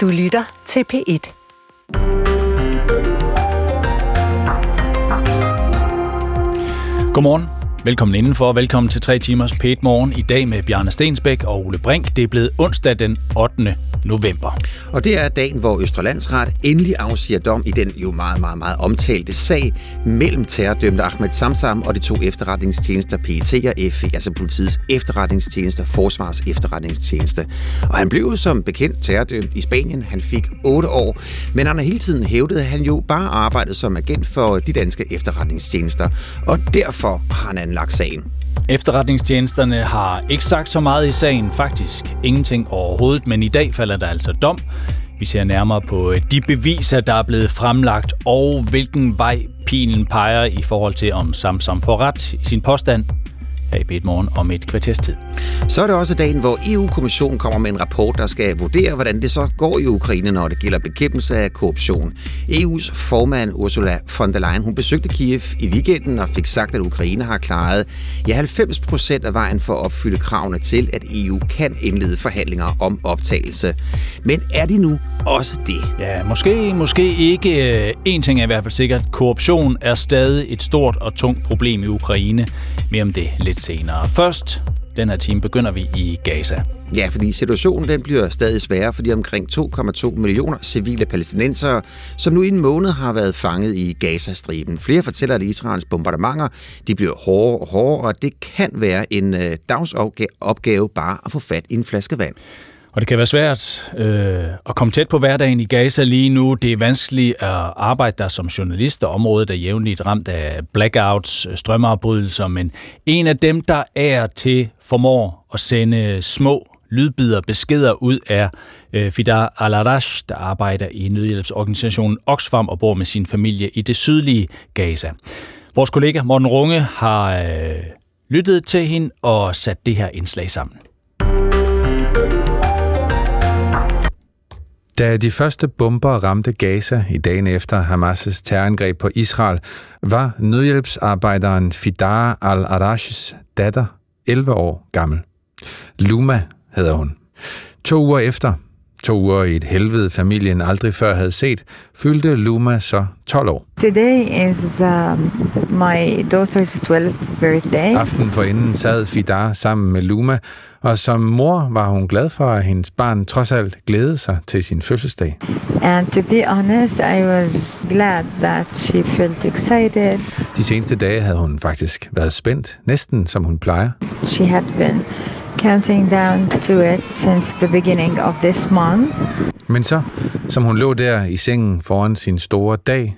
Du lytter til P1. Godmorgen. Velkommen indenfor, og velkommen til 3 timers p Morgen. I dag med Bjarne Stensbæk og Ole Brink. Det er blevet onsdag den 8. november. Og det er dagen, hvor Østrelandsret endelig afsiger dom i den jo meget, meget, meget omtalte sag mellem terrordømte Ahmed Samsam og de to efterretningstjenester PET og FE, altså politiets efterretningstjeneste og forsvars efterretningstjeneste. Og han blev som bekendt terrordømt i Spanien. Han fik 8 år, men han har hele tiden hævdet, at han jo bare arbejdede som agent for de danske efterretningstjenester. Og derfor har han anlagt sagen. Efterretningstjenesterne har ikke sagt så meget i sagen, faktisk ingenting overhovedet, men i dag falder der altså dom. Vi ser nærmere på øh, de beviser, der er blevet fremlagt, og hvilken vej pilen peger i forhold til, om Samsam får ret i sin påstand her i Morgen om et kvarters tid. Så er det også dagen, hvor EU-kommissionen kommer med en rapport, der skal vurdere, hvordan det så går i Ukraine, når det gælder bekæmpelse af korruption. EU's formand Ursula von der Leyen, hun besøgte Kiev i weekenden og fik sagt, at Ukraine har klaret ja, 90 procent af vejen for at opfylde kravene til, at EU kan indlede forhandlinger om optagelse. Men er de nu også det? Ja, måske, måske ikke. En ting er i hvert fald sikkert. Korruption er stadig et stort og tungt problem i Ukraine. Mere om det lidt senere. Først den her time begynder vi i Gaza. Ja, fordi situationen den bliver stadig sværere for de omkring 2,2 millioner civile palæstinensere, som nu i en måned har været fanget i Gazastriben. Flere fortæller, at Israels bombardementer de bliver hårdere og hårdere, og det kan være en øh, dagsopgave bare at få fat i en flaske vand. Og det kan være svært øh, at komme tæt på hverdagen i Gaza lige nu. Det er vanskeligt at arbejde der som journalist, og området er jævnligt ramt af blackouts, øh, strømafbrydelser, men en af dem, der er til formår at sende små lydbider, beskeder ud er øh, Fidar al-Arash, der arbejder i nødhjælpsorganisationen Oxfam og bor med sin familie i det sydlige Gaza. Vores kollega Morten Runge har øh, lyttet til hende og sat det her indslag sammen. Da de første bomber ramte Gaza i dagen efter Hamas' terrorangreb på Israel, var nødhjælpsarbejderen Fidar al-Arashs datter 11 år gammel. Luma hedder hun. To uger efter, to uger i et helvede familien aldrig før havde set, fyldte Luma så 12 år. Today is um, my daughter's 12th birthday. Aften forinden sad Fidar sammen med Luma, og som mor var hun glad for, at hendes barn trods alt glædede sig til sin fødselsdag. And to be honest, I was glad that she felt excited. De seneste dage havde hun faktisk været spændt, næsten som hun plejer. She had been counting down to it since the beginning of this month. Men så, som hun lå der i sengen foran sin store dag,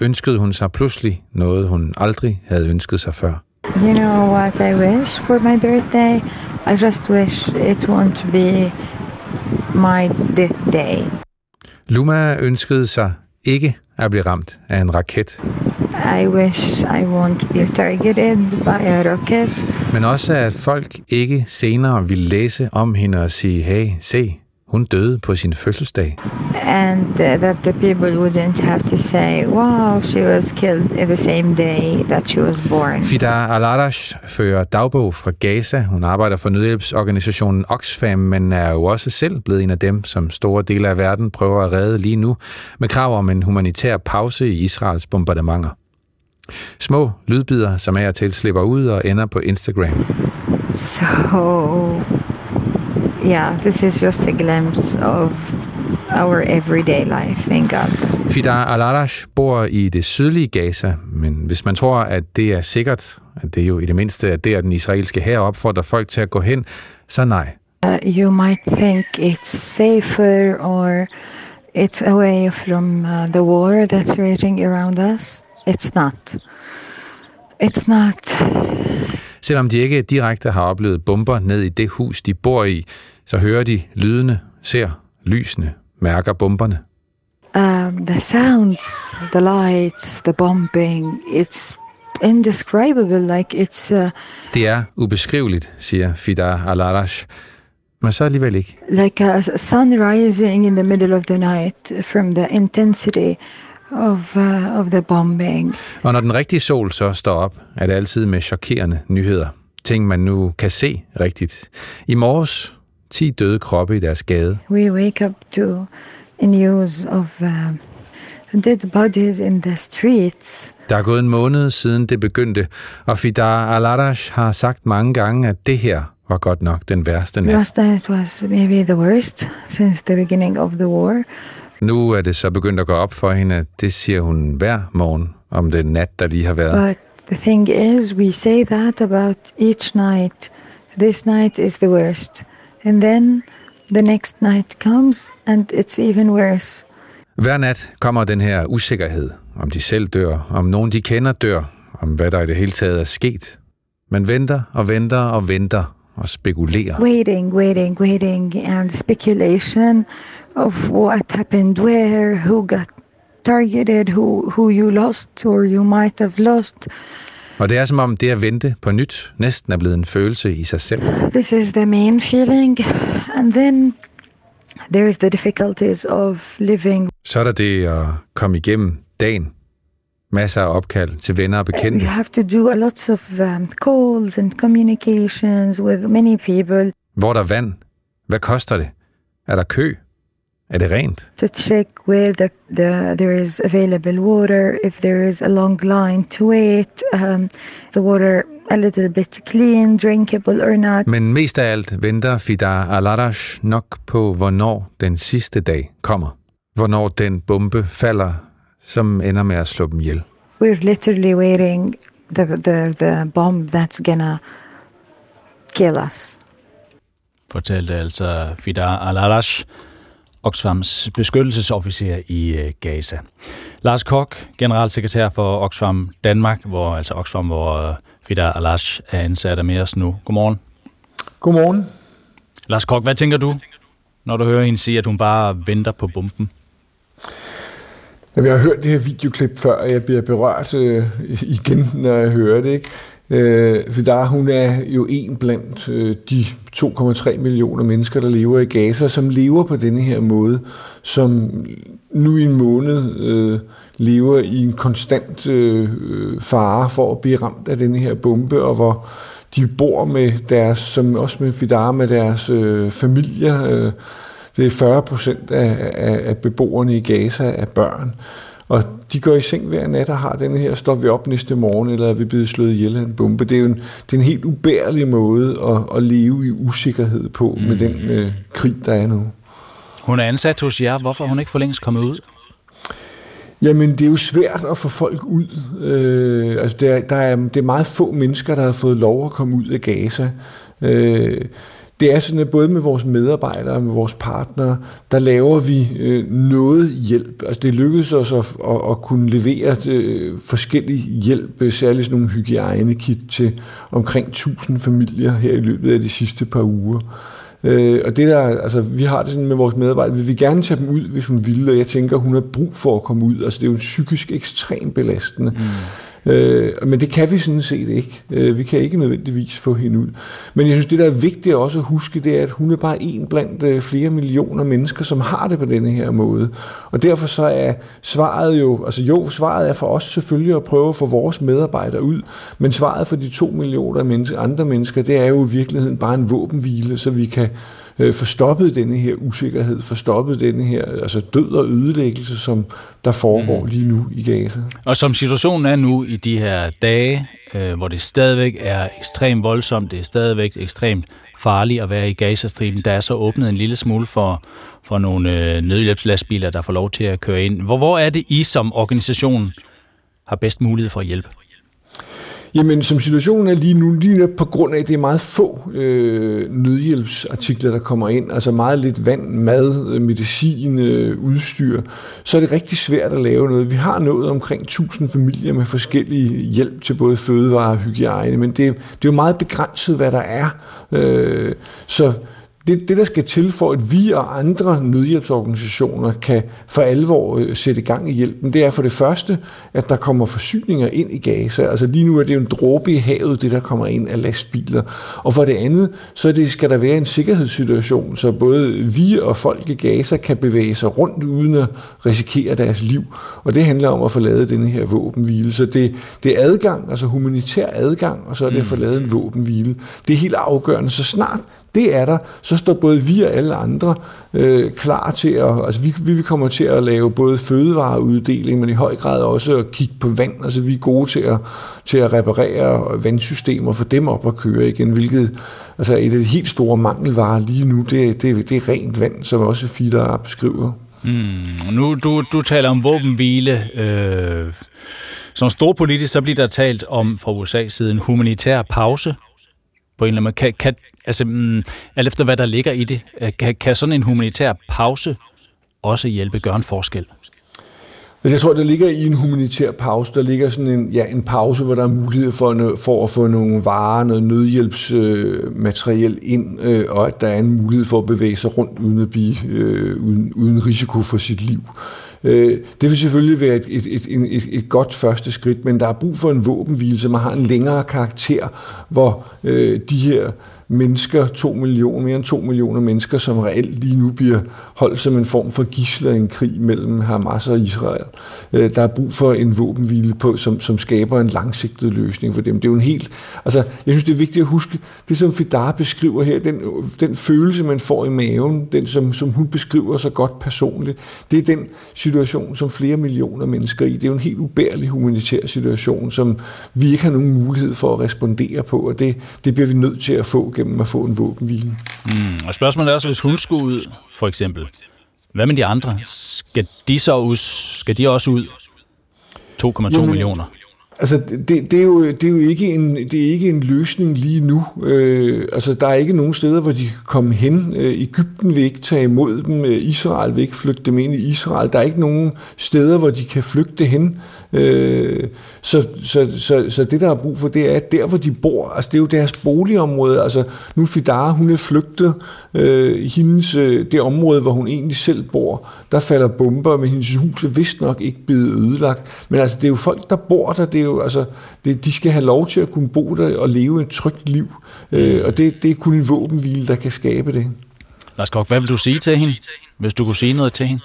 ønskede hun sig pludselig noget, hun aldrig havde ønsket sig før. You know what I wish for my birthday? I just wish it won't be my death day. Luma ønskede sig ikke at blive ramt af en raket. I wish I won't be targeted by a rocket. Men også at folk ikke senere vil læse om hende og sige, hey, se, hun døde på sin fødselsdag. And uh, that the people wouldn't have to say, wow, she was killed the same day that she was born. Fida Aladash fører dagbog fra Gaza. Hun arbejder for nødhjælpsorganisationen Oxfam, men er jo også selv blevet en af dem, som store dele af verden prøver at redde lige nu, med krav om en humanitær pause i Israels bombardementer. Små lydbider, som af og til slipper ud og ender på Instagram. So, yeah, this is just a glimpse of our everyday life in Gaza. Fidar al-Arash bor i det sydlige Gaza, men hvis man tror, at det er sikkert, at det er jo i det mindste, at det er den israelske her opfordrer folk til at gå hen, så nej. Uh, you might think it's safer or it's away from uh, the war that's raging around us. It's not. It's not. Selvom de ikke direkte har oplevet bomber ned i det hus, de bor i, så hører de lydene, ser lysene, mærker bomberne. Um, the sounds, the lights, the bombing, it's indescribable. Like it's uh, Det er ubeskriveligt, siger Fidar al-Arash, men så alligevel ikke. like a sun rising in the middle of the night from the intensity of uh, of the bombing. Og når den rigtige sol så står op, er det altid med chokerende nyheder. Ting, man nu kan se rigtigt. I morges 10 døde kroppe i deres gade. We wake up to news of uh, dead bodies in the streets. Der er gået en måned siden det begyndte, og Fidar al-Arash har sagt mange gange, at det her var godt nok den værste nat. Last night was maybe the worst since the beginning of the war. Nu er det så begyndt at gå op for hende, at det siger hun hver morgen om den nat, der lige har været. But the thing is, we say that about each night. This night is the worst. And then the next night comes and it's even worse. Hver nat kommer den her usikkerhed, om de selv dør, om nogen de kender dør, om hvad der i det hele taget er sket. Man venter og venter og venter og spekulerer. Waiting, waiting, waiting, and speculation of what happened where, who got targeted, who, who you lost or you might have lost. Og det er som om det at vente på nyt næsten er blevet en følelse i sig selv. This is the main feeling. And then there's the difficulties of living. Så er der det at komme igennem dagen. Masser af opkald til venner og bekendte. You have to do a lot of um, calls and communications with many people Hvor er der vand? Hvad koster det? Er der kø? Er det rent? to check where the, the there is available water, if there is a long line to wait, um, the water a little bit clean, drinkable or not. Men mest af alt venter Fidar al-Arash nok på, hvornår den sidste dag kommer. Hvornår den bombe falder, som ender med at slå dem ihjel. We're literally waiting the the the bomb that's gonna kill us. Fortalte altså Fidar al-Arash, Oxfams beskyttelsesofficer i øh, Gaza. Lars Kok, generalsekretær for Oxfam Danmark, hvor altså Oxfam, hvor øh, Fidar al-Arash er ansat er med os nu. Godmorgen. Godmorgen. Lars Kok, hvad tænker du, når du hører hende sige, at hun bare venter på bomben? Jamen, Jeg har hørt det her videoklip før, og jeg bliver berørt øh, igen, når jeg hører det. Ikke? Øh, Vidar, hun er jo en blandt øh, de 2,3 millioner mennesker, der lever i Gaza, som lever på denne her måde, som nu i en måned øh, lever i en konstant øh, øh, fare for at blive ramt af denne her bombe, og hvor de bor med deres, som også med Fidar, med deres øh, familier. Øh, det er 40 procent af, af, af beboerne i Gaza er børn. Og de går i seng hver nat og har den her, står vi op næste morgen, eller er vi blevet slået ihjel af en bombe. Det er jo en, det er en helt ubærlig måde at, at leve i usikkerhed på mm. med den øh, krig, der er nu. Hun er ansat hos jer. Hvorfor er hun ikke for længst kommet ud? Jamen, det er jo svært at få folk ud. Øh, altså, der, er- der er, det er meget få mennesker, der har fået lov at komme ud af Gaza. Øh, det er sådan, at både med vores medarbejdere og med vores partnere, der laver vi øh, noget hjælp. Altså, det lykkedes os at, at, at kunne levere øh, forskellig hjælp, øh, særligt sådan nogle hygiejnekit til omkring 1000 familier her i løbet af de sidste par uger. Øh, og det der, altså, vi har det sådan med vores medarbejdere, vi vil gerne tage dem ud, hvis hun vil, og jeg tænker, hun har brug for at komme ud. Altså, det er jo psykisk ekstremt belastende. Mm. Øh, men det kan vi sådan set ikke. Øh, vi kan ikke nødvendigvis få hende ud. Men jeg synes, det der er vigtigt også at huske, det er, at hun er bare en blandt øh, flere millioner mennesker, som har det på denne her måde. Og derfor så er svaret jo, altså jo, svaret er for os selvfølgelig at prøve at få vores medarbejdere ud, men svaret for de to millioner mennesker, andre mennesker, det er jo i virkeligheden bare en våbenhvile, så vi kan øh, få stoppet denne her usikkerhed, få stoppet denne her altså død og ødelæggelse, som der foregår lige nu i Gaza. Og som situationen er nu i de her dage, øh, hvor det stadigvæk er ekstremt voldsomt, det er stadigvæk ekstremt farligt at være i Gazastriben, der er så åbnet en lille smule for, for nogle øh, nødhjælpslastbiler, der får lov til at køre ind. Hvor, hvor er det I som organisation har bedst mulighed for at hjælpe? Jamen, som situationen er lige nu, lige på grund af, at det er meget få øh, nødhjælpsartikler, der kommer ind, altså meget lidt vand, mad, øh, medicin, øh, udstyr, så er det rigtig svært at lave noget. Vi har nået omkring 1000 familier med forskellige hjælp til både fødevare og hygiejne, men det, det er jo meget begrænset, hvad der er. Øh, så det, det, der skal til for, at vi og andre nødhjælpsorganisationer kan for alvor øh, sætte gang i hjælpen, det er for det første, at der kommer forsyninger ind i Gaza. Altså lige nu er det jo en dråbe i havet, det der kommer ind af lastbiler. Og for det andet, så det, skal der være en sikkerhedssituation, så både vi og folk i Gaza kan bevæge sig rundt uden at risikere deres liv. Og det handler om at få lavet denne her våbenhvile. Så det, det er adgang, altså humanitær adgang, og så er det at få lavet en våbenhvile. Det er helt afgørende. Så snart det er der, så står både vi og alle andre øh, klar til at, altså vi, vi kommer til at lave både fødevareuddeling, men i høj grad også at kigge på vand, altså vi er gode til at, til at reparere vandsystemer, for dem op at køre igen, hvilket altså et af de helt store mangelvarer lige nu, det, det, det er rent vand, som også Fidder beskriver. Mm, nu du, du taler om våbenhvile. Øh, som storpolitisk, så bliver der talt om fra USA's side en humanitær pause på en eller anden måde. Kan, kan, altså, mm, alt efter hvad der ligger i det, øh, kan, kan sådan en humanitær pause også hjælpe gøre en forskel? Altså, jeg tror, der ligger i en humanitær pause, der ligger sådan en, ja, en pause, hvor der er mulighed for, for at få nogle varer, noget nødhjælpsmateriel øh, ind, øh, og at der er en mulighed for at bevæge sig rundt uden at blive øh, uden, uden risiko for sit liv. Øh, Øh, det vil selvfølgelig være et, et, et, et, et godt første skridt, men der er brug for en våbenhvile, som har en længere karakter, hvor øh, de her mennesker, to millioner, mere end to millioner mennesker, som reelt lige nu bliver holdt som en form for gisler i en krig mellem Hamas og Israel. Øh, der er brug for en våbenhvile på, som, som skaber en langsigtet løsning for dem. Det er jo en helt, altså, jeg synes, det er vigtigt at huske, det som Fidar beskriver her, den, den følelse, man får i maven, den som, som hun beskriver så godt personligt, det er den situation, som flere millioner mennesker i. Det er jo en helt ubærlig humanitær situation, som vi ikke har nogen mulighed for at respondere på, og det, det bliver vi nødt til at få gennem at få en våbenhvile. Mm, og spørgsmålet er også, hvis hun skulle ud, for eksempel, hvad med de andre? Skal de så ud, skal de også ud 2,2 millioner? Altså, det, det, er jo, det er jo ikke en, det er ikke en løsning lige nu. Øh, altså, der er ikke nogen steder, hvor de kan komme hen. Øh, Ægypten vil ikke tage imod dem. Øh, Israel vil ikke flygte dem ind i Israel. Der er ikke nogen steder, hvor de kan flygte hen. Øh, så, så, så, så det, der er brug for, det er, at der, hvor de bor, altså det er jo deres boligområde. Altså, nu Fidara, hun er flygtet. Øh, hendes, øh, det område, hvor hun egentlig selv bor, der falder bomber, men hendes hus er vist nok ikke blevet ødelagt. Men altså, det er jo folk, der bor der. Det er jo, altså, det, de skal have lov til at kunne bo der og leve et trygt liv. Øh, og det, det er kun en våbenhvile, der kan skabe det. Lars Kok, hvad vil du sige til hende, hvis du kunne sige noget til hende?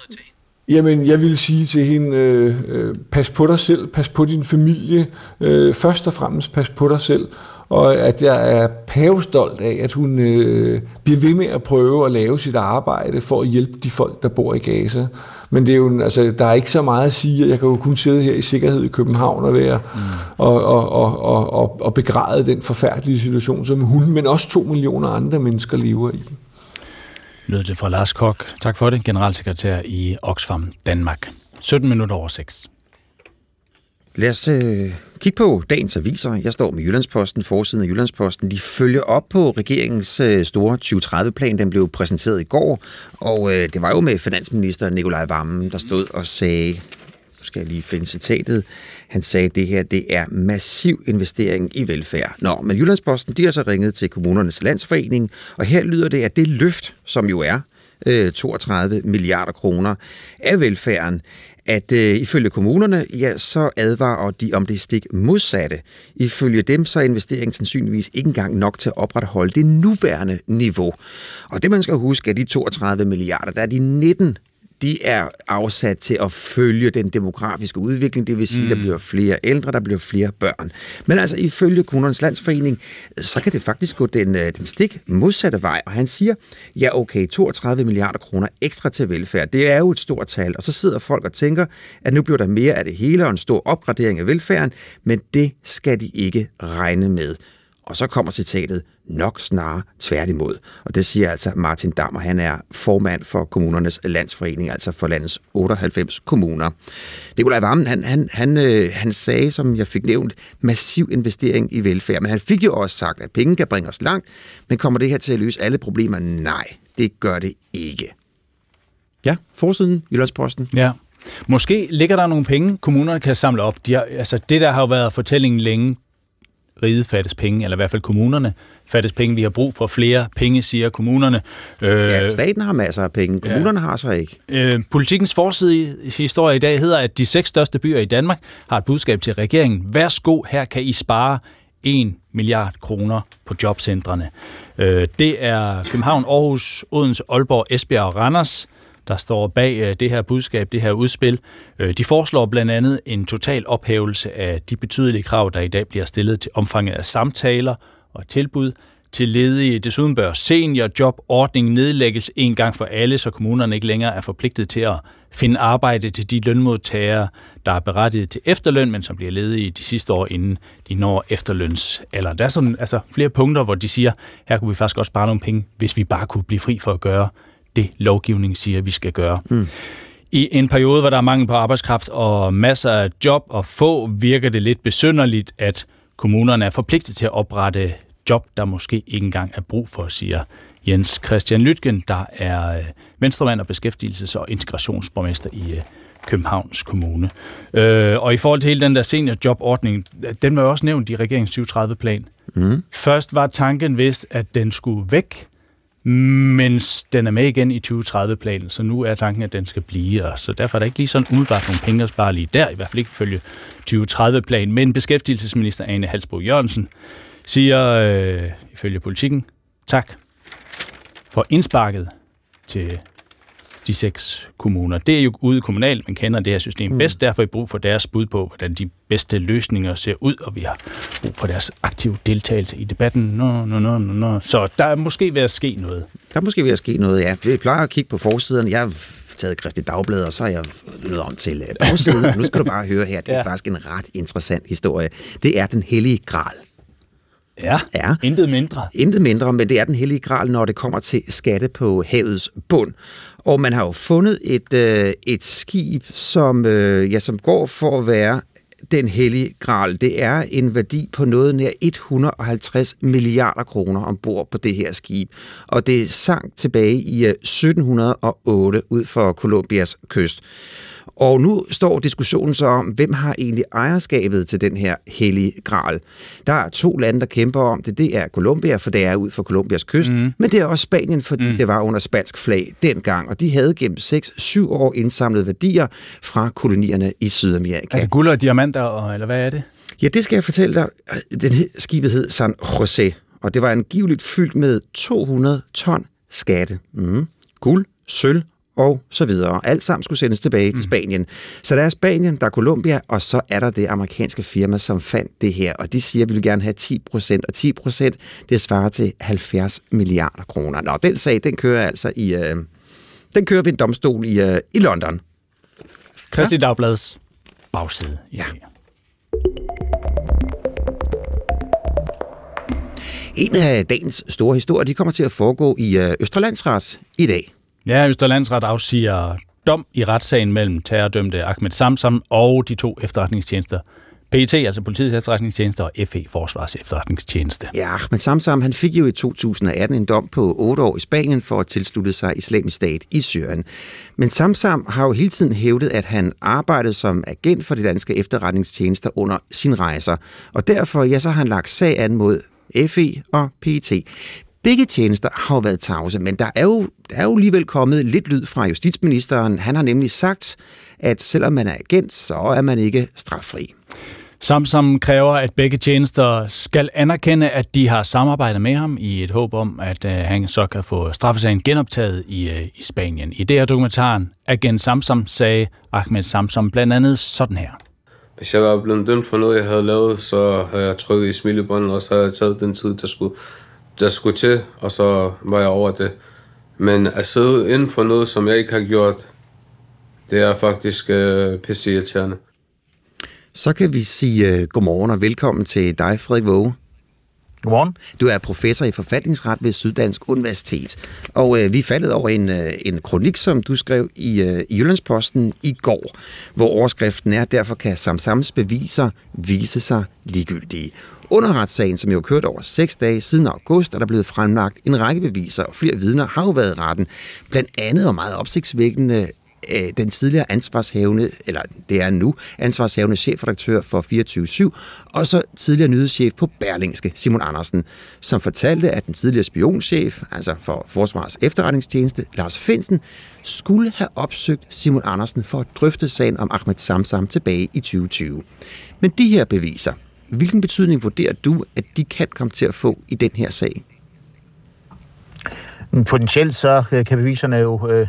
Jamen, jeg vil sige til hende, øh, øh, pas på dig selv, pas på din familie, øh, først og fremmest pas på dig selv, og at jeg er pavestolt af, at hun øh, bliver ved med at prøve at lave sit arbejde for at hjælpe de folk, der bor i Gaza. Men det er jo, altså, der er ikke så meget at sige, jeg kan jo kun sidde her i sikkerhed i København og være mm. og, og, og, og, og, og begræde den forfærdelige situation, som hun, men også to millioner andre mennesker lever i lød det fra Lars Kok. Tak for det, generalsekretær i Oxfam Danmark. 17 minutter over 6. Lad os øh, kigge på dagens aviser. Jeg står med Jyllandsposten, forsiden af Jyllandsposten. De følger op på regeringens øh, store 2030-plan. Den blev præsenteret i går, og øh, det var jo med finansminister Nikolaj Vammen, der stod og sagde, skal jeg lige finde citatet, han sagde, at det her det er massiv investering i velfærd. Nå, men Jyllandsposten de har så ringet til kommunernes landsforening, og her lyder det, at det løft, som jo er øh, 32 milliarder kroner af velfærden, at øh, ifølge kommunerne, ja, så advarer de om det stik modsatte. Ifølge dem, så er investeringen sandsynligvis ikke engang nok til at opretholde det nuværende niveau. Og det man skal huske, er de 32 milliarder, der er de 19 de er afsat til at følge den demografiske udvikling, det vil sige, mm. der bliver flere ældre, der bliver flere børn. Men altså ifølge Kommunernes Landsforening, så kan det faktisk gå den, øh, den stik modsatte vej, og han siger, ja okay, 32 milliarder kroner ekstra til velfærd, det er jo et stort tal, og så sidder folk og tænker, at nu bliver der mere af det hele og en stor opgradering af velfærden, men det skal de ikke regne med. Og så kommer citatet, nok snarere tværtimod. Og det siger altså Martin Dammer, han er formand for kommunernes landsforening, altså for landets 98 kommuner. Nikolaj Vammen, han, han, han, øh, han sagde, som jeg fik nævnt, massiv investering i velfærd, men han fik jo også sagt, at penge kan bringe os langt, men kommer det her til at løse alle problemer? Nej, det gør det ikke. Ja, forsiden, Jyllandsposten. Ja. Måske ligger der nogle penge, kommunerne kan samle op. De har, altså det, der har jo været fortællingen længe, riget fattes penge, eller i hvert fald kommunerne fattes penge. Vi har brug for flere penge, siger kommunerne. Øh, ja, staten har masser af penge. Kommunerne ja. har så ikke. Øh, politikens forside historie i dag hedder, at de seks største byer i Danmark har et budskab til regeringen. Værsgo, her kan I spare 1 milliard kroner på jobcentrene. Øh, det er København, Aarhus, Odense, Aalborg, Esbjerg og Randers der står bag øh, det her budskab, det her udspil. Øh, de foreslår blandt andet en total ophævelse af de betydelige krav, der i dag bliver stillet til omfanget af samtaler og tilbud til ledige. Desuden bør seniorjobordningen nedlægges en gang for alle, så kommunerne ikke længere er forpligtet til at finde arbejde til de lønmodtagere, der er berettiget til efterløn, men som bliver ledige de sidste år, inden de når efterløns. Eller der er sådan, altså, flere punkter, hvor de siger, her kunne vi faktisk også spare nogle penge, hvis vi bare kunne blive fri for at gøre det, lovgivningen siger, vi skal gøre. Mm. I en periode, hvor der er mangel på arbejdskraft og masser af job og få, virker det lidt besynderligt, at kommunerne er forpligtet til at oprette job, der måske ikke engang er brug for, siger Jens Christian Lytgen, der er øh, venstremand og beskæftigelses- og integrationsborgmester i øh, Københavns Kommune. Øh, og i forhold til hele den der seniorjobordning, den var også nævnt i regeringens 2030-plan. Mm. Først var tanken vist, at den skulle væk, mens den er med igen i 2030-planen, så nu er tanken, at den skal blive, og så derfor er der ikke lige sådan umiddelbart nogle penge at spare lige der, i hvert fald ikke følge 2030-planen. Men beskæftigelsesminister Ane Halsbro Jørgensen siger øh, ifølge politikken, tak for indsparket til de seks kommuner. Det er jo ude kommunalt, man kender det her system mm. bedst, derfor er vi brug for deres bud på, hvordan de bedste løsninger ser ud, og vi har brug for deres aktive deltagelse i debatten. Nå, nå, nå, nå, nå. Så der er måske ved at ske noget. Der er måske ved at ske noget, ja. Vi plejer at kigge på forsiden. Jeg har taget Kristi Dagblad, og så har jeg løbet om til øh, bagsiden. nu skal du bare høre her, det er ja. faktisk en ret interessant historie. Det er den hellige gral. Ja, ja, intet mindre. Intet mindre, men det er den hellige gral, når det kommer til skatte på havets bund. Og man har jo fundet et, øh, et skib, som, øh, ja, som går for at være den hellige gral. Det er en værdi på noget nær 150 milliarder kroner ombord på det her skib. Og det sank tilbage i øh, 1708 ud for Colombias kyst. Og nu står diskussionen så om, hvem har egentlig ejerskabet til den her hellige gral. Der er to lande, der kæmper om det. Det er Colombia, for det er ud for Colombias kyst, mm. men det er også Spanien, fordi mm. det var under spansk flag dengang. Og de havde gennem 6-7 år indsamlet værdier fra kolonierne i Sydamerika. Er det guld og diamanter, eller hvad er det? Ja, det skal jeg fortælle dig. Den skibet hed San Jose, og det var angiveligt fyldt med 200 ton skatte. Mm. Guld, sølv og så videre. Alt sammen skulle sendes tilbage mm. til Spanien. Så der er Spanien, der er Colombia, og så er der det amerikanske firma, som fandt det her. Og de siger, at vi vil gerne have 10 procent, og 10 procent, det svarer til 70 milliarder kroner. Nå, den sag, den kører altså i... Øh, den kører ved en domstol i, øh, i London. Kristi ja? Dagblads bagside. Ja. En af dagens store historier, de kommer til at foregå i øh, Østerlandsret i dag. Ja, Østerlandsret afsiger dom i retssagen mellem terrordømte Ahmed Samsam og de to efterretningstjenester. PET, altså politiets efterretningstjeneste, og FE, Forsvars efterretningstjeneste. Ja, Ahmed Samsam han fik jo i 2018 en dom på 8 år i Spanien for at tilslutte sig islamisk stat i Syrien. Men Samsam har jo hele tiden hævdet, at han arbejdede som agent for de danske efterretningstjenester under sin rejser. Og derfor ja, så har han lagt sag an mod FE og PET. Begge tjenester har jo været tavse, men der er, jo, der er jo alligevel kommet lidt lyd fra justitsministeren. Han har nemlig sagt, at selvom man er agent, så er man ikke straffri. Samsam kræver, at begge tjenester skal anerkende, at de har samarbejdet med ham i et håb om, at uh, han så kan få straffesagen genoptaget i, uh, i Spanien. I det her dokumentaren, Agent Samsam, sagde Ahmed Samsam blandt andet sådan her. Hvis jeg var blevet dømt for noget, jeg havde lavet, så havde jeg trykket i smilebåndet, og så havde jeg taget den tid, der skulle der skulle til, og så var jeg over det. Men at sidde inden for noget, som jeg ikke har gjort, det er faktisk øh, pisse irriterende. Så kan vi sige uh, godmorgen og velkommen til dig, Frederik Våge. Godmorgen. Du er professor i forfatningsret ved Syddansk Universitet. Og uh, vi faldet over en, uh, en kronik, som du skrev i, uh, i Jyllandsposten i går, hvor overskriften er, derfor kan Samsams beviser vise sig ligegyldige. Under retssagen, som jo har kørt over seks dage siden august, er der blevet fremlagt en række beviser, og flere vidner har jo været i retten. Blandt andet og meget opsigtsvækkende øh, den tidligere ansvarshævende, eller det er nu, ansvarshævende chefredaktør for 24-7, og så tidligere nyhedschef på Berlingske, Simon Andersen, som fortalte, at den tidligere spionchef, altså for Forsvars efterretningstjeneste, Lars Finsen, skulle have opsøgt Simon Andersen for at drøfte sagen om Ahmed Samsam tilbage i 2020. Men de her beviser, Hvilken betydning vurderer du, at de kan komme til at få i den her sag? Potentielt så kan beviserne jo øh,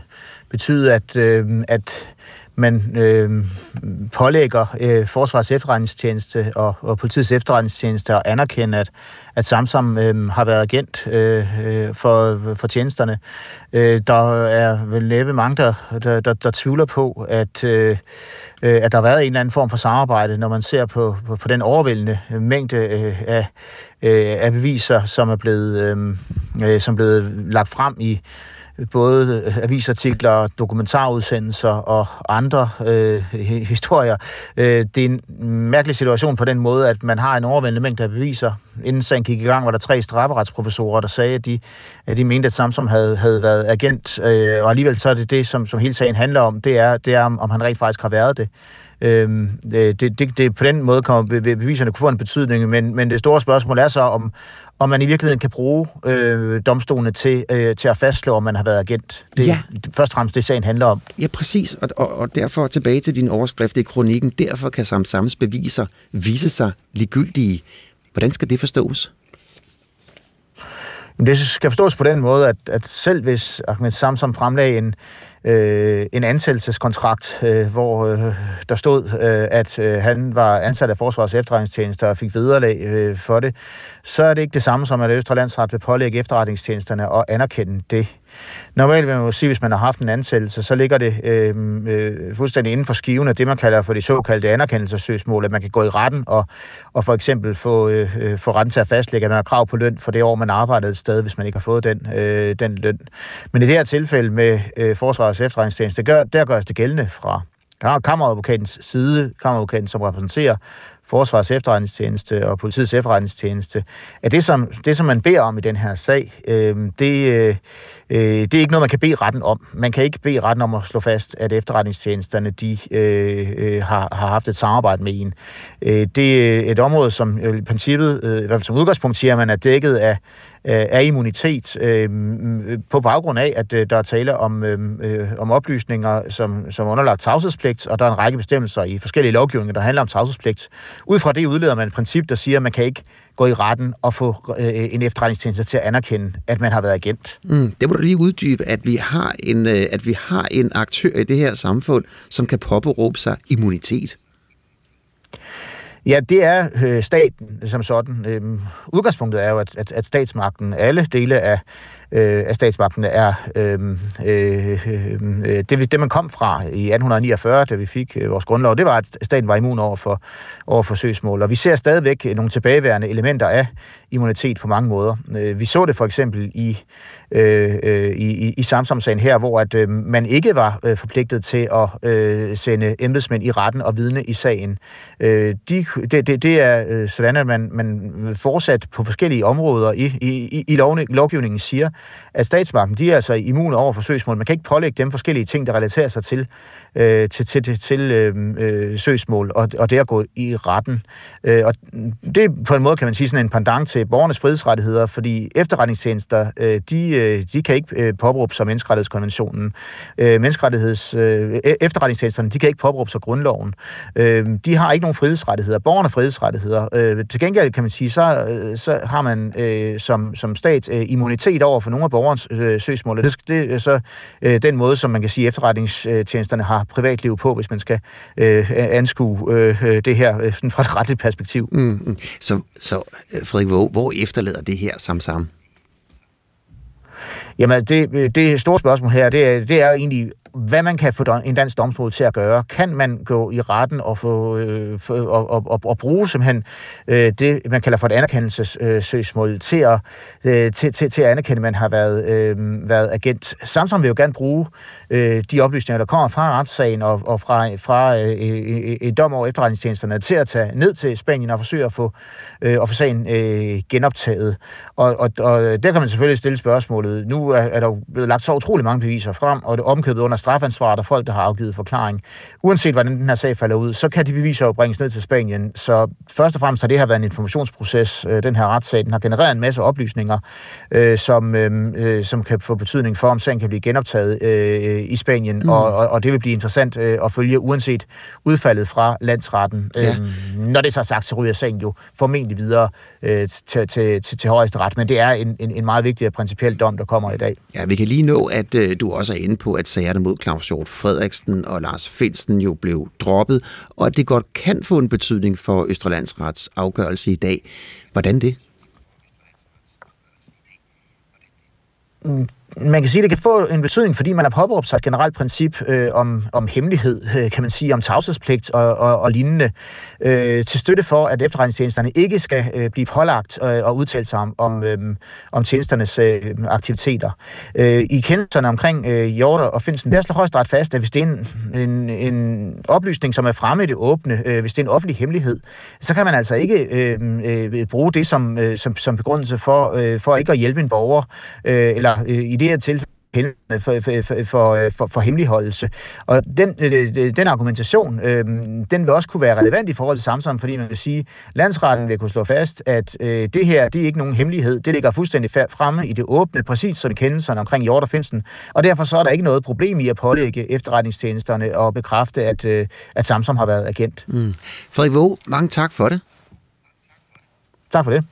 betyde, at, øh, at man øh, pålægger øh, Forsvars efterretningstjeneste og, og politiets efterretningstjeneste at anerkende, at, at Samsam øh, har været agent øh, øh, for, for tjenesterne. Øh, der er vel næppe mange, der, der, der, der tvivler på, at, øh, øh, at der har været en eller anden form for samarbejde, når man ser på, på, på den overvældende øh, mængde øh, af, øh, af beviser, som er blevet, øh, øh som er blevet lagt frem i både øh, avisartikler, dokumentarudsendelser og andre øh, historier. Øh, det er en mærkelig situation på den måde, at man har en overvældende mængde af beviser. Inden sagen gik i gang, var der tre strafferetsprofessorer, der sagde, at de, at de mente, at Samsom havde, havde været agent, øh, og alligevel så er det det, som, som hele sagen handler om, det er, det er om, om han rent faktisk har været det. Øhm, det, det, det, på den måde kommer beviserne kunne få en betydning, men, men det store spørgsmål er så, om, om man i virkeligheden kan bruge øh, domstolene til, øh, til at fastslå, om man har været agent. Det ja. først og fremmest det, sagen handler om. Ja, præcis. Og, og, og derfor tilbage til din overskrift i kronikken. Derfor kan Samsams beviser vise sig ligegyldige. Hvordan skal det forstås? Det skal forstås på den måde, at, at selv hvis Ahmed Samsam fremlagde en, øh, en ansættelseskontrakt, øh, hvor øh, der stod, øh, at øh, han var ansat af Forsvars efterretningstjenester og fik vederlag øh, for det, så er det ikke det samme som, at Østre Landsret vil pålægge efterretningstjenesterne og anerkende det. Normalt vil man jo sige, hvis man har haft en ansættelse, så ligger det øh, øh, fuldstændig inden for skiven af det, man kalder for de såkaldte anerkendelsessøgsmål, at man kan gå i retten og, og for eksempel få, øh, øh, få retten til at fastlægge, at man har krav på løn for det år, man arbejdede et sted, hvis man ikke har fået den, øh, den løn. Men i det her tilfælde med øh, Forsvarets efterretningstjeneste, gør, der gøres det gældende fra kammeradvokatens side, kammeradvokaten, som repræsenterer Forsvars efterretningstjeneste og politiets efterretningstjeneste, at det, som, det, som man beder om i den her sag, øhm, øh, det, øh, det er ikke noget, man kan bede retten om. Man kan ikke bede retten om at slå fast, at efterretningstjenesterne de, øh, øh har, har haft et samarbejde med en. Øh, det er et område, som øh, i princippet, øh, i hvert fald som udgangspunkt, siger man, er dækket af, af øh, immunitet øh, mm, mm, på baggrund af, at øh, der er tale om, øh, øh, om oplysninger, som, som underlagt tavshedspligt, og der er en række bestemmelser i forskellige lovgivninger, der handler om tavshedspligt. Ud fra det udleder man et princip, der siger, at man kan ikke gå i retten og få øh, en efterretningstjeneste til at anerkende, at man har været agent. Mm, det må du lige uddybe, at vi, har en, øh, at vi har en aktør i det her samfund, som kan påberåbe sig immunitet. Ja, det er øh, staten som sådan. Øhm, udgangspunktet er jo, at, at, at statsmagten, alle dele af, øh, af statsmagten er øh, øh, øh, det, det, man kom fra i 1849, da vi fik øh, vores grundlov, det var, at staten var immun over for, over for søgsmål. Og vi ser stadigvæk øh, nogle tilbageværende elementer af immunitet på mange måder. Øh, vi så det for eksempel i, øh, øh, i, i, i Samsam-sagen her, hvor at øh, man ikke var øh, forpligtet til at øh, sende embedsmænd i retten og vidne i sagen. Øh, de, det, det, det er øh, sådan, at man, man fortsat på forskellige områder i, i, i lovgivningen siger, at statsmagten, de er altså immune over for søgsmål. Man kan ikke pålægge dem forskellige ting, der relaterer sig til, øh, til, til, til, til øh, øh, søgsmål, og, og det at gå i retten. Øh, og det er på en måde, kan man sige, sådan en pendant til borgernes frihedsrettigheder, fordi efterretningstjenester, øh, de, øh, de kan ikke øh, påberåbe sig menneskerettighedskonventionen. Øh, menneskerettigheds, øh, e-, efterretningstjenesterne, de kan ikke påberåbe sig grundloven. Øh, de har ikke nogen frihedsrettigheder. Borgerne frihedsrettigheder. Øh, til gengæld kan man sige, så, øh, så har man øh, som, som stat øh, immunitet over for nogle af borgernes øh, søgsmål. Det, det er så øh, den måde, som man kan sige, efterretningstjenesterne har privatliv på, hvis man skal øh, anskue øh, det her øh, fra et retligt perspektiv. Mm, mm. Så, så øh, Frederik, hvor, hvor efterlader det her sammen sammen? Jamen, det, det store spørgsmål her, det er, det er egentlig, hvad man kan få en dansk domstol til at gøre. Kan man gå i retten og, få, øh, for, og, og, og, og bruge simpelthen øh, det, man kalder for et anerkendelsessøgsmål øh, til, at, øh, til, til, til at anerkende, at man har været, øh, været agent. Samtidig vil jo gerne bruge øh, de oplysninger, der kommer fra retssagen og, og fra, fra øh, et dom over efterretningstjenesterne til at tage ned til Spanien og forsøge at få, øh, at få sagen øh, genoptaget. Og, og, og der kan man selvfølgelig stille spørgsmålet. Nu er, er der blevet lagt så utrolig mange beviser frem, og det omkøbet under strafansvar, der folk, der har afgivet forklaring. Uanset hvordan den her sag falder ud, så kan de beviser jo bringes ned til Spanien. Så først og fremmest har det her været en informationsproces. Øh, den her retssag, den har genereret en masse oplysninger, øh, som, øh, som kan få betydning for, om sagen kan blive genoptaget i Spanien, mm. og, og, og det vil blive interessant at følge, uanset udfaldet fra landsretten. Ja. Når det så er sagt, så ryger sagen jo formentlig videre til, til, til, til højeste ret, men det er en, en, en meget vigtig og principiel dom, der kommer i dag. Ja, vi kan lige nå, at du også er inde på, at sagerne mod mod Claus Hjort Frederiksen og Lars Finsen jo blev droppet, og at det godt kan få en betydning for Østrelandsrets afgørelse i dag. Hvordan det? Mm, man kan sige, at det kan få en betydning, fordi man har påberåbt sig et generelt princip øh, om, om hemmelighed, øh, kan man sige, om tavshedspligt og, og, og lignende, øh, til støtte for, at efterretningstjenesterne ikke skal øh, blive pålagt øh, og udtale sig om, om, øh, om tjenesternes øh, aktiviteter. Øh, I kendelserne omkring øh, Hjorter og Finsen, der slår højesteret fast, at hvis det er en, en, en oplysning, som er fremme i det åbne, øh, hvis det er en offentlig hemmelighed, så kan man altså ikke øh, øh, bruge det som, øh, som, som begrundelse for, øh, for ikke at hjælpe en borger, øh, eller øh, i det her tilfælde for, for, for, for, for hemmeligholdelse. Og den, øh, den argumentation, øh, den vil også kunne være relevant i forhold til Samsung, fordi man vil sige, landsretten vil kunne slå fast, at øh, det her, det er ikke nogen hemmelighed. Det ligger fuldstændig fremme i det åbne, præcis som kendelserne omkring Hjort og Finsen. Og derfor så er der ikke noget problem i at pålægge efterretningstjenesterne og bekræfte, at, øh, at Samsung har været agent. Mm. Frederik Våge, mange tak for det. Tak for det.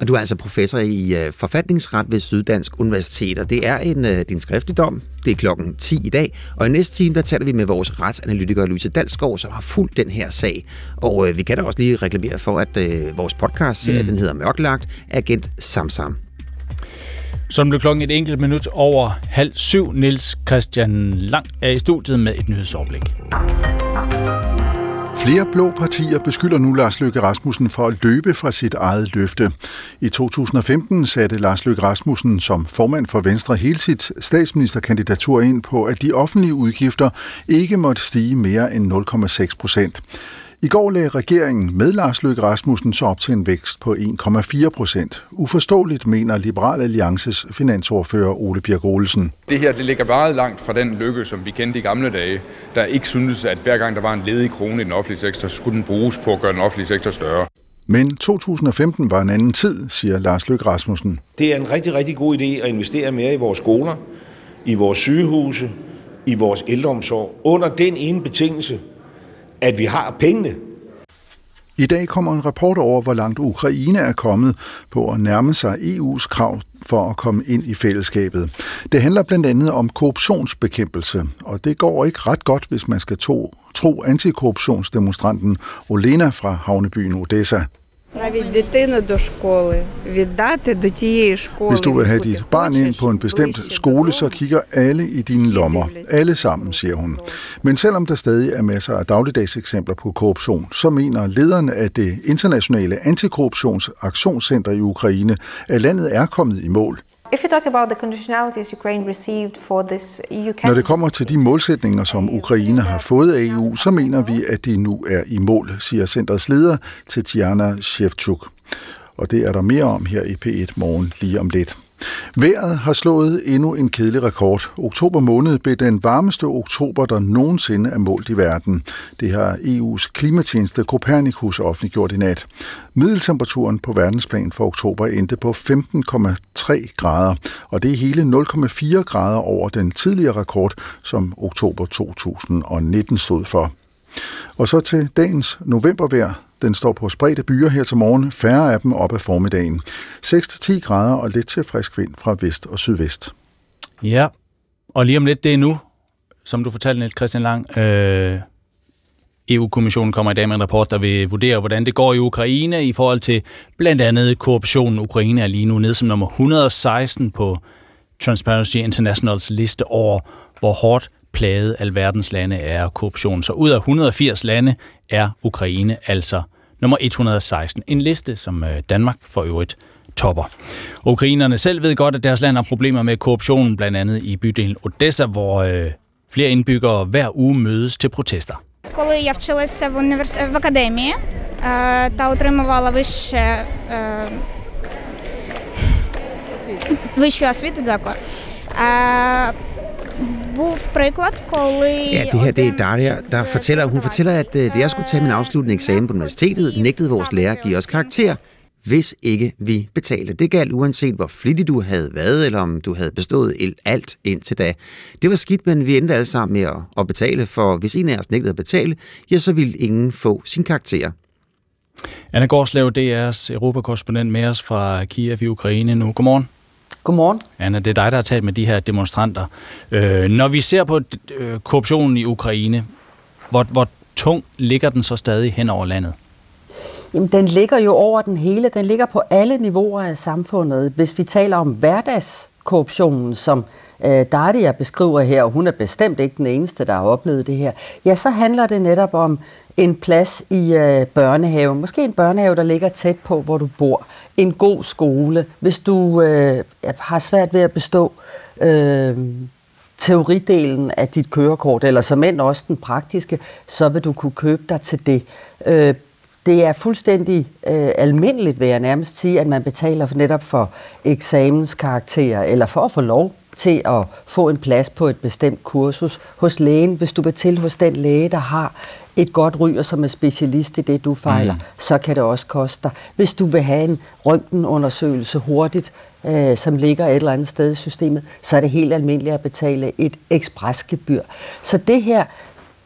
Og du er altså professor i uh, forfatningsret ved Syddansk Universitet, og det er en, uh, din skriftlig dom. Det er klokken 10 i dag, og i næste time, der taler vi med vores retsanalytiker Louise Dalsgaard, som har fulgt den her sag. Og uh, vi kan da også lige reklamere for, at uh, vores podcast-serie, mm. den hedder Mørklagt, Agent Samsam. Som blev klokken et enkelt minut over halv syv, Niels Christian Lang er i studiet med et nyhedsoverblik. Flere blå partier beskylder nu Lars Løkke Rasmussen for at løbe fra sit eget løfte. I 2015 satte Lars Løkke Rasmussen som formand for Venstre hele sit statsministerkandidatur ind på, at de offentlige udgifter ikke måtte stige mere end 0,6 procent. I går lagde regeringen med Lars Løkke Rasmussen så op til en vækst på 1,4 procent. Uforståeligt, mener Liberal Alliances finansordfører Ole Bjerg Olsen. Det her det ligger meget langt fra den lykke, som vi kendte i gamle dage, der ikke syntes, at hver gang der var en ledig krone i den offentlige sektor, skulle den bruges på at gøre den offentlige sektor større. Men 2015 var en anden tid, siger Lars Løkke Rasmussen. Det er en rigtig, rigtig god idé at investere mere i vores skoler, i vores sygehuse, i vores ældreomsorg, under den ene betingelse, at vi har pengene. I dag kommer en rapport over, hvor langt Ukraine er kommet på at nærme sig EU's krav for at komme ind i fællesskabet. Det handler blandt andet om korruptionsbekæmpelse, og det går ikke ret godt, hvis man skal tro, tro antikorruptionsdemonstranten Olena fra havnebyen Odessa. Навіть дитину до школи віддати до тієї школи. Hvis du vil have dit barn ind på en bestemt skole, så kigger alle i dine lommer. Alle sammen, siger hun. Men selvom der stadig er masser af dagligdags eksempler på korruption, så mener lederen af det internationale antikorruptionsaktionscenter i Ukraine, at landet er kommet i mål. If you talk about the conditionalities Ukraine received for this EU Når det kommer til de målsætninger, som Ukraine har fået af EU, så mener vi, at de nu er i mål, siger centrets leder Tetiana Shevchuk. Og det er der mere om her i P1 Morgen lige om lidt. Vejret har slået endnu en kedelig rekord. Oktober måned blev den varmeste oktober, der nogensinde er målt i verden. Det har EU's klimatjeneste Copernicus offentliggjort i nat. Middeltemperaturen på verdensplan for oktober endte på 15,3 grader, og det er hele 0,4 grader over den tidligere rekord, som oktober 2019 stod for. Og så til dagens novembervejr. Den står på spredte byer her til morgen, færre af dem op ad formiddagen. 6-10 grader og lidt til frisk vind fra vest og sydvest. Ja, og lige om lidt, det er nu, som du fortalte, Niels Christian Lang, øh, EU-kommissionen kommer i dag med en rapport, der vil vurdere, hvordan det går i Ukraine i forhold til blandt andet korruptionen. Ukraine er lige nu nede som nummer 116 på Transparency Internationals liste over, hvor hårdt plaget alverdens lande er korruption. Så ud af 180 lande er Ukraine altså nummer 116. En liste, som øh, Danmark for øvrigt topper. Ukrainerne selv ved godt, at deres land har problemer med korruption, blandt andet i bydelen Odessa, hvor øh, flere indbyggere hver uge mødes til protester. Коли я вчилася в універс... в академії е, та отримувала вище е, вищу освіту, дякую. Е, був приклад, коли... Ja, det her det er Daria, der fortæller, hun fortæller, at øh, da jeg skulle tage min afsluttende eksamen på universitetet, nægtede vores lærer at give os karakter, hvis ikke vi betalte. Det galt uanset hvor flittig du havde været, eller om du havde bestået alt indtil da. Det var skidt, men vi endte alle sammen med at betale, for hvis en af os nægtede at betale, ja, så ville ingen få sin karakter. Anna Gårdslev, DR's europakorrespondent med os fra Kiev i Ukraine nu. Godmorgen. Godmorgen. Anna, det er dig, der har talt med de her demonstranter. Øh, når vi ser på øh, korruptionen i Ukraine, hvor, hvor tung ligger den så stadig hen over landet? Jamen, den ligger jo over den hele. Den ligger på alle niveauer af samfundet. Hvis vi taler om hverdagskorruptionen, som øh, Dardia beskriver her, og hun er bestemt ikke den eneste, der har oplevet det her, ja, så handler det netop om en plads i øh, børnehave. Måske en børnehave, der ligger tæt på, hvor du bor. En god skole. Hvis du øh, har svært ved at bestå øh, teoridelen af dit kørekort, eller som end også den praktiske, så vil du kunne købe dig til det. Øh, det er fuldstændig øh, almindeligt, vil jeg nærmest sige, at man betaler for netop for eksamenskarakterer, eller for at få lov til at få en plads på et bestemt kursus hos lægen. Hvis du vil til hos den læge, der har et godt ry, og som er specialist i det, du fejler, mm. så kan det også koste dig. Hvis du vil have en røntgenundersøgelse hurtigt, øh, som ligger et eller andet sted i systemet, så er det helt almindeligt at betale et ekspresgebyr. Så det her,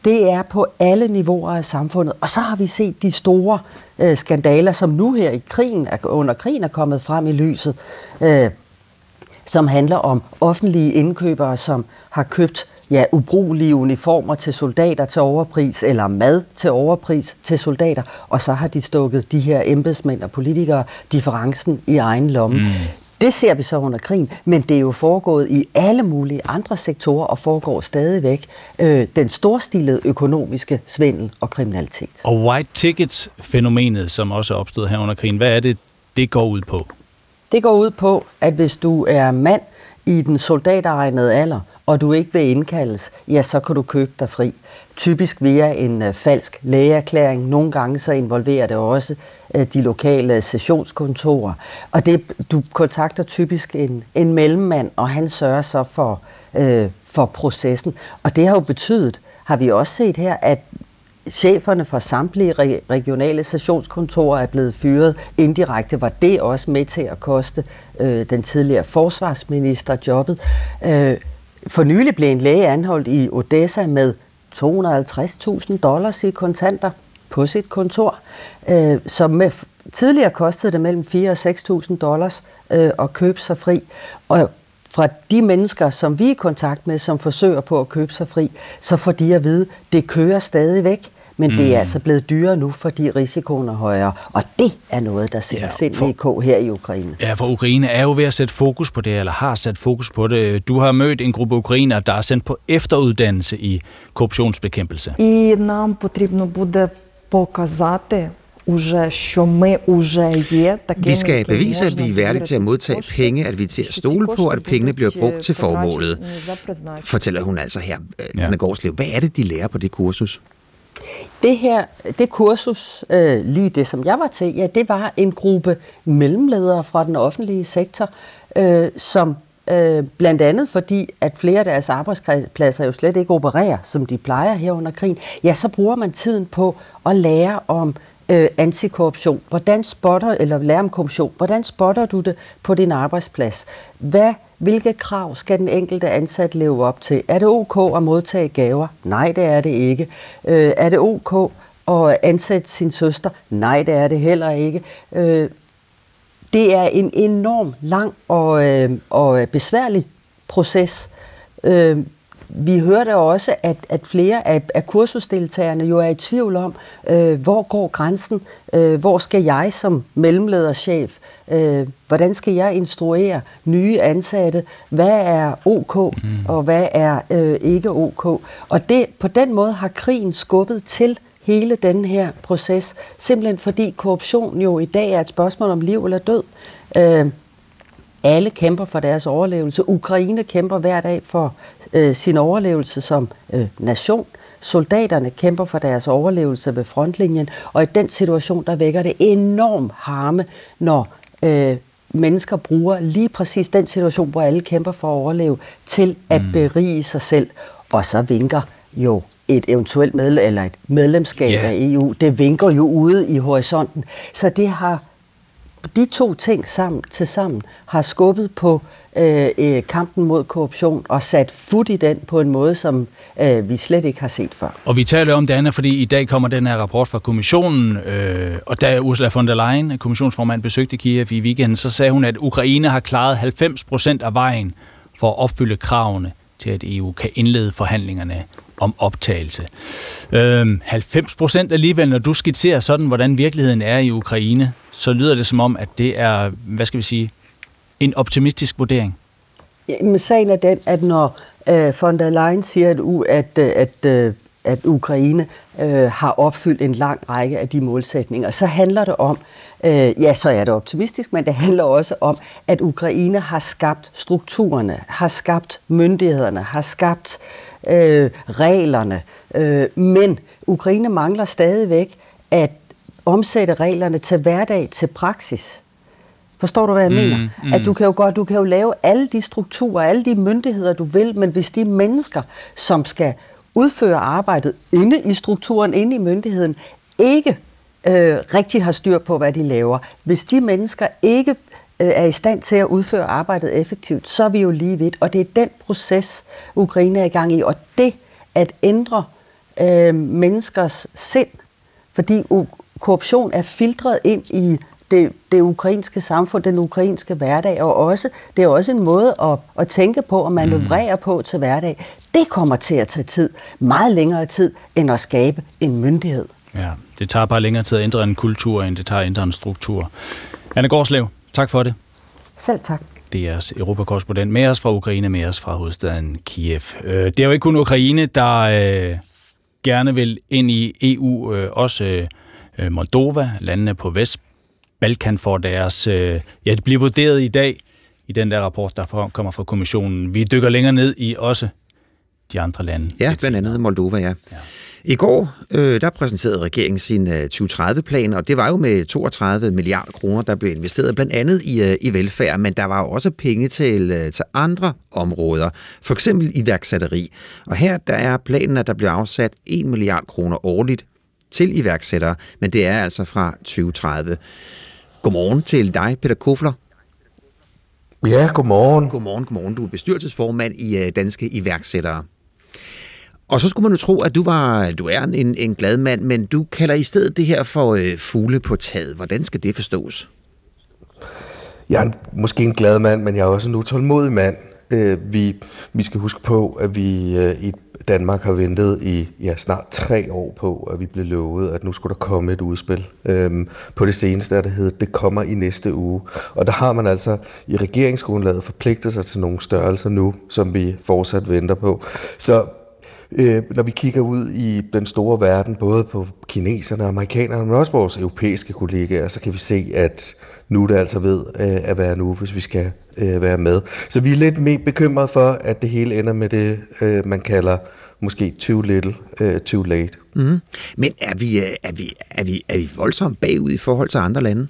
det er på alle niveauer af samfundet. Og så har vi set de store øh, skandaler, som nu her i krigen, under krigen er kommet frem i lyset, øh, som handler om offentlige indkøbere, som har købt ja, ubrugelige uniformer til soldater til overpris, eller mad til overpris til soldater, og så har de stukket de her embedsmænd og politikere differencen i egen lomme. Mm. Det ser vi så under krigen, men det er jo foregået i alle mulige andre sektorer og foregår stadigvæk øh, den storstilede økonomiske svindel og kriminalitet. Og white tickets-fænomenet, som også er opstået her under krigen, hvad er det, det går ud på? Det går ud på, at hvis du er mand i den soldateregnede alder, og du ikke vil indkaldes, ja, så kan du købe dig fri. Typisk via en øh, falsk lægeerklæring. Nogle gange så involverer det også øh, de lokale sessionskontorer. Og det, du kontakter typisk en, en mellemmand, og han sørger så for, øh, for processen. Og det har jo betydet, har vi også set her, at cheferne for samtlige regionale stationskontorer er blevet fyret. Indirekte var det også med til at koste øh, den tidligere forsvarsminister jobbet. Øh, for nylig blev en læge anholdt i Odessa med 250.000 dollars i kontanter på sit kontor, øh, som med, tidligere kostede det mellem 4 og 6.000 dollars øh, at købe sig fri. Og fra de mennesker, som vi er i kontakt med, som forsøger på at købe sig fri, så får de at vide, at det kører stadig væk. Men mm. det er mm. altså blevet dyrere nu, fordi risikoen er højere. Og det er noget, der sætter ja, sindssygt for, her i Ukraine. Ja, for Ukraine er jo ved at sætte fokus på det, eller har sat fokus på det. Du har mødt en gruppe ukrainer, der er sendt på efteruddannelse i korruptionsbekæmpelse. І нам потрібно буде показати, Уже, що ми уже є Vi skal bevise, at vi er værdige til at modtage penge, at vi er til at stole på, at pengene bliver brugt til formålet, fortæller hun altså her, Anna Gårdslev. Hvad er det, de lærer på det kursus? Det her, det kursus, øh, lige det som jeg var til, ja, det var en gruppe mellemledere fra den offentlige sektor, øh, som øh, blandt andet fordi, at flere af deres arbejdspladser jo slet ikke opererer, som de plejer her under krigen, ja, så bruger man tiden på at lære om øh, antikorruption. Hvordan spotter, eller lære om korruption, hvordan spotter du det på din arbejdsplads? Hvad hvilke krav skal den enkelte ansat leve op til? Er det ok at modtage gaver? Nej, det er det ikke. Øh, er det ok at ansætte sin søster? Nej, det er det heller ikke. Øh, det er en enorm lang og, øh, og besværlig proces. Øh, vi hørte også, at, at flere af, af kursusdeltagerne jo er i tvivl om, øh, hvor går grænsen? Øh, hvor skal jeg som mellemlederchef? Øh, hvordan skal jeg instruere nye ansatte? Hvad er OK, mm. og hvad er øh, ikke OK? Og det, på den måde har krigen skubbet til hele den her proces, simpelthen fordi korruption jo i dag er et spørgsmål om liv eller død. Øh, alle kæmper for deres overlevelse. Ukraine kæmper hver dag for øh, sin overlevelse som øh, nation. Soldaterne kæmper for deres overlevelse ved frontlinjen, og i den situation, der vækker det enorm harme, når øh, mennesker bruger lige præcis den situation, hvor alle kæmper for at overleve, til at mm. berige sig selv. Og så vinker jo et eventuelt medlem, eller et medlemskab yeah. af EU, det vinker jo ude i horisonten. Så det har de to ting sammen, til sammen har skubbet på øh, øh, kampen mod korruption og sat fod i den på en måde, som øh, vi slet ikke har set før. Og vi taler om det andet, fordi i dag kommer den her rapport fra kommissionen, øh, og da Ursula von der Leyen, kommissionsformand, besøgte Kiev i weekenden, så sagde hun, at Ukraine har klaret 90 procent af vejen for at opfylde kravene til, at EU kan indlede forhandlingerne om optagelse. Øhm, 90 procent alligevel, når du skitserer sådan, hvordan virkeligheden er i Ukraine, så lyder det som om, at det er, hvad skal vi sige, en optimistisk vurdering. Jamen, sagen er den, at når øh, von der Leyen siger, at, u, at, øh, at, øh, at Ukraine øh, har opfyldt en lang række af de målsætninger, så handler det om, øh, ja, så er det optimistisk, men det handler også om, at Ukraine har skabt strukturerne, har skabt myndighederne, har skabt øh, reglerne, øh, men Ukraine mangler stadigvæk at omsætte reglerne til hverdag, til praksis. Forstår du, hvad jeg mm, mener? Mm. At du kan jo godt, du kan jo lave alle de strukturer, alle de myndigheder, du vil, men hvis de mennesker, som skal udføre arbejdet inde i strukturen, inde i myndigheden, ikke øh, rigtig har styr på, hvad de laver, hvis de mennesker ikke øh, er i stand til at udføre arbejdet effektivt, så er vi jo lige vidt. Og det er den proces, Ukraine er i gang i. Og det at ændre øh, menneskers sind, fordi korruption er filtreret ind i det, det ukrainske samfund, den ukrainske hverdag, og også, det er også en måde at, at tænke på og manøvrere mm. på til hverdag. Det kommer til at tage tid, meget længere tid, end at skabe en myndighed. Ja, det tager bare længere tid at ændre en kultur, end det tager at ændre en struktur. Anne Gårdslev, tak for det. Selv tak. Det er europakorrespondent med os fra Ukraine, med os fra hovedstaden Kiev. Øh, det er jo ikke kun Ukraine, der øh, gerne vil ind i EU, øh, også Moldova, landene på Vest Balkan får deres... Ja, det bliver vurderet i dag i den der rapport, der kommer fra kommissionen. Vi dykker længere ned i også de andre lande. Ja, blandt andet Moldova, ja. ja. I går, øh, der præsenterede regeringen sin øh, 2030-plan, og det var jo med 32 milliarder kroner, der blev investeret blandt andet i, øh, i velfærd, men der var jo også penge til, øh, til andre områder, for eksempel iværksætteri. Og her der er planen, at der bliver afsat 1 milliard kroner årligt til iværksættere, men det er altså fra 2030. Godmorgen til dig, Peter Kofler. Ja, godmorgen. Godmorgen, godmorgen. Du er bestyrelsesformand i øh, Danske Iværksættere. Og så skulle man jo tro, at du var du er en, en glad mand, men du kalder i stedet det her for øh, fugle på taget. Hvordan skal det forstås? Jeg er måske en glad mand, men jeg er også en utålmodig mand. Øh, vi, vi skal huske på, at vi øh, i Danmark har ventet i ja, snart tre år på, at vi blev lovet, at nu skulle der komme et udspil. Øhm, på det seneste er det hedder, det kommer i næste uge. Og der har man altså i regeringsgrundlaget forpligtet sig til nogle størrelser nu, som vi fortsat venter på. Så øh, når vi kigger ud i den store verden, både på kineserne og amerikanerne, men også vores europæiske kollegaer, så kan vi se, at nu er det altså ved øh, at være nu, hvis vi skal øh, være med. Så vi er lidt mere bekymrede for, at det hele ender med det, øh, man kalder måske too little, øh, too late. Mm. Men er vi, øh, er, vi, er, vi, er vi voldsomt bagud i forhold til andre lande?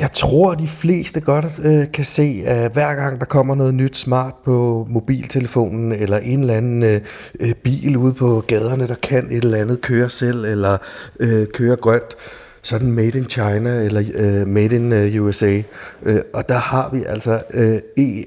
Jeg tror, de fleste godt øh, kan se, at hver gang der kommer noget nyt smart på mobiltelefonen, eller en eller anden øh, øh, bil ude på gaderne, der kan et eller andet køre selv, eller øh, køre grønt, så er den made in China, eller øh, made in øh, USA. Øh, og der har vi altså øh,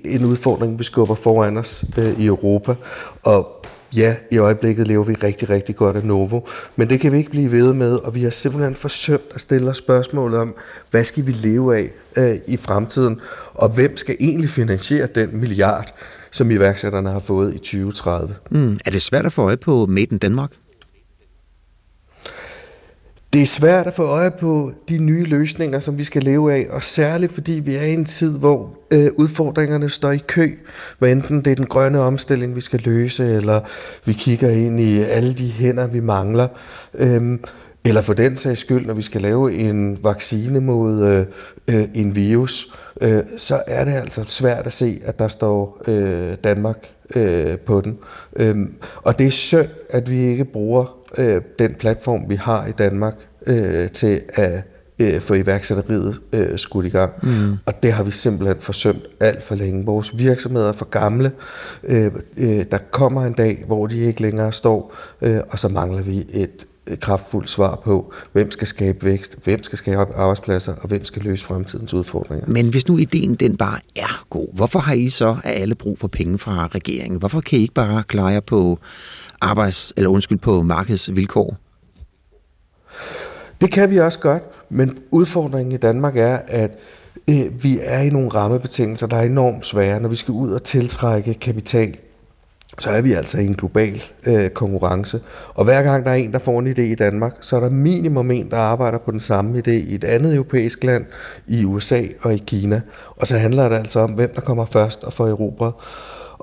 en udfordring, vi skubber foran os øh, i Europa. Og ja, i øjeblikket lever vi rigtig, rigtig godt af Novo, men det kan vi ikke blive ved med, og vi har simpelthen forsømt at stille os spørgsmålet om, hvad skal vi leve af øh, i fremtiden, og hvem skal egentlig finansiere den milliard, som iværksætterne har fået i 2030. Mm. Er det svært at få øje på Made in Denmark? Det er svært at få øje på de nye løsninger, som vi skal leve af, og særligt fordi vi er i en tid, hvor øh, udfordringerne står i kø, hvad enten det er den grønne omstilling, vi skal løse, eller vi kigger ind i alle de hænder, vi mangler, øhm, eller for den sags skyld, når vi skal lave en vaccine mod øh, øh, en virus, øh, så er det altså svært at se, at der står øh, Danmark øh, på den. Øhm, og det er synd, at vi ikke bruger øh, den platform, vi har i Danmark, øh, til at øh, få iværksætteriet øh, skudt i gang. Mm. Og det har vi simpelthen forsømt alt for længe. Vores virksomheder er for gamle. Øh, øh, der kommer en dag, hvor de ikke længere står, øh, og så mangler vi et kraftfuldt svar på, hvem skal skabe vækst, hvem skal skabe arbejdspladser, og hvem skal løse fremtidens udfordringer. Men hvis nu ideen den bare er god, hvorfor har I så af alle brug for penge fra regeringen? Hvorfor kan I ikke bare klare jer på arbejds, eller undskyld, på markedsvilkår? Det kan vi også godt, men udfordringen i Danmark er, at øh, vi er i nogle rammebetingelser, der er enormt svære, når vi skal ud og tiltrække kapital så er vi altså i en global øh, konkurrence. Og hver gang der er en, der får en idé i Danmark, så er der minimum en, der arbejder på den samme idé i et andet europæisk land, i USA og i Kina. Og så handler det altså om, hvem der kommer først og får erobret.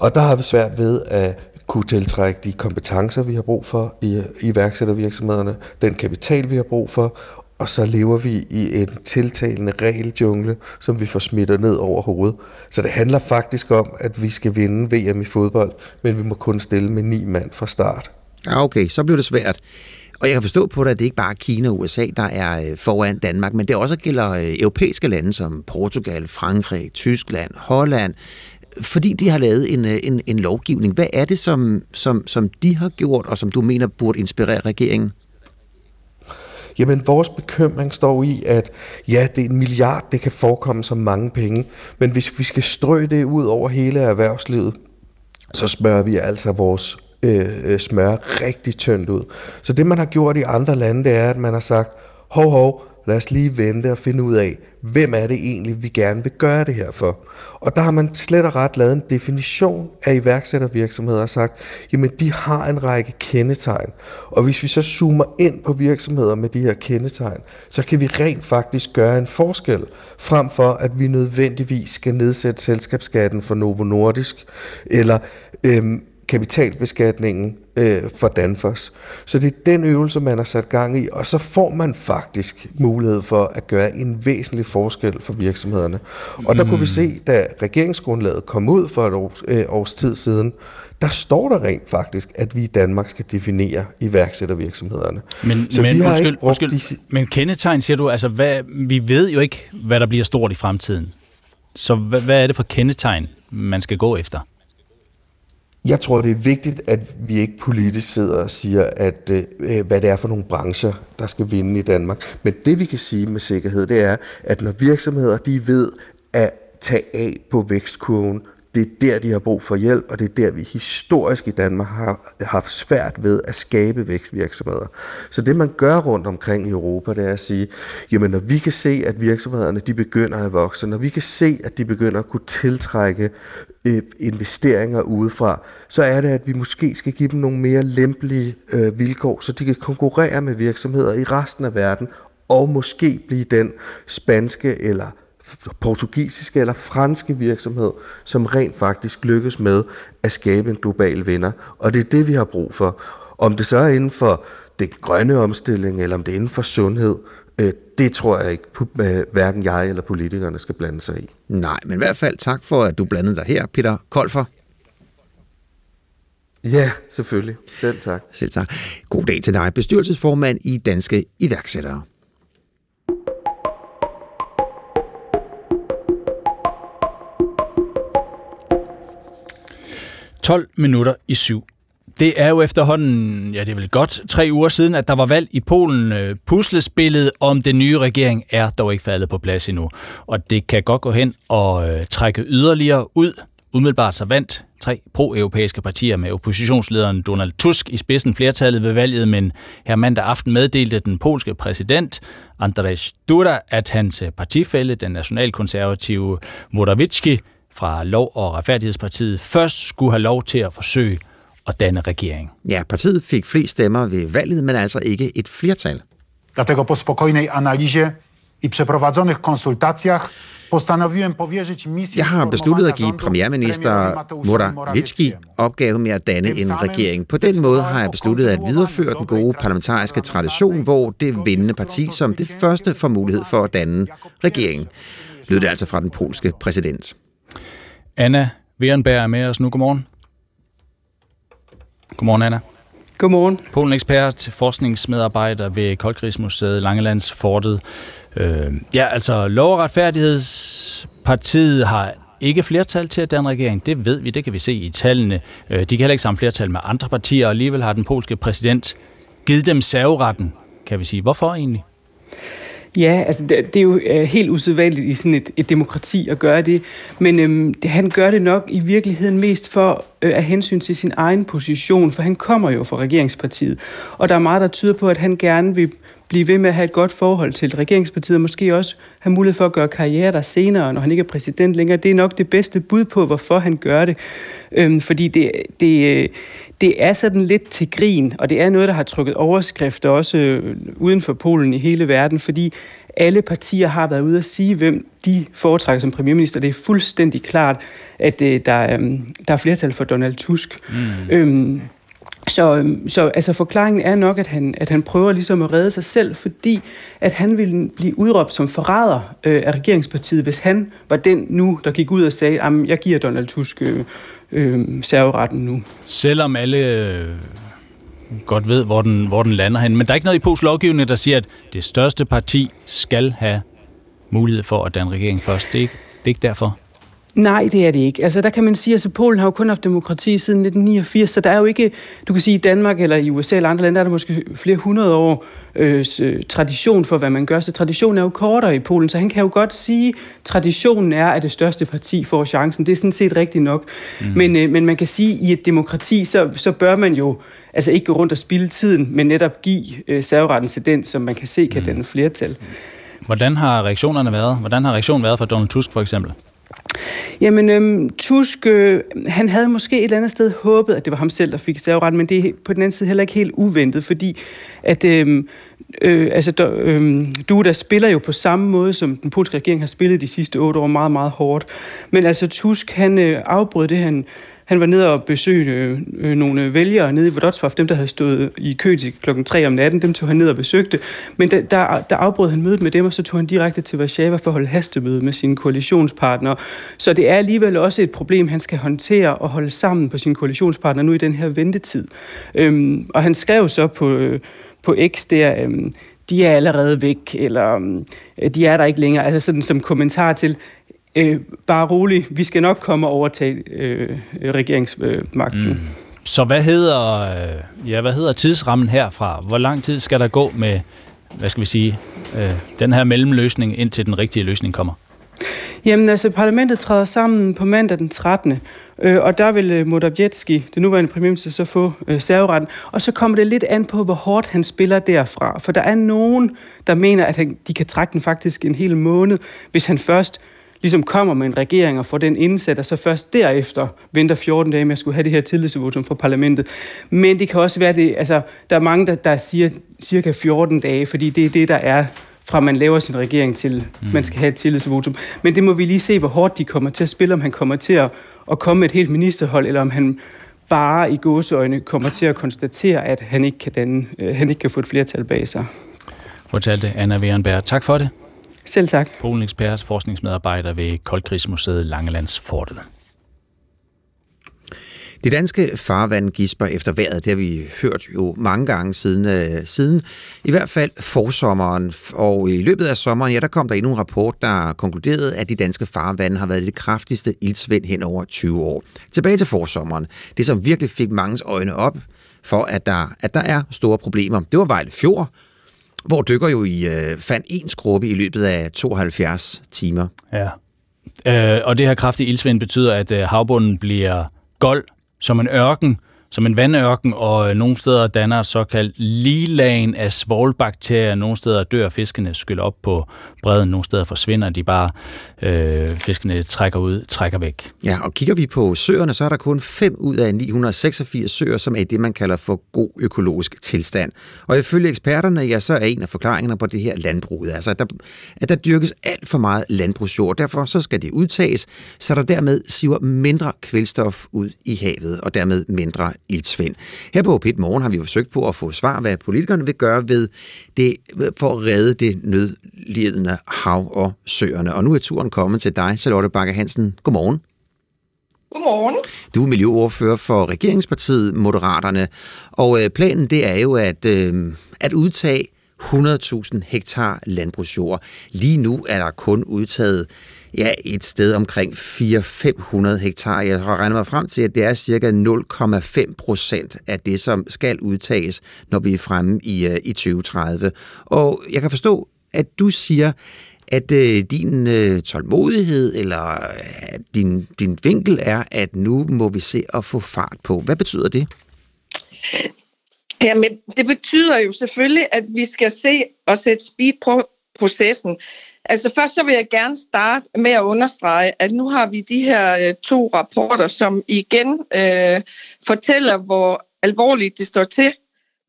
Og der har vi svært ved at kunne tiltrække de kompetencer, vi har brug for i iværksættervirksomhederne, den kapital, vi har brug for, og så lever vi i en tiltalende regeljungle, som vi får smittet ned over hovedet. Så det handler faktisk om, at vi skal vinde VM i fodbold, men vi må kun stille med ni mand fra start. Ja, okay, så bliver det svært. Og jeg kan forstå på det, at det ikke bare er Kina og USA, der er øh, foran Danmark, men det også gælder øh, europæiske lande som Portugal, Frankrig, Tyskland, Holland, fordi de har lavet en, øh, en, en lovgivning. Hvad er det, som, som, som de har gjort, og som du mener burde inspirere regeringen? Jamen, vores bekymring står i, at ja, det er en milliard, det kan forekomme som mange penge, men hvis vi skal strø det ud over hele erhvervslivet, så smører vi altså vores øh, øh smør rigtig tyndt ud. Så det, man har gjort i andre lande, det er, at man har sagt, hov, hov, lad os lige vente og finde ud af, hvem er det egentlig, vi gerne vil gøre det her for. Og der har man slet og ret lavet en definition af iværksættervirksomheder og sagt, jamen de har en række kendetegn. Og hvis vi så zoomer ind på virksomheder med de her kendetegn, så kan vi rent faktisk gøre en forskel, frem for at vi nødvendigvis skal nedsætte selskabsskatten for Novo Nordisk, eller øhm, kapitalbeskatningen øh, for Danfoss. Så det er den øvelse, man har sat gang i, og så får man faktisk mulighed for at gøre en væsentlig forskel for virksomhederne. Og der mm. kunne vi se, da regeringsgrundlaget kom ud for et års, øh, års tid siden, der står der rent faktisk, at vi i Danmark skal definere iværksættervirksomhederne. Men, så men, vi har undskyld, ikke brugt undskyld, de... men kendetegn siger du, altså hvad, vi ved jo ikke, hvad der bliver stort i fremtiden. Så hvad, hvad er det for kendetegn, man skal gå efter? Jeg tror, det er vigtigt, at vi ikke politisk sidder og siger, at øh, hvad det er for nogle brancher, der skal vinde i Danmark. Men det vi kan sige med sikkerhed, det er, at når virksomheder de ved at tage af på vækstkurven, det er der, de har brug for hjælp, og det er der, vi historisk i Danmark har haft svært ved at skabe vækstvirksomheder. Så det, man gør rundt omkring i Europa, det er at sige, jamen når vi kan se, at virksomhederne de begynder at vokse, når vi kan se, at de begynder at kunne tiltrække øh, investeringer udefra, så er det, at vi måske skal give dem nogle mere lempelige øh, vilkår, så de kan konkurrere med virksomheder i resten af verden, og måske blive den spanske eller portugisiske eller franske virksomhed, som rent faktisk lykkes med at skabe en global vinder. Og det er det, vi har brug for. Om det så er inden for det grønne omstilling, eller om det er inden for sundhed, øh, det tror jeg ikke, øh, hverken jeg eller politikerne skal blande sig i. Nej, men i hvert fald tak for, at du blandede dig her, Peter Kolfer. Ja, selvfølgelig. Selv tak. Selv tak. God dag til dig, bestyrelsesformand i Danske Iværksættere. 12 minutter i syv. Det er jo efterhånden, ja det er vel godt tre uger siden, at der var valg i Polen. Øh, puslespillet om den nye regering er dog ikke faldet på plads endnu. Og det kan godt gå hen og øh, trække yderligere ud. Umiddelbart så vandt tre pro-europæiske partier med oppositionslederen Donald Tusk i spidsen flertallet ved valget, men her mandag aften meddelte den polske præsident Andrzej Duda, at hans partifælle, den nationalkonservative Morawiecki, fra Lov- og Retfærdighedspartiet først skulle have lov til at forsøge at danne regering. Ja, partiet fik flest stemmer ved valget, men altså ikke et flertal. Dlatego po spokojnej analizie i przeprowadzonych konsultacjach postanowiłem powierzyć misję Jeg har besluttet at give premierminister Morawiecki opgave med at danne en regering. På den måde har jeg besluttet at videreføre den gode parlamentariske tradition, hvor det vindende parti som det første får mulighed for at danne regering. Lød det altså fra den polske præsident. Anna Werenberg er med os nu. Godmorgen. Godmorgen, Anna. Godmorgen. Polen-ekspert, forskningsmedarbejder ved Koldkrigsmuseet Langelandsfortet. Øh, ja, altså Lov- og Retfærdighedspartiet har ikke flertal til at danne regering. Det ved vi, det kan vi se i tallene. Øh, de kan heller ikke samle flertal med andre partier, og alligevel har den polske præsident givet dem serveretten, kan vi sige. Hvorfor egentlig? Ja, altså det, det er jo øh, helt usædvanligt i sådan et, et demokrati at gøre det, men øhm, det, han gør det nok i virkeligheden mest for øh, af hensyn til sin egen position, for han kommer jo fra regeringspartiet, og der er meget, der tyder på, at han gerne vil blive ved med at have et godt forhold til regeringspartiet, og måske også have mulighed for at gøre karriere der senere, når han ikke er præsident længere. Det er nok det bedste bud på, hvorfor han gør det. Øhm, fordi det, det, øh, det er sådan lidt til grin, og det er noget, der har trykket overskrifter også øh, uden for Polen i hele verden, fordi alle partier har været ude at sige, hvem de foretrækker som premierminister. Det er fuldstændig klart, at øh, der, øh, der er flertal for Donald Tusk. Mm. Øhm, så, øhm, så altså forklaringen er nok, at han, at han prøver ligesom at redde sig selv, fordi at han ville blive udråbt som forræder øh, af regeringspartiet, hvis han var den nu, der gik ud og sagde, at jeg giver Donald Tusk øh, øh, serveretten nu. Selvom alle øh, godt ved, hvor den, hvor den lander hen. Men der er ikke noget i polsk lovgivning, der siger, at det største parti skal have mulighed for at danne regering først. Det er ikke, det er ikke derfor. Nej, det er det ikke. Altså, der kan man sige, at altså, Polen har jo kun haft demokrati siden 1989, så der er jo ikke, du kan sige, i Danmark eller i USA eller andre lande, der er der måske flere hundrede år øh, tradition for, hvad man gør. Så traditionen er jo kortere i Polen, så han kan jo godt sige, at traditionen er, at det største parti får chancen. Det er sådan set rigtigt nok. Mm. Men, øh, men man kan sige, at i et demokrati, så, så bør man jo altså ikke gå rundt og spilde tiden, men netop give øh, serveretten til den, som man kan se kan mm. danne flertal. Hvordan har reaktionerne været? Hvordan har reaktionen været fra Donald Tusk for eksempel? Jamen, øhm, Tusk, øh, han havde måske et eller andet sted håbet, at det var ham selv, der fik serveret, men det er på den anden side heller ikke helt uventet, fordi at øhm, øh, altså, der, øh, Duda spiller jo på samme måde, som den polske regering har spillet de sidste otte år, meget, meget hårdt. Men altså, Tusk, han øh, afbrød det, han han var nede og besøgte øh, øh, nogle vælgere nede i Vodotslav, dem der havde stået i kø til klokken 3 om natten, dem tog han ned og besøgte. Men der, der, der afbrød han mødet med dem, og så tog han direkte til Warszawa for at holde hastemøde med sine koalitionspartnere. Så det er alligevel også et problem, han skal håndtere og holde sammen på sine koalitionspartnere nu i den her ventetid. Øhm, og han skrev så på, øh, på X der, øhm, de er allerede væk, eller øh, de er der ikke længere. Altså sådan som kommentar til, øh, bare rolig, vi skal nok komme og overtage øh, regeringsmagten. Mm. Så hvad hedder, øh, ja, hvad hedder tidsrammen herfra? Hvor lang tid skal der gå med, hvad skal vi sige, øh, den her mellemløsning, indtil den rigtige løsning kommer? Jamen altså, parlamentet træder sammen på mandag den 13. Øh, og der vil øh, Modawiecki, det nuværende premierminister, så få øh, serveretten. Og så kommer det lidt an på, hvor hårdt han spiller derfra. For der er nogen, der mener, at han, de kan trække den faktisk en hel måned, hvis han først ligesom kommer med en regering og får den indsat, og så først derefter venter 14 dage med at skulle have det her tillidsvotum fra parlamentet. Men det kan også være, det, altså, der er mange, der, der siger cirka 14 dage, fordi det er det, der er fra man laver sin regering til, mm. man skal have et tillidsvotum. Men det må vi lige se, hvor hårdt de kommer til at spille, om han kommer til at, at komme med et helt ministerhold, eller om han bare i gåseøjne kommer til at konstatere, at han ikke kan, danne, øh, han ikke kan få et flertal bag sig. Fortalte Anna Werenberg. Tak for det. Selv tak. Polen Ekspert, forskningsmedarbejder ved Koldkrigsmuseet Langelandsfortet. Det danske farvand gisper efter vejret, det har vi hørt jo mange gange siden, øh, siden i hvert fald forsommeren. Og i løbet af sommeren, ja, der kom der endnu en rapport, der konkluderede, at de danske farvande har været det kraftigste ildsvind hen over 20 år. Tilbage til forsommeren. Det, som virkelig fik mangens øjne op for, at der, at der er store problemer. Det var Vejle Fjord, hvor dykker jo i øh, fandt en skruppe i løbet af 72 timer. Ja. Øh, og det her kraftige ildsvind betyder, at øh, havbunden bliver gold som en ørken, som en vandørken, og øh, nogle steder danner et såkaldt lilagen af svolbakterier. Nogle steder dør fiskene, skyller op på bredden, nogle steder forsvinder de bare. Øh, fiskene trækker ud, trækker væk. Ja, og kigger vi på søerne, så er der kun 5 ud af 986 søer, som er det, man kalder for god økologisk tilstand. Og ifølge eksperterne, ja, så er en af forklaringerne på det her landbruget, altså at der, at der dyrkes alt for meget landbrugsjord. Derfor så skal det udtages, så der dermed siver mindre kvælstof ud i havet, og dermed mindre iltsvind. Her på Pit Morgen har vi forsøgt på at få svar, hvad politikerne vil gøre ved det, for at redde det nødlidende hav og søerne. Og nu er turen kommet til dig, Charlotte Bakker Hansen. Godmorgen. Godmorgen. Du er miljøordfører for Regeringspartiet Moderaterne, og øh, planen det er jo at, øh, at udtage 100.000 hektar landbrugsjord. Lige nu er der kun udtaget ja, et sted omkring 400-500 hektar. Jeg har regnet mig frem til, at det er cirka 0,5 procent af det, som skal udtages, når vi er fremme i, øh, i 2030. Og jeg kan forstå, at du siger, at øh, din øh, tålmodighed eller øh, din, din vinkel er, at nu må vi se at få fart på. Hvad betyder det? Jamen, det betyder jo selvfølgelig, at vi skal se og sætte speed på processen. Altså først så vil jeg gerne starte med at understrege, at nu har vi de her øh, to rapporter, som igen øh, fortæller, hvor alvorligt det står til,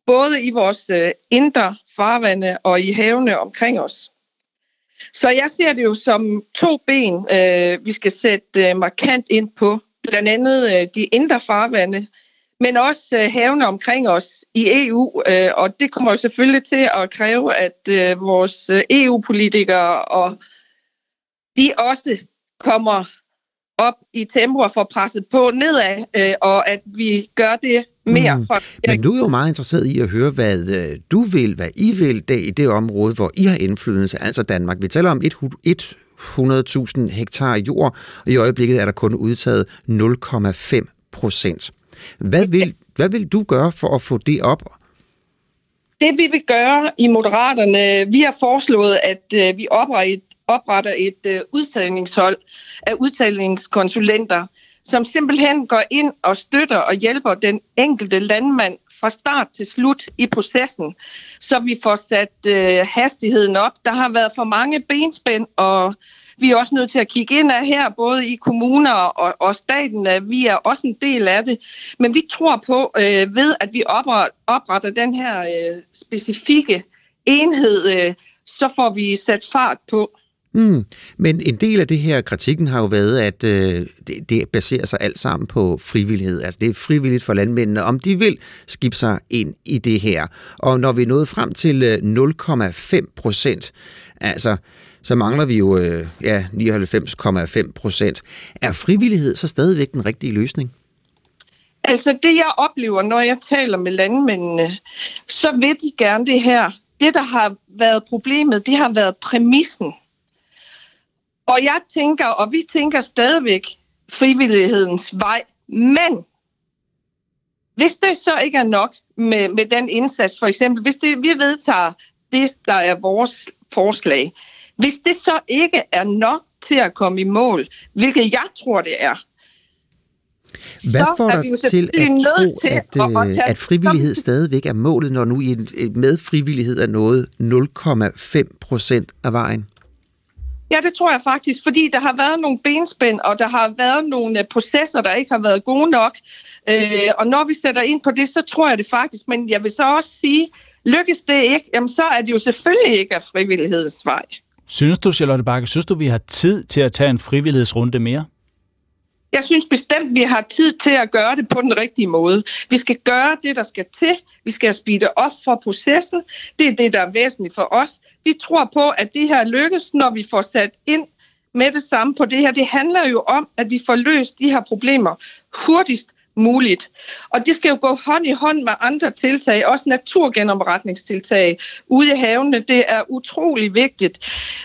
både i vores øh, indre farvande og i havene omkring os. Så jeg ser det jo som to ben, øh, vi skal sætte øh, markant ind på. Blandt andet øh, de indre farvande, men også øh, havene omkring os i EU. Øh, og det kommer jo selvfølgelig til at kræve, at øh, vores øh, EU-politikere og de også kommer op i tempo og får presset på nedad, øh, og at vi gør det mere. Mm. For... Men du er jo meget interesseret i at høre, hvad øh, du vil, hvad I vil det, i det område, hvor I har indflydelse, altså Danmark. Vi taler om 100.000 hektar jord, og i øjeblikket er der kun udtaget 0,5 procent. Hvad vil, hvad vil du gøre for at få det op? Det vi vil gøre i Moderaterne, vi har foreslået, at øh, vi opretter et, opretter et øh, af udsætningskonsulenter, som simpelthen går ind og støtter og hjælper den enkelte landmand fra start til slut i processen, så vi får sat øh, hastigheden op. Der har været for mange benspænd, og vi er også nødt til at kigge ind af her, både i kommuner og, og staten, at vi er også en del af det. Men vi tror på, øh, ved at vi opretter, den her øh, specifikke enhed, øh, så får vi sat fart på. Mm. Men en del af det her kritikken har jo været, at øh, det, det baserer sig alt sammen på frivillighed. Altså det er frivilligt for landmændene, om de vil skibbe sig ind i det her. Og når vi er nået frem til øh, 0,5 procent, altså så mangler vi jo øh, ja, 99,5 procent. Er frivillighed så stadigvæk den rigtige løsning? Altså det, jeg oplever, når jeg taler med landmændene, så vil de gerne det her. Det, der har været problemet, det har været præmissen. Og jeg tænker, og vi tænker stadigvæk frivillighedens vej, men hvis det så ikke er nok med, med den indsats, for eksempel, hvis det, vi vedtager det, der er vores forslag, hvis det så ikke er nok til at komme i mål, hvilket jeg tror, det er, hvad får dig til at tro, til at, at, at, at frivillighed stadigvæk er målet, når nu med frivillighed er nået 0,5 procent af vejen? Ja, det tror jeg faktisk, fordi der har været nogle benspænd, og der har været nogle øh, processer, der ikke har været gode nok. Øh, og når vi sætter ind på det, så tror jeg det faktisk. Men jeg vil så også sige, lykkes det ikke, jamen så er det jo selvfølgelig ikke af frivillighedens vej. Synes du, Charlotte Bakke, synes du, vi har tid til at tage en frivillighedsrunde mere? Jeg synes bestemt, vi har tid til at gøre det på den rigtige måde. Vi skal gøre det, der skal til. Vi skal speede op for processen. Det er det, der er væsentligt for os. Vi tror på, at det her lykkes, når vi får sat ind med det samme på det her. Det handler jo om, at vi får løst de her problemer hurtigst muligt. Og det skal jo gå hånd i hånd med andre tiltag, også naturgenopretningstiltag ude i havene. Det er utrolig vigtigt.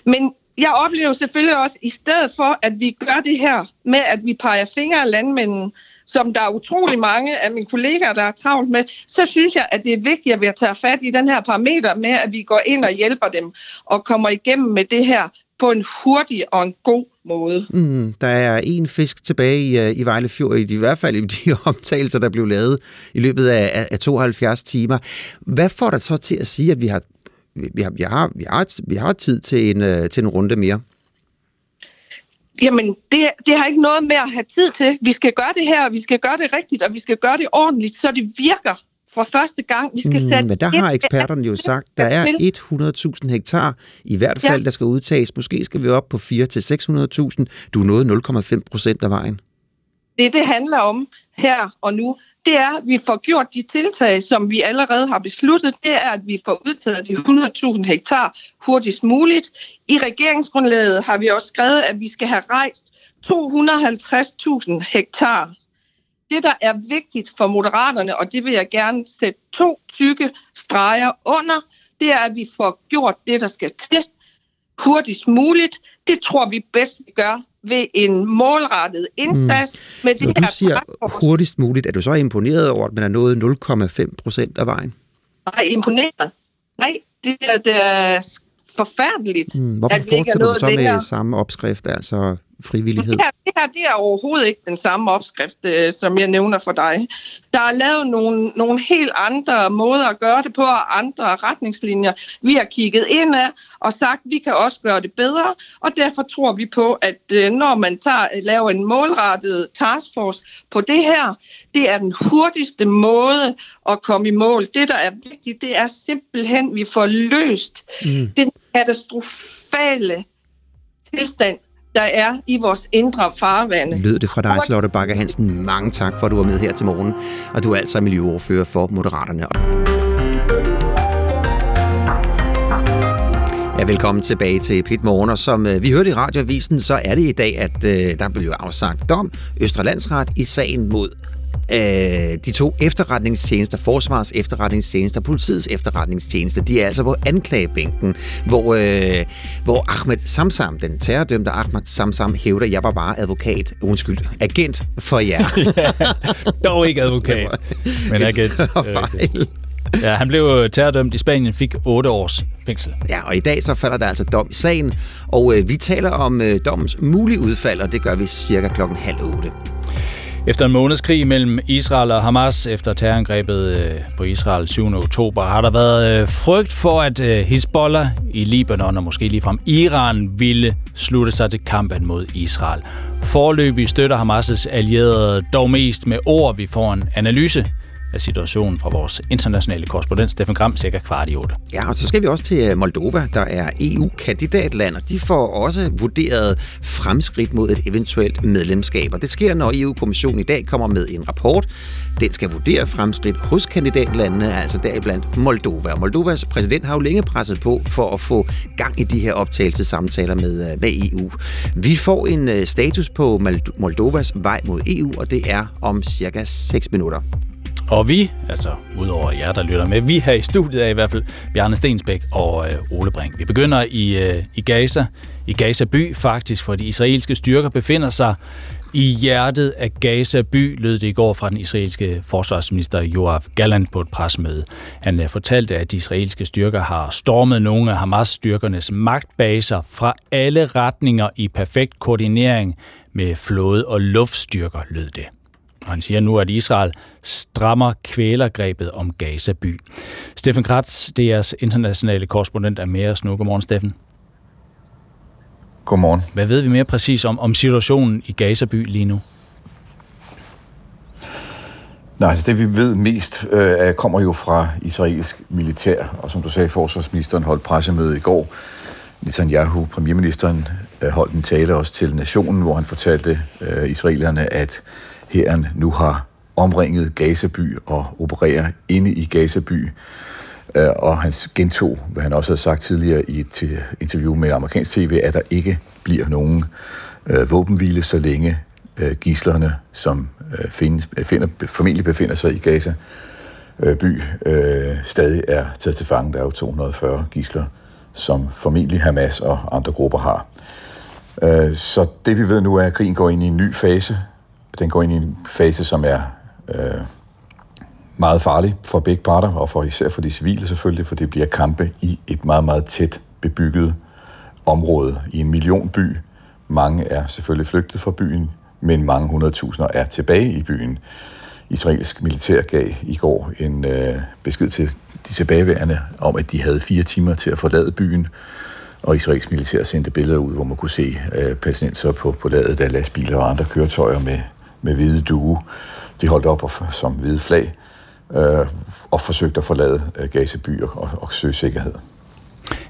Men jeg oplever selvfølgelig også, i stedet for, at vi gør det her med, at vi peger fingre af landmændene, som der er utrolig mange af mine kollegaer, der er travlt med, så synes jeg, at det er vigtigt, at vi tager fat i den her parameter med, at vi går ind og hjælper dem og kommer igennem med det her på en hurtig og en god måde. Mm, der er en fisk tilbage i, øh, i Vejle Fjord, i, i hvert fald i de omtagelser, der blev lavet i løbet af, af 72 timer. Hvad får dig så til at sige, at vi har, vi har, vi har, vi har, vi har tid til en, øh, til en runde mere? Jamen, det, det har ikke noget med at have tid til. Vi skal gøre det her, og vi skal gøre det rigtigt, og vi skal gøre det ordentligt, så det virker for første gang. Vi skal mm, sætte men der har eksperterne jo sagt, der er 100.000 hektar i hvert fald, ja. der skal udtages. Måske skal vi op på 4-600.000. Du er nået 0,5 procent af vejen. Det, det handler om her og nu, det er, at vi får gjort de tiltag, som vi allerede har besluttet. Det er, at vi får udtaget de 100.000 hektar hurtigst muligt. I regeringsgrundlaget har vi også skrevet, at vi skal have rejst 250.000 hektar. Det, der er vigtigt for moderaterne, og det vil jeg gerne sætte to tykke streger under, det er, at vi får gjort det, der skal til hurtigst muligt. Det tror vi bedst, vi gør ved en målrettet indsats mm. med det Når her du siger taskforce. hurtigst muligt, er du så imponeret over, at man er nået 0,5 procent af vejen? Nej, imponeret. Nej, det er, det er forfærdeligt. Hmm, hvorfor er fortsætter du så med længere. samme opskrift, altså frivillighed? Det her, det her det er overhovedet ikke den samme opskrift, øh, som jeg nævner for dig. Der er lavet nogle, nogle helt andre måder at gøre det på, og andre retningslinjer. Vi har kigget ind af og sagt, at vi kan også gøre det bedre, og derfor tror vi på, at øh, når man tager, laver en målrettet taskforce på det her, det er den hurtigste måde at komme i mål. Det, der er vigtigt, det er simpelthen, at vi får løst Mm. den katastrofale tilstand, der er i vores indre farvande. Lød det fra dig, Charlotte Bakker Hansen. Mange tak for, at du var med her til morgen. Og du er altså miljøordfører for Moderaterne. Ja, velkommen tilbage til Pit Morgen, og som øh, vi hørte i radioavisen, så er det i dag, at øh, der blev afsagt dom Østre Landsret i sagen mod øh, de to efterretningstjenester, Forsvars efterretningstjenester og politiets efterretningstjenester, de er altså på anklagebænken, hvor, øh, hvor Ahmed Samsam, den terrordømte Ahmed Samsam, hævder, jeg var bare advokat, undskyld, agent for jer. Dog ikke advokat, men En agent. rigtigt. Ja, han blev terrordømt i Spanien, fik 8 års fængsel. Ja, og i dag så falder der altså dom i sagen, og øh, vi taler om øh, dommens mulige udfald, og det gør vi cirka klokken halv otte. Efter en måneds krig mellem Israel og Hamas efter terrorangrebet øh, på Israel 7. oktober, har der været øh, frygt for, at øh, Hezbollah i Libanon og måske ligefrem Iran ville slutte sig til kampen mod Israel. Forløbig støtter Hamas' allierede dog mest med ord. Vi får en analyse af situationen fra vores internationale korrespondent Steffen Gram, cirka kvart i otte. Ja, og så skal vi også til øh, Moldova, der er EU-kandidatland, og de får også vurderet fremskridt mod et eventuelt medlemskab. Og det sker, når EU-kommissionen i dag kommer med en rapport. Den skal vurdere fremskridt hos kandidatlandene, altså deriblandt Moldova. Og Moldovas præsident har jo længe presset på for at få gang i de her optagelsessamtaler med, øh, med EU. Vi får en øh, status på Moldovas vej mod EU, og det er om cirka 6 minutter. Og vi, altså udover jer, der lytter med, vi her i studiet er i hvert fald Bjarne Stensbæk og øh, Ole Brink. Vi begynder i, øh, i Gaza, i Gaza by faktisk, for de israelske styrker befinder sig i hjertet af Gaza by, lød det i går fra den israelske forsvarsminister Joab Gallant på et presmøde. Han øh, fortalte, at de israelske styrker har stormet nogle af Hamas-styrkernes magtbaser fra alle retninger i perfekt koordinering med flåde- og luftstyrker, lød det. Og han siger nu, at Israel strammer kvælergrebet om Gaza by. Steffen Kratz, DR's internationale korrespondent, er med os nu. Godmorgen, Steffen. Godmorgen. Hvad ved vi mere præcis om, om situationen i Gaza by lige nu? Nej, altså det vi ved mest øh, kommer jo fra israelsk militær, og som du sagde, forsvarsministeren holdt pressemøde i går. Netanyahu, premierministeren, øh, holdt en tale også til nationen, hvor han fortalte øh, israelerne, at hæren nu har omringet Gazaby og opererer inde i Gazaby. Øh, og han gentog, hvad han også havde sagt tidligere i et interview med amerikansk tv, at der ikke bliver nogen øh, våbenhvile, så længe øh, gislerne, som øh, findes, øh, finder, formentlig befinder sig i Gaza øh, by, øh, stadig er taget til fange. Der er jo 240 gisler, som formentlig Hamas og andre grupper har. Øh, så det vi ved nu er, at krigen går ind i en ny fase. Den går ind i en fase, som er øh, meget farlig for begge parter, og for især for de civile selvfølgelig, for det bliver kampe i et meget, meget tæt bebygget område i en millionby. Mange er selvfølgelig flygtet fra byen, men mange hundredtusinder er tilbage i byen. Israelsk militær gav i går en øh, besked til de tilbageværende om, at de havde fire timer til at forlade byen, og israelsk militær sendte billeder ud, hvor man kunne se øh, palæstinenser på, på ladet af lastbiler og andre køretøjer med, med hvide due. De holdt op og, som hvide flag øh, og forsøgte at forlade øh, Gaza by og, og, og søge sikkerhed.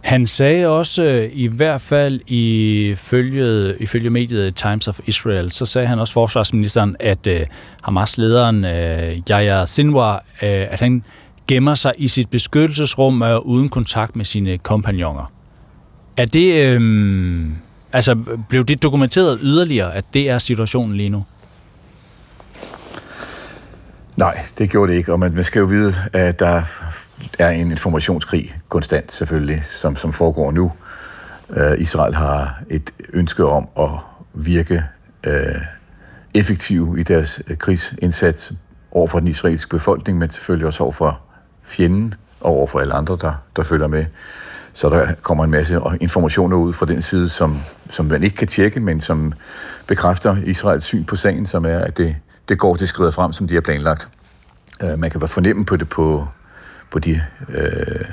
Han sagde også, øh, i hvert fald ifølge, ifølge mediet Times of Israel, så sagde han også forsvarsministeren, at øh, Hamas-lederen øh, Yahya Sinwar, øh, at han gemmer sig i sit beskyttelsesrum øh, uden kontakt med sine kompagnoner. Er det, øh, altså, blev det dokumenteret yderligere, at det er situationen lige nu? Nej, det gjorde det ikke, og man skal jo vide, at der er en informationskrig konstant selvfølgelig, som, som foregår nu. Øh, Israel har et ønske om at virke øh, effektive i deres øh, krigsindsats over for den israelske befolkning, men selvfølgelig også over for fjenden og over for alle andre, der, der følger med. Så der kommer en masse informationer ud fra den side, som, som man ikke kan tjekke, men som bekræfter Israels syn på sagen, som er, at det, det går, det skrider frem, som de har planlagt. Øh, man kan være fornemme på det på, på de øh,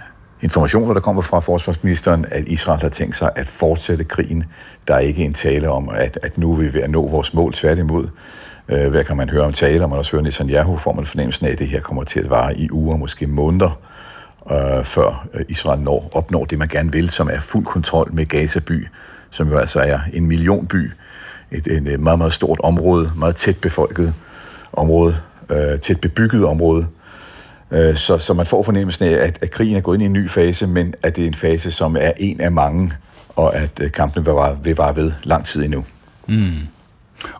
informationer, der kommer fra forsvarsministeren, at Israel har tænkt sig at fortsætte krigen. Der er ikke en tale om, at, at nu er vi ved at nå vores mål, tværtimod. Øh, hvad kan man høre om tale, og man også hører Netanyahu, får man fornemmelsen af, at det her kommer til at vare i uger, måske måneder øh, før øh, Israel når, opnår det, man gerne vil, som er fuld kontrol med Gaza by, som jo altså er en millionby, et, et meget, meget stort område, meget tæt befolket område, øh, tæt bebygget område. Øh, så, så man får fornemmelsen af, at, at krigen er gået ind i en ny fase, men at det er en fase, som er en af mange, og at øh, kampene vil vare, vil vare ved lang tid endnu. Mm.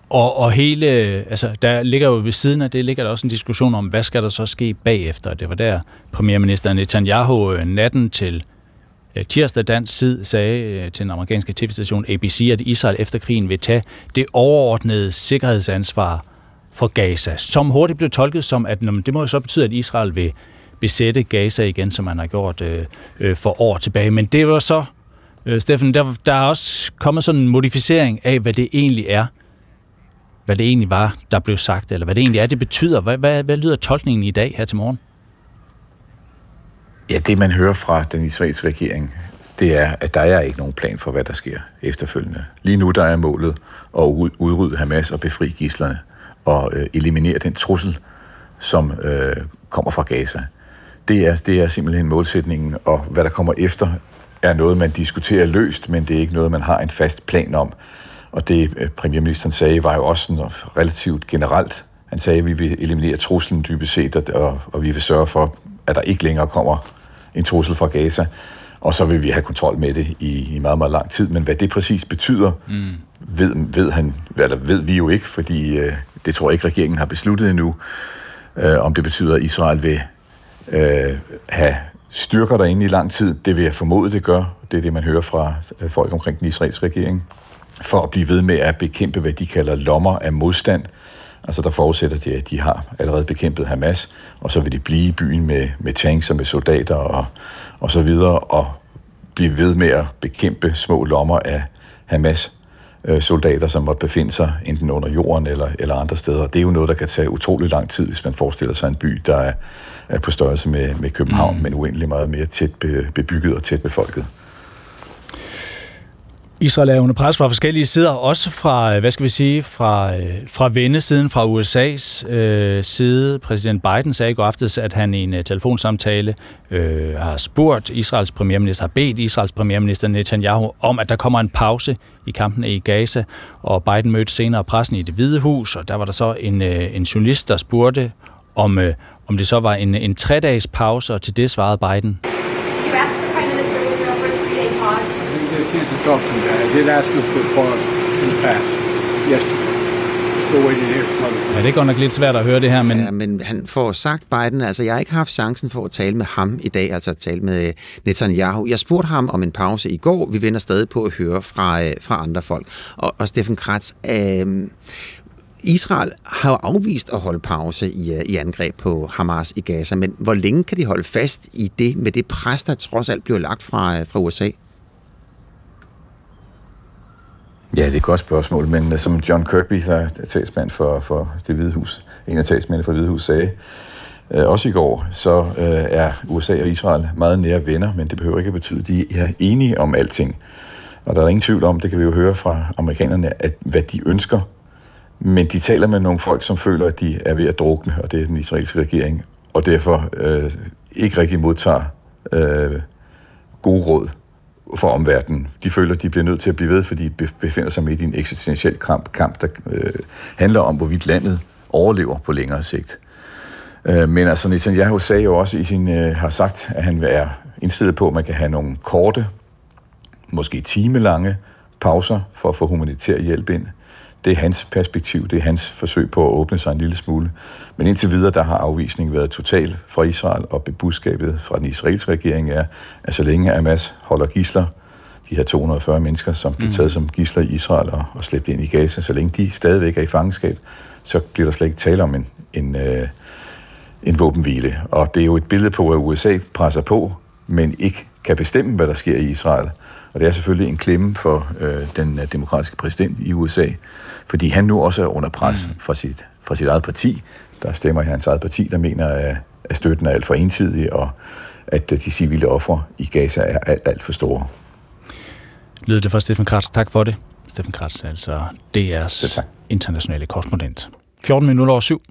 Og, og hele, altså der ligger jo ved siden af det, ligger der også en diskussion om, hvad skal der så ske bagefter? Det var der premierminister Netanyahu øh, natten til Øh, tirsdag dansk tid sagde øh, til den amerikanske tv-station ABC, at Israel efter krigen vil tage det overordnede sikkerhedsansvar for Gaza, som hurtigt blev tolket som, at det må jo så betyde, at Israel vil besætte Gaza igen, som man har gjort øh, øh, for år tilbage. Men det var så, øh, Steffen, der, der er også kommet sådan en modificering af, hvad det egentlig er, hvad det egentlig var, der blev sagt, eller hvad det egentlig er, det betyder. Hvad, hvad, hvad lyder tolkningen i dag her til morgen? Ja, det man hører fra den israelske regering, det er, at der er ikke nogen plan for, hvad der sker efterfølgende. Lige nu der er målet at udrydde Hamas og befri gislerne og øh, eliminere den trussel, som øh, kommer fra Gaza. Det er, det er simpelthen målsætningen, og hvad der kommer efter, er noget, man diskuterer løst, men det er ikke noget, man har en fast plan om. Og det øh, premierministeren sagde, var jo også sådan relativt generelt. Han sagde, at vi vil eliminere truslen dybest set, og, og vi vil sørge for, at der ikke længere kommer en trussel fra Gaza. Og så vil vi have kontrol med det i, i meget, meget lang tid. Men hvad det præcis betyder, mm. ved, ved, han, eller ved vi jo ikke, fordi øh, det tror jeg ikke, regeringen har besluttet endnu. Øh, om det betyder, at Israel vil øh, have styrker derinde i lang tid. Det vil jeg formode, det gør. Det er det, man hører fra øh, folk omkring den israelske regering for at blive ved med at bekæmpe, hvad de kalder lommer af modstand. Altså der forudsætter det, at de har allerede bekæmpet Hamas, og så vil de blive i byen med, med tanks og med soldater og, og så videre, og blive ved med at bekæmpe små lommer af Hamas øh, soldater, som måtte befinde sig enten under jorden eller, eller andre steder. Det er jo noget, der kan tage utrolig lang tid, hvis man forestiller sig en by, der er, er på størrelse med, med København, mm. men uendelig meget mere tæt bebygget og tæt befolket. Israel er under pres fra forskellige sider, også fra, øh, hvad skal vi sige, fra, øh, fra vendesiden, fra USA's øh, side. Præsident Biden sagde i går aftes, at han i en uh, telefonsamtale øh, har spurgt Israels premierminister, har bedt Israels premierminister Netanyahu om, at der kommer en pause i kampen i Gaza, og Biden mødte senere pressen i det hvide hus, og der var der så en, øh, en journalist, der spurgte, om, øh, om det så var en, en tre-dages pause, og til det svarede Biden. Chance to talk to him about it. I did ask him for a pause in the past, yesterday. Ja, det er godt nok lidt svært at høre det her, men... Ja, men han får sagt Biden, altså jeg har ikke haft chancen for at tale med ham i dag, altså at tale med Netanyahu. Jeg spurgte ham om en pause i går, vi vender stadig på at høre fra, øh, fra andre folk. Og, og Steffen Kratz, øh, Israel har jo afvist at holde pause i, øh, i angreb på Hamas i Gaza, men hvor længe kan de holde fast i det, med det pres, der trods alt bliver lagt fra, øh, fra USA? Ja, det er et godt spørgsmål, men øh, som John Kirby, der er talsmand for, for det hvide hus, en af talsmændene for det hvide hus, sagde, øh, også i går, så øh, er USA og Israel meget nære venner, men det behøver ikke at betyde, at de er enige om alting. Og der er ingen tvivl om, det kan vi jo høre fra amerikanerne, at hvad de ønsker, men de taler med nogle folk, som føler, at de er ved at drukne, og det er den israelske regering, og derfor øh, ikke rigtig modtager øh, gode råd for omverdenen. De føler, at de bliver nødt til at blive ved, fordi de befinder sig midt i en eksistentiel kamp, kamp der øh, handler om, hvorvidt landet overlever på længere sigt. Øh, men altså, Netanyahu sagde jo også i sin, øh, har sagt, at han er indstillet på, at man kan have nogle korte, måske timelange pauser for at få humanitær hjælp ind. Det er hans perspektiv, det er hans forsøg på at åbne sig en lille smule. Men indtil videre, der har afvisningen været total fra Israel, og budskabet fra den israelske regering er, at så længe Hamas holder gisler, de her 240 mennesker, som blev taget som gisler i Israel og, og slæbt ind i Gaza, så længe de stadigvæk er i fangenskab, så bliver der slet ikke tale om en, en, øh, en våbenhvile. Og det er jo et billede på, at USA presser på, men ikke kan bestemme, hvad der sker i Israel. Og det er selvfølgelig en klemme for øh, den øh, demokratiske præsident i USA, fordi han nu også er under pres mm. fra, sit, fra sit eget parti. Der stemmer i hans eget parti, der mener, at, at støtten er alt for ensidig, og at øh, de civile ofre i Gaza er alt, alt for store. Lyder det fra Steffen Kratz. Tak for det. Steffen Kratz, altså DR's internationale korrespondent. 14 minutter over syv.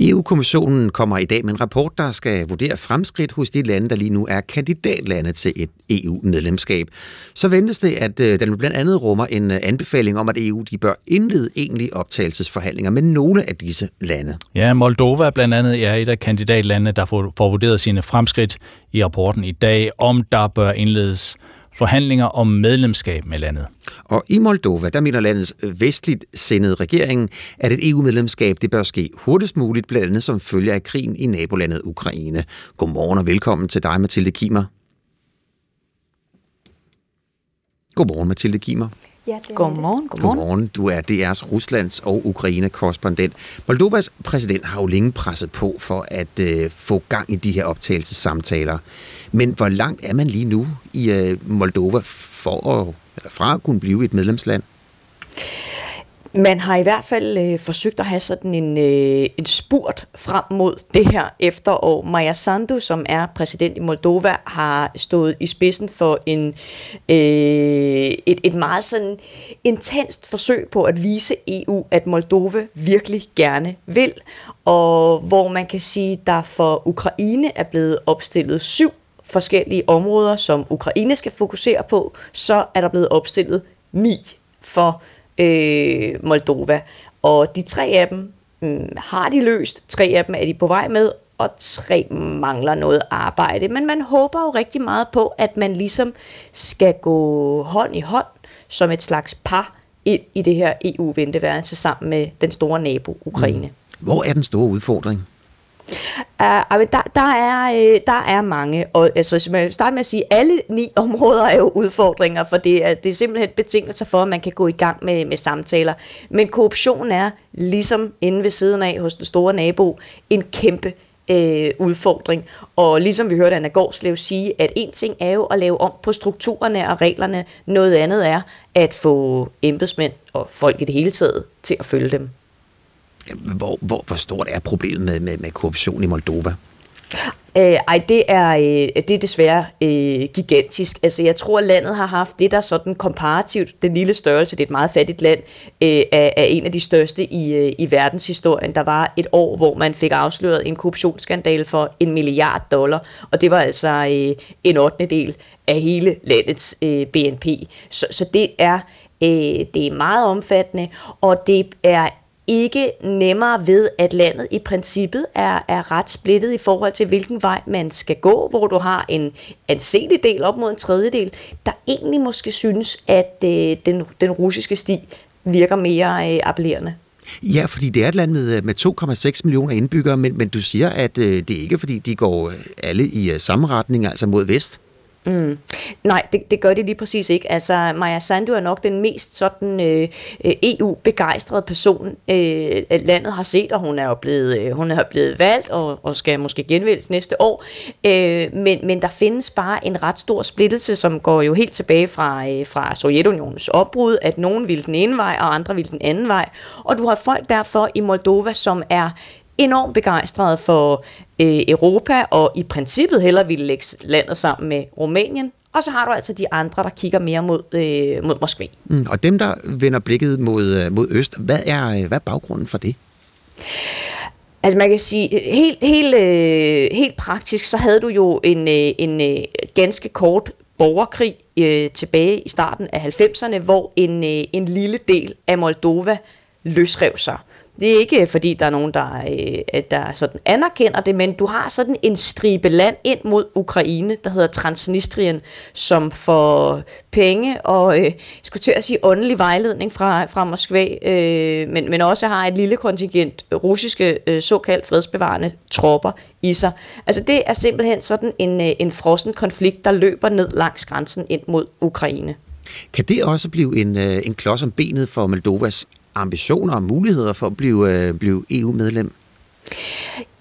EU-kommissionen kommer i dag med en rapport, der skal vurdere fremskridt hos de lande, der lige nu er kandidatlande til et EU-medlemskab. Så ventes det, at øh, den blandt andet rummer en øh, anbefaling om, at EU de bør indlede egentlige optagelsesforhandlinger med nogle af disse lande. Ja, Moldova blandt andet er et af kandidatlandene, der får, får vurderet sine fremskridt i rapporten i dag, om der bør indledes forhandlinger om medlemskab med landet. Og i Moldova, der mener landets vestligt sindede regering, at et EU-medlemskab det bør ske hurtigst muligt, blandt andet som følge af krigen i nabolandet Ukraine. Godmorgen og velkommen til dig, Mathilde Kimer. Godmorgen, Mathilde Kimer. Ja, det godmorgen, godmorgen. Godmorgen. Du er DR's Ruslands og Ukraine-korrespondent. Moldovas præsident har jo længe presset på for at øh, få gang i de her optagelsessamtaler. Men hvor langt er man lige nu i øh, Moldova for at, eller fra at kunne blive et medlemsland? Man har i hvert fald øh, forsøgt at have sådan en, øh, en spurt frem mod det her efterår. Maja Sandu, som er præsident i Moldova, har stået i spidsen for en, øh, et, et meget sådan intenst forsøg på at vise EU, at Moldova virkelig gerne vil. Og hvor man kan sige, der for Ukraine er blevet opstillet syv forskellige områder, som Ukraine skal fokusere på, så er der blevet opstillet ni for øh, Moldova. Og de tre af dem øh, har de løst, tre af dem er de på vej med, og tre mangler noget arbejde. Men man håber jo rigtig meget på, at man ligesom skal gå hånd i hånd som et slags par ind i det her EU-venteværelse sammen med den store nabo, Ukraine. Mm. Hvor er den store udfordring? Uh, der, der, er, uh, der er mange, og altså, som jeg starter med at sige, alle ni områder er jo udfordringer, for det er, det er simpelthen betingelser for, at man kan gå i gang med, med samtaler. Men korruption er, ligesom inde ved siden af hos den store nabo, en kæmpe øh, udfordring. Og ligesom vi hørte Anna Gårdslev sige, at en ting er jo at lave om på strukturerne og reglerne, noget andet er at få embedsmænd og folk i det hele taget til at følge dem. Hvor, hvor, hvor stort er problemet med, med, med korruption i Moldova? Øh, ej, det er, øh, det er desværre øh, gigantisk. Altså, jeg tror, at landet har haft det, der sådan komparativt, den lille størrelse, det er et meget fattigt land, øh, er, er en af de største i, øh, i verdenshistorien. Der var et år, hvor man fik afsløret en korruptionsskandal for en milliard dollar, og det var altså øh, en 8. del af hele landets øh, BNP. Så, så det er øh, det er meget omfattende, og det er ikke nemmere ved, at landet i princippet er, er ret splittet i forhold til, hvilken vej man skal gå, hvor du har en anselig del op mod en tredjedel, der egentlig måske synes, at øh, den, den russiske sti virker mere øh, appellerende. Ja, fordi det er et land med, øh, med 2,6 millioner indbyggere, men, men du siger, at øh, det er ikke fordi, de går øh, alle i øh, samme retning, altså mod vest. Mm. Nej, det, det gør det lige præcis ikke. Altså, Maja Sandu er nok den mest sådan øh, øh EU-begejstrede person, øh, landet har set, og hun er jo blevet, øh, hun er blevet valgt og, og skal måske genvælges næste år. Øh, men, men der findes bare en ret stor splittelse, som går jo helt tilbage fra, øh, fra Sovjetunionens opbrud, at nogen vil den ene vej, og andre vil den anden vej. Og du har folk derfor i Moldova, som er enormt begejstrede for øh, Europa, og i princippet heller ville lægge landet sammen med Rumænien. Og så har du altså de andre, der kigger mere mod, øh, mod Moskva. Mm, og dem, der vender blikket mod, øh, mod øst, hvad er, øh, hvad er baggrunden for det? Altså man kan sige, helt, helt, øh, helt praktisk, så havde du jo en, øh, en øh, ganske kort borgerkrig øh, tilbage i starten af 90'erne, hvor en, øh, en lille del af Moldova løsrev sig det er ikke fordi, der er nogen, der, øh, der sådan anerkender det, men du har sådan en stribe land ind mod Ukraine, der hedder Transnistrien, som får penge og, øh, skulle til at sige, åndelig vejledning fra, fra Moskva, øh, men, men også har et lille kontingent russiske øh, såkaldt fredsbevarende tropper i sig. Altså det er simpelthen sådan en, øh, en frossen konflikt, der løber ned langs grænsen ind mod Ukraine. Kan det også blive en, øh, en klods om benet for Moldovas ambitioner og muligheder for at blive, øh, blive EU-medlem?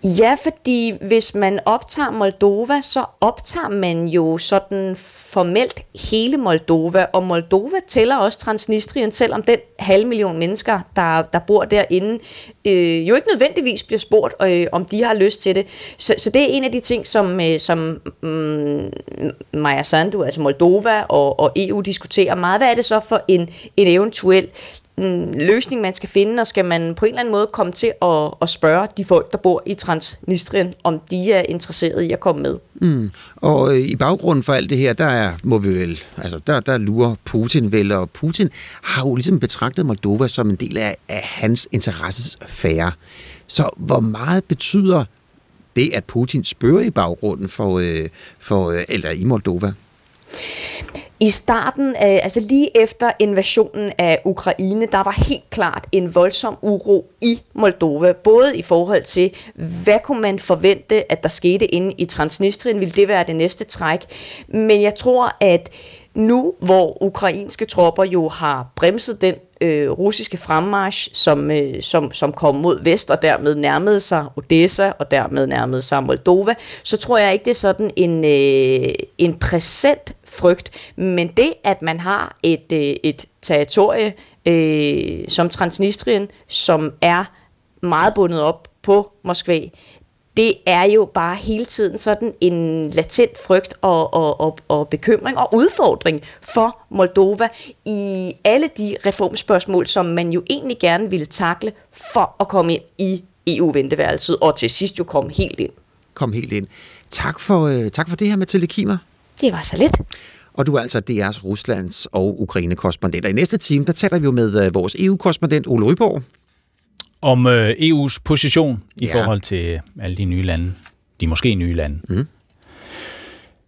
Ja, fordi hvis man optager Moldova, så optager man jo sådan formelt hele Moldova, og Moldova tæller også Transnistrien, selvom den halv million mennesker, der, der bor derinde, øh, jo ikke nødvendigvis bliver spurgt, øh, om de har lyst til det. Så, så det er en af de ting, som, øh, som mm, Maja Sandu, altså Moldova og, og EU diskuterer meget. Hvad er det så for en, en eventuel løsning, man skal finde, og skal man på en eller anden måde komme til at, at spørge de folk, der bor i Transnistrien, om de er interesserede i at komme med. Mm. Og øh, i baggrunden for alt det her, der er, må vi vel, altså der, der lurer Putin vel, og Putin har jo ligesom betragtet Moldova som en del af, af hans interessesfære. Så hvor meget betyder det, at Putin spørger i baggrunden for, øh, for øh, eller i Moldova? I starten, altså lige efter invasionen af Ukraine, der var helt klart en voldsom uro i Moldova, både i forhold til, hvad kunne man forvente, at der skete inde i Transnistrien, ville det være det næste træk. Men jeg tror, at nu, hvor ukrainske tropper jo har bremset den øh, russiske fremmarsch, som, øh, som, som kom mod vest og dermed nærmede sig Odessa og dermed nærmede sig Moldova, så tror jeg ikke, det er sådan en, øh, en præsent frygt. Men det, at man har et, øh, et territorie øh, som Transnistrien, som er meget bundet op på Moskva, det er jo bare hele tiden sådan en latent frygt og, og, og, og bekymring og udfordring for Moldova i alle de reformspørgsmål, som man jo egentlig gerne ville takle for at komme ind i EU-venteværelset, og til sidst jo komme helt ind. Kom helt ind. Tak for, øh, tak for det her, Mathilde Kimer. Det var så lidt. Og du er altså DR's, Ruslands og Ukraine-korrespondent. Og i næste time, der taler vi jo med øh, vores EU-korrespondent Ole Ryborg. Om øh, EU's position i ja. forhold til alle de nye lande. De måske nye lande. Mm.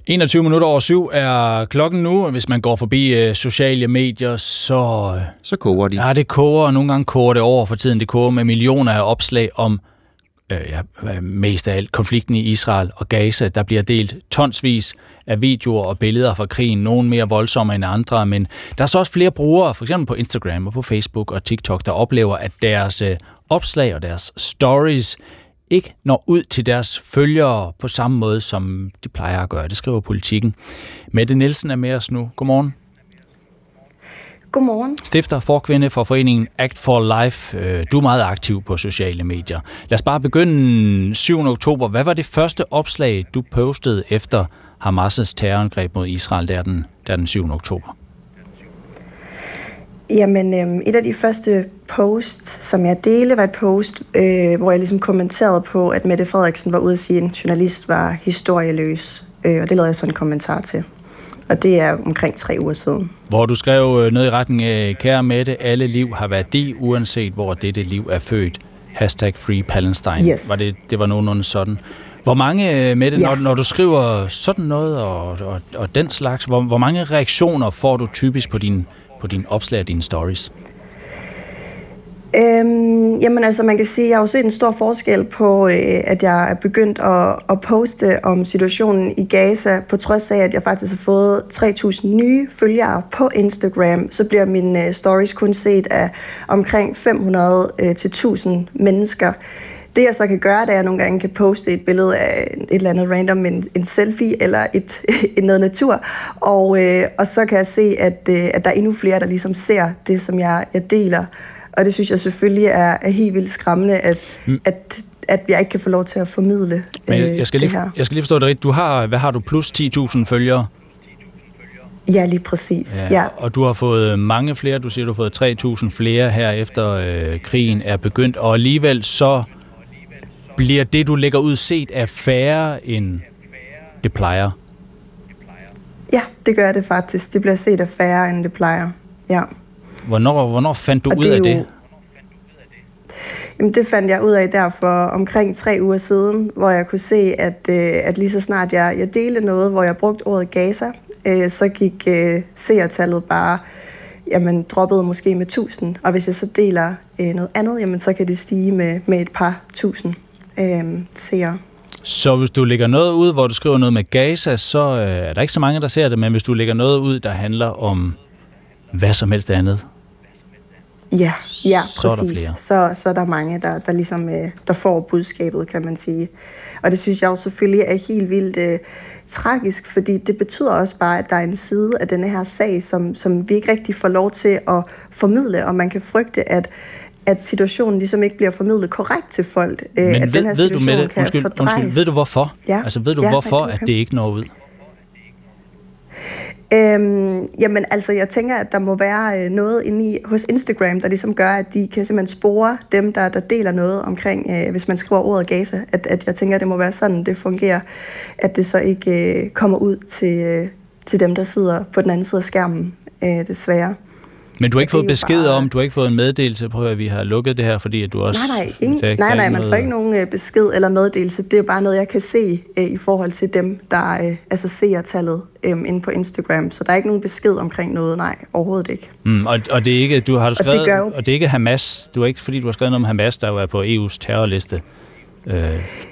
21 minutter over syv er klokken nu, og hvis man går forbi øh, sociale medier, så... Øh, så koger de. Ja, det koger, og nogle gange koger det over for tiden. Det koger med millioner af opslag om øh, ja, mest af alt konflikten i Israel og Gaza. Der bliver delt tonsvis af videoer og billeder fra krigen, nogle mere voldsomme end andre, men der er så også flere brugere, for eksempel på Instagram og på Facebook og TikTok, der oplever, at deres øh, opslag og deres stories ikke når ud til deres følgere på samme måde, som de plejer at gøre. Det skriver politikken. Mette Nielsen er med os nu. Godmorgen. Godmorgen. Stifter forkvinde for foreningen Act for Life. Øh, du er meget aktiv på sociale medier. Lad os bare begynde 7. oktober. Hvad var det første opslag, du postede efter Hamas' terrorangreb mod Israel der den, der den 7. oktober? Jamen, øh, et af de første posts, som jeg delte, var et post, øh, hvor jeg ligesom kommenterede på, at Mette Frederiksen var ude at sige, at en journalist var historieløs. Øh, og det lavede jeg sådan en kommentar til. Og det er omkring tre uger siden. Hvor du skrev øh, noget i retning af, kære Mette, alle liv har været de, uanset hvor dette liv er født. Hashtag Free Palestine. Yes. Var det, det var nogenlunde sådan. Hvor mange, øh, Mette, ja. når, når du skriver sådan noget og, og, og den slags, hvor, hvor mange reaktioner får du typisk på din på din opslag og dine stories? Øhm, jamen altså, man kan sige, at jeg har jo set en stor forskel på, øh, at jeg er begyndt at, at poste om situationen i Gaza, på trods af, at jeg faktisk har fået 3.000 nye følgere på Instagram, så bliver mine øh, stories kun set af omkring 500 øh, til 1000 mennesker. Det jeg så kan gøre, det er, at jeg nogle gange kan poste et billede af et eller andet random, en, en selfie eller et, et noget natur, og, øh, og så kan jeg se, at, øh, at der er endnu flere, der ligesom ser det, som jeg, jeg deler. Og det synes jeg selvfølgelig er, er helt vildt skræmmende, at, mm. at, at jeg ikke kan få lov til at formidle Men jeg, jeg skal øh, lige, Jeg skal lige forstå det rigtigt. Du har, hvad har du, plus 10.000 følgere? Ja, lige præcis. Ja, ja. Og du har fået mange flere. Du siger, du har fået 3.000 flere her efter øh, krigen er begyndt. Og alligevel så bliver det, du lægger ud set, af færre end det plejer? Ja, det gør det faktisk. Det bliver set af færre, end det plejer. Ja. Hvornår, hvornår fandt du ud af det? Jamen, det fandt jeg ud af der for omkring tre uger siden, hvor jeg kunne se, at, øh, at lige så snart jeg, jeg delte noget, hvor jeg brugte ordet Gaza, øh, så gik øh, seertallet bare jamen, droppede måske med 1000, og hvis jeg så deler øh, noget andet, jamen, så kan det stige med, med et par tusind øh, seere. Så hvis du lægger noget ud, hvor du skriver noget med Gaza, så øh, er der ikke så mange, der ser det, men hvis du lægger noget ud, der handler om hvad som helst andet, Ja, ja så er der præcis. flere. Så, så er der mange, der, der ligesom øh, der får budskabet, kan man sige. Og det synes jeg jo selvfølgelig er helt vildt øh, tragisk, fordi det betyder også bare, at der er en side af denne her sag, som, som vi ikke rigtig får lov til at formidle, og man kan frygte, at at situationen ligesom ikke bliver formidlet korrekt til folk. Øh, Men at ved, den her ved du med det, kan undskyld, fordrejes. undskyld, ved du hvorfor? Ja. Altså ved du Ja, hvorfor, okay, at det ikke når ud? Øhm, jamen altså, jeg tænker, at der må være øh, noget inde i, hos Instagram, der ligesom gør, at de kan simpelthen spore dem, der, der deler noget omkring, øh, hvis man skriver ordet Gaza. At, at jeg tænker, at det må være sådan, det fungerer, at det så ikke øh, kommer ud til, øh, til dem, der sidder på den anden side af skærmen, øh, desværre. Men du har ikke fået besked bare- om, du har ikke fået en meddelelse på, at vi har lukket det her, fordi at du også... Nej, nej, ingen, ikke- nej, nej, man får ikke nogen øh, besked eller meddelelse. Det er bare noget, jeg kan se øh, i forhold til dem, der øh, altså ser tallet øh, inde på Instagram. Så der er ikke nogen besked omkring noget, nej, overhovedet ikke. Mm, og, og det er ikke, du har du Og det skrevet, gør jo- og det er ikke Hamas, du er ikke, fordi du har skrevet noget om Hamas, der jo er på EU's terrorliste. Øh,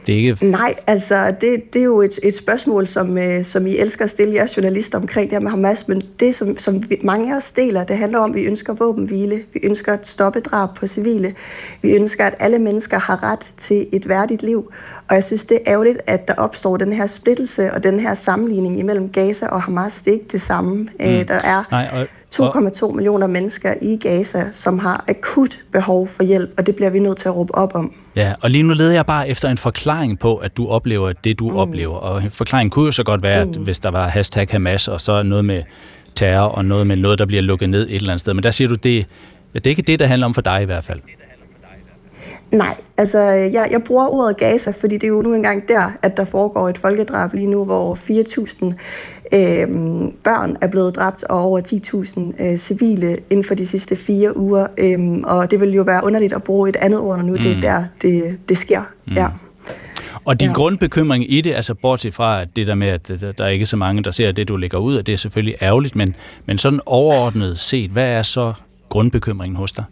det er ikke... Nej, altså det, det er jo et, et spørgsmål, som, øh, som I elsker at stille jer journalister omkring det her med Hamas, men det, som, som mange af os deler, det handler om, at vi ønsker våbenhvile, vi ønsker at stoppe drab på civile, vi ønsker, at alle mennesker har ret til et værdigt liv, og jeg synes, det er ærgerligt, at der opstår den her splittelse og den her sammenligning imellem Gaza og Hamas. Det er ikke det samme. Mm. Øh, der er Nej, og, 2,2 millioner mennesker i Gaza, som har akut behov for hjælp, og det bliver vi nødt til at råbe op om. Ja, og lige nu leder jeg bare efter en forklaring på, at du oplever det, du mm. oplever. Og en forklaring kunne jo så godt være, at Mm. hvis der var hashtag Hamas, og så noget med terror, og noget med noget, der bliver lukket ned et eller andet sted. Men der siger du, det, det er ikke det, der handler om for dig i hvert fald. Nej, altså jeg, jeg bruger ordet Gaza, fordi det er jo nu engang der, at der foregår et folkedrab lige nu, hvor 4.000 øh, børn er blevet dræbt, og over 10.000 øh, civile inden for de sidste fire uger. Øh, og det vil jo være underligt at bruge et andet ord, når nu mm. det er Mm. der, det, det sker. Mm. Ja. Og din ja. Grundbekymring i det, altså bortset fra det der med, at der- der er ikke så mange, der ser det, du lægger ud, og det er selvfølgelig ærgerligt, men, men sådan overordnet set, hvad er så grundbekymringen hos dig?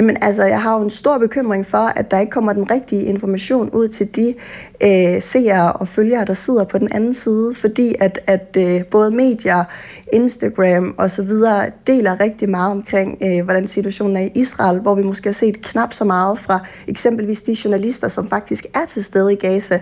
Jamen altså, jeg har jo en stor bekymring for, at der ikke kommer den rigtige information ud til de øh, seere og følgere, der sidder på den anden side, fordi at, at øh, både medier, Instagram og så videre deler rigtig meget omkring, øh, hvordan situationen er i Israel, hvor vi måske har set knap så meget fra eksempelvis de journalister, som faktisk er til stede i Gaza.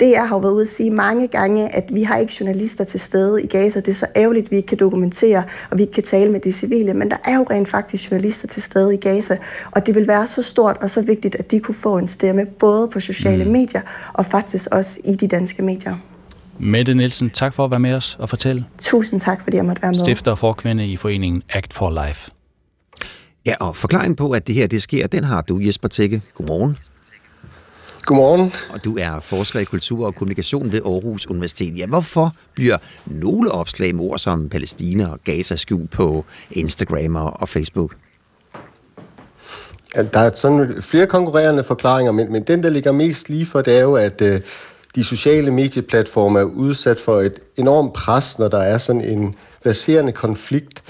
Det jeg har været ude at sige mange gange, at vi har ikke journalister til stede i Gaza. Det er så ærgerligt, at vi ikke kan dokumentere, og vi ikke kan tale med de civile, men der er jo rent faktisk journalister til stede i Gaza, og det vil være så stort og så vigtigt, at de kunne få en stemme, både på sociale Mm. medier og faktisk også i de danske medier. Mette Nielsen, tak for at være med os og fortælle. Tusind tak, fordi jeg måtte være med. Stifter og forkvinde i foreningen Act for Life. Ja, og forklaringen på, at det her det sker, den har du, Jesper Tække. Godmorgen. Godmorgen. Og du er forsker i kultur og kommunikation ved Aarhus Universitet. Ja, hvorfor bliver nogle opslag med ord som Palæstina og Gaza skjult på Instagram og Facebook? Ja, der er sådan flere konkurrerende forklaringer, men, men den, der ligger mest lige for, det er jo, at øh, de sociale medieplatforme er udsat for et enormt pres, når der er sådan en baserende konflikt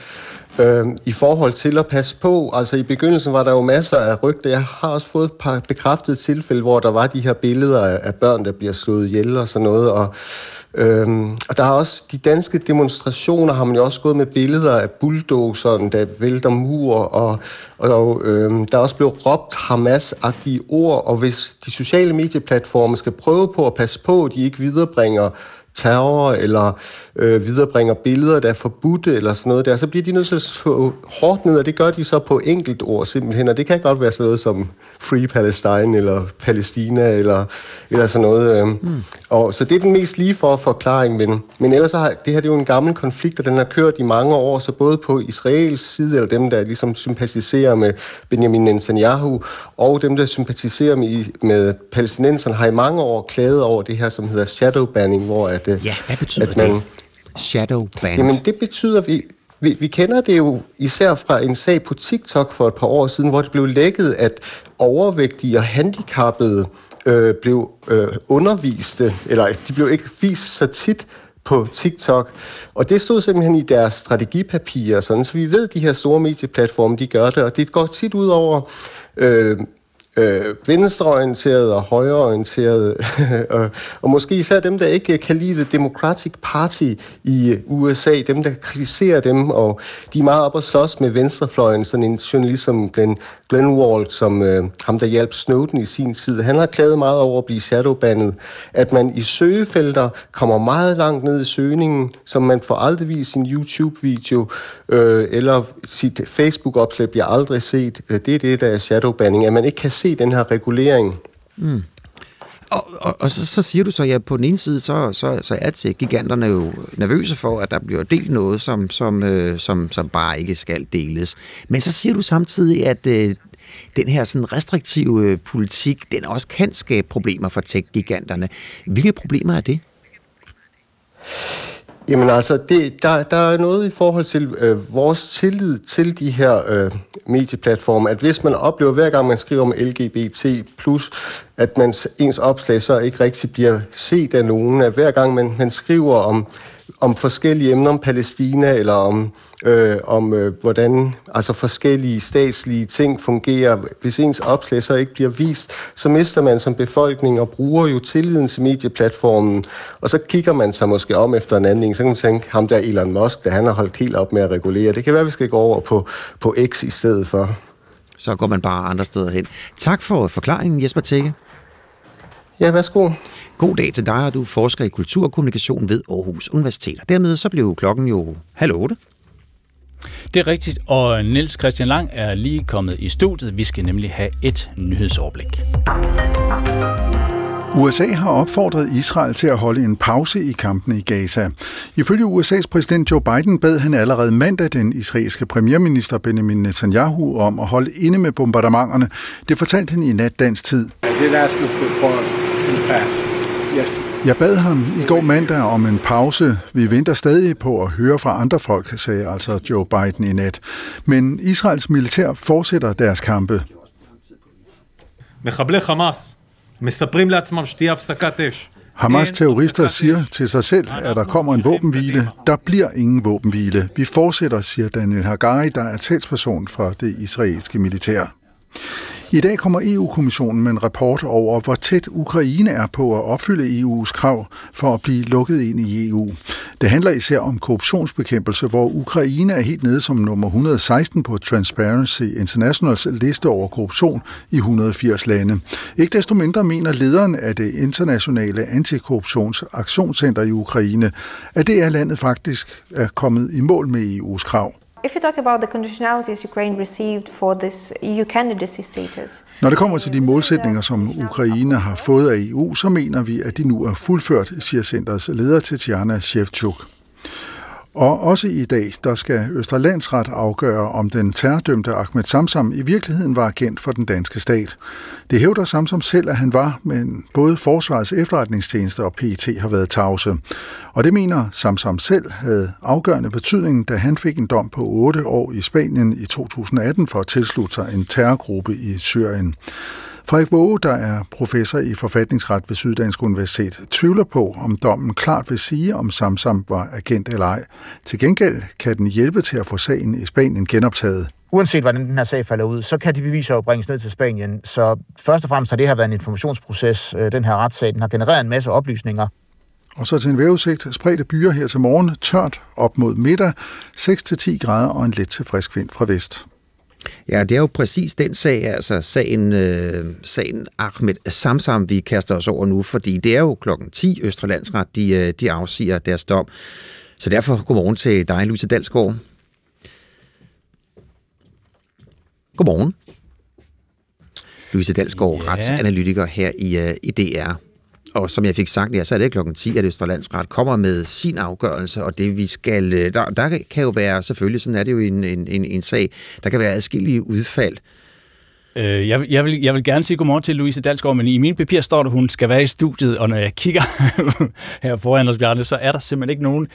øh, i forhold til at passe på. Altså i begyndelsen var der jo masser af rygter. Jeg har også fået et par bekræftede tilfælde, hvor der var de her billeder af, børn, der bliver slået ihjel og sådan noget, og Øhm, og der er også de danske demonstrationer, har man jo også gået med billeder af bulldozeren, der vælter mur, og, og øhm, der er også blevet råbt Hamas-agtige ord, og hvis de sociale medieplatforme skal prøve på at passe på, at de ikke viderebringer terror, eller øh, viderebringer billeder, der er forbudte, eller sådan noget der, så bliver de nødt til at slå hårdt ned, og det gør de så på enkelt ord simpelthen, og det kan godt være sådan noget som Free Palestine, eller Palæstina, eller, eller sådan noget. Øh. Mm. Og, så det er den mest lige for forklaring, men, men ellers så har det her det er jo en gammel konflikt, og den har kørt i mange år, så både på Israels side, eller dem, der ligesom sympatiserer med Benjamin Netanyahu, og dem, der sympatiserer med, med palæstinenserne, har i mange år klaget over det her, som hedder shadow banning, hvor at, Ja, hvad betyder at man, det? Shadow ban. Jamen, det betyder, vi, vi, vi kender det jo især fra en sag på TikTok for et par år siden, hvor det blev lækket, at overvægtige og handicappede øh, blev øh, underviste, eller de blev ikke vist så tit på TikTok. Og det stod simpelthen i deres strategipapirer, sådan, så vi ved, at de her store medieplatforme, de gør det, og det går tit ud over øh, øh, venstreorienterede og højreorienterede, og, og måske især dem, der ikke kan lide The Democratic Party i USA, dem, der kritiserer dem, og de er meget op og slås med venstrefløjen, sådan en journalist som Glenn, Glenn Wald, som øh, ham, der hjalp Snowden i sin tid, han har klaget meget over at blive shadowbandet, at man i søgefelter kommer meget langt ned i søgningen, som man får aldrig vist sin YouTube-video, øh, eller sit Facebook-opslag bliver aldrig set. Øh, det er det, der er shadowbanning, at man ikke kan se den her regulering. Mm. Og, og, og så, så siger du så, ja, på den ene side, så, så, så er til giganterne jo nervøse for, at der bliver delt noget, som, som, øh, som, som bare ikke skal deles. Men så siger du samtidig, at øh, den her sådan restriktive øh, politik, den også kan skabe problemer for tech-giganterne. Hvilke problemer er det? Jamen altså, det, der, der er noget i forhold til øh, vores tillid til de her øh, medieplatforme, at hvis man oplever hver gang man skriver om LGBT+, at man, ens opslag så ikke rigtig bliver set af nogen, at hver gang man, man skriver om om forskellige emner om Palæstina, eller om, øh, om øh, hvordan altså forskellige statslige ting fungerer. Hvis ens opslag så ikke bliver vist, så mister man som befolkning og bruger jo tilliden til medieplatformen, og så kigger man sig måske om efter en anden, så kan man tænke, ham der Elon Musk, der han har holdt helt op med at regulere. Det kan være, at vi skal gå over på, på X i stedet for. Så går man bare andre steder hen. Tak for forklaringen, Jesper Tække. Ja, værsgo. God dag til dig, og du forsker i kultur og kommunikation ved Aarhus Universitet. Og dermed så blev klokken jo halv otte. Det er rigtigt, og Niels Christian Lang er lige kommet i studiet. Vi skal nemlig have et nyhedsoverblik. USA har opfordret Israel til at holde en pause i kampene i Gaza. Ifølge USA's præsident Joe Biden bad han allerede mandag den israelske premierminister Benjamin Netanyahu om at holde inde med bombardementerne. Det fortalte han i nat dansk tid. Jeg bad ham i går mandag om en pause. Vi venter stadig på at høre fra andre folk, sagde altså Joe Biden i nat. Men Israels militær fortsætter deres kampe. Hamas terrorister siger til sig selv, at der kommer en våbenhvile. Der bliver ingen våbenhvile. Vi fortsætter, siger Daniel Hagari, der er talsperson for det israelske militær. I dag kommer EU-kommissionen med en rapport over, hvor tæt Ukraine er på at opfylde EU's krav for at blive lukket ind i EU. Det handler især om korruptionsbekæmpelse, hvor Ukraine er helt nede som nummer 116 på Transparency Internationals liste over korruption i 180 lande. Ikke desto mindre mener lederen af det internationale antikorruptionsaktionscenter i Ukraine, at det er landet faktisk er kommet i mål med EU's krav. If you talk about the conditionalities Ukraine received for this EU candidacy status, Når det kommer til de målsætninger, som Ukraine har fået af EU, så mener vi, at de nu er fuldført, siger centrets leder Tetjana Shevchuk. Og også i dag, der skal Østerlandsret afgøre, om den terrordømte Ahmed Samsam i virkeligheden var agent for den danske stat. Det hævder Samsam selv, at han var, men både Forsvarets efterretningstjeneste og PET har været tavse. Og det mener Samsam selv havde afgørende betydning, da han fik en dom på 8 år i Spanien i 2018 for at tilslutte sig en terrorgruppe i Syrien. Frederik Våge, der er professor i forfatningsret ved Syddansk Universitet, tvivler på, om dommen klart vil sige, om Samsam var agent eller ej. Til gengæld kan den hjælpe til at få sagen i Spanien genoptaget. Uanset hvordan den her sag falder ud, så kan de beviser jo bringes ned til Spanien. Så først og fremmest har det her været en informationsproces. Øh, den her retssag den har genereret en masse oplysninger. Og så til en vejrudsigt. Spredte byer her til morgen. Tørt op mod middag. 6-10 grader og en let til frisk vind fra vest. Ja, det er jo præcis den sag, altså sagen, øh, sagen Ahmed Samsam, vi kaster os over nu, fordi det er jo klokken 10 Østre Landsret, de, øh, de afsiger deres dom. Så derfor godmorgen til dig, Louise Dalsgaard. Godmorgen. Louise Dalsgaard, Ja. retsanalytiker her i, øh, i DR. Og som jeg fik sagt, ja, så er det klokken 10, at Østerlandsret kommer med sin afgørelse, og det vi skal... Øh, der, der kan jo være, selvfølgelig, sådan er det jo en, en, en, en sag, der kan være adskillige udfald. Øh, jeg, jeg, vil, jeg vil gerne sige godmorgen til Louise Dalsgaard, men i mine papir står der, at hun skal være i studiet, og når jeg kigger her foran os, Bjarne, så er der simpelthen ikke nogen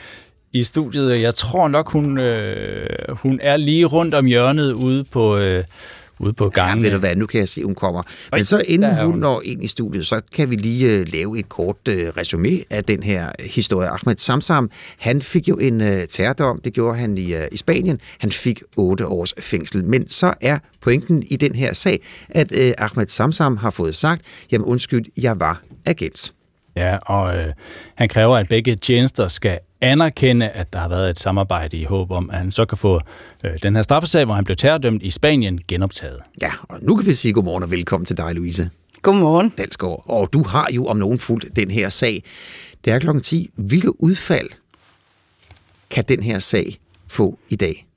i studiet. Jeg tror nok, hun, øh, hun er lige rundt om hjørnet ude på, øh, ude på gangen. Ja, ved du hvad, nu kan jeg se, hun kommer. Men så inden hun, hun når ind i studiet, så kan vi lige uh, lave et kort uh, resume af den her historie. Ahmed Samsam, han fik jo en uh, terrordom, det gjorde han i, uh, i Spanien. Han fik otte års fængsel. Men så er pointen i den her sag, at uh, Ahmed Samsam har fået sagt, jamen undskyld, jeg var agent. Ja, og øh, han kræver, at begge tjenester skal anerkende, at der har været et samarbejde i håb om, at han så kan få øh, den her straffesag, hvor han blev terrordømt i Spanien, genoptaget. Ja, og nu kan vi sige godmorgen og velkommen til dig, Louise. Godmorgen. Dalsgaard. Og du har jo om nogen fuldt den her sag. Det er klokken 10. Hvilke udfald kan den her sag få i dag?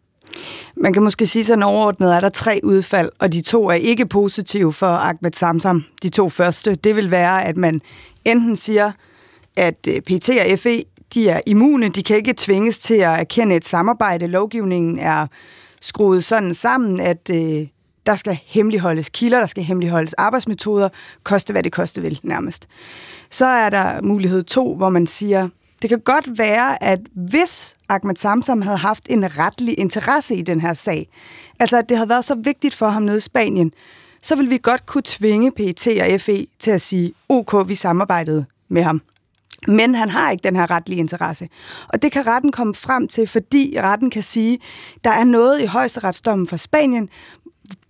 Man kan måske sige sådan overordnet, at der er tre udfald, og de to er ikke positive for Ahmed Samsam. De to første, det vil være, at man enten siger, at øh, PT og FE de er immune, de kan ikke tvinges til at erkende et samarbejde. Lovgivningen er skruet sådan sammen, at øh, der skal hemmeligholdes kilder, der skal hemmeligholdes arbejdsmetoder, koste hvad det koste vil nærmest. Så er der mulighed to, hvor man siger, det kan godt være, at hvis Ahmed Samsam havde haft en retlig interesse i den her sag, altså at det havde været så vigtigt for ham nede i Spanien, så vil vi godt kunne tvinge PET og FE til at sige, ok, vi samarbejdede med ham. Men han har ikke den her retlige interesse. Og det kan retten komme frem til, fordi retten kan sige, der er noget i højesteretsdommen fra Spanien,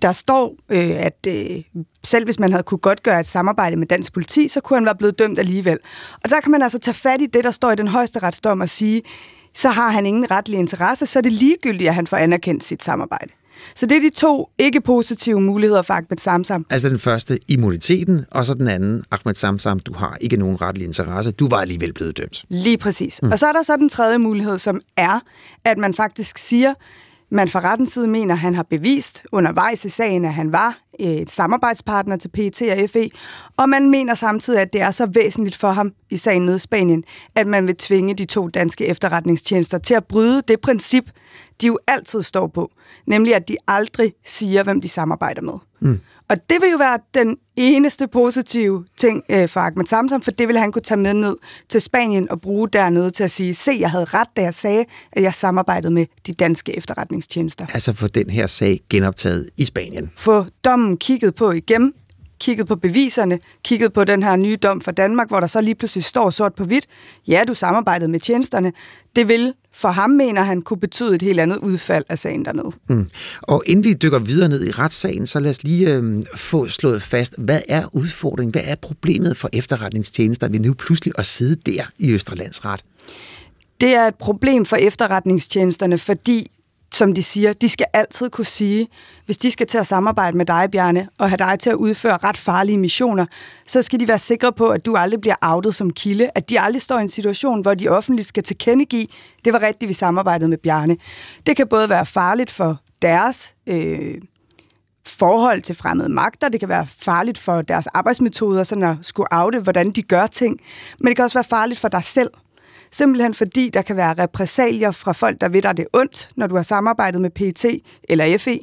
der står, øh, at øh, selv hvis man havde kunne godt gøre et samarbejde med dansk politi, så kunne han være blevet dømt alligevel. Og der kan man altså tage fat i det, der står i den højesteretsdom og sige, så har han ingen retlig interesse, så er det ligegyldigt, at han får anerkendt sit samarbejde. Så det er de to ikke positive muligheder for Ahmed Samsam. Altså den første, immuniteten, og så den anden, Ahmed Samsam, du har ikke nogen retlig interesse, du var alligevel blevet dømt. Lige præcis. Mm. Og så er der så den tredje mulighed, som er, at man faktisk siger, man fra rettens side mener, at han har bevist undervejs i sagen, at han var et samarbejdspartner til PET og FE, og man mener samtidig, at det er så væsentligt for ham i sagen nede i Spanien, at man vil tvinge de to danske efterretningstjenester til at bryde det princip, de jo altid står på, nemlig at de aldrig siger, hvem de samarbejder med. Mm. Og det vil jo være den eneste positive ting øh, for Ahmed Samsam, for det vil han kunne tage med ned til Spanien og bruge dernede til at sige, se, jeg havde ret, da jeg sagde, at jeg samarbejdede med de danske efterretningstjenester. Altså få den her sag genoptaget i Spanien. Få dommen kigget på igen, kigget på beviserne, kigget på den her nye dom fra Danmark, hvor der så lige pludselig står sort på hvidt, ja, du samarbejdede med tjenesterne. Det vil for ham, mener han, kunne betyde et helt andet udfald af sagen dernede. Mm. Og inden vi dykker videre ned i retssagen, så lad os lige øh, få slået fast, hvad er udfordringen, hvad er problemet for efterretningstjenester vi nu pludselig at sidde der i Østerlandsret? Det er et problem for efterretningstjenesterne, fordi som de siger, de skal altid kunne sige, hvis de skal til at samarbejde med dig, Bjarne, og have dig til at udføre ret farlige missioner, så skal de være sikre på, at du aldrig bliver outet som kilde, at de aldrig står i en situation, hvor de offentligt skal tilkendegive, det var rigtigt, vi samarbejdede med Bjarne. Det kan både være farligt for deres øh, forhold til fremmede magter, det kan være farligt for deres arbejdsmetoder, sådan at skulle oute, hvordan de gør ting, men det kan også være farligt for dig selv, Simpelthen fordi der kan være repræsalier fra folk, der ved dig det ondt, når du har samarbejdet med PT eller FE.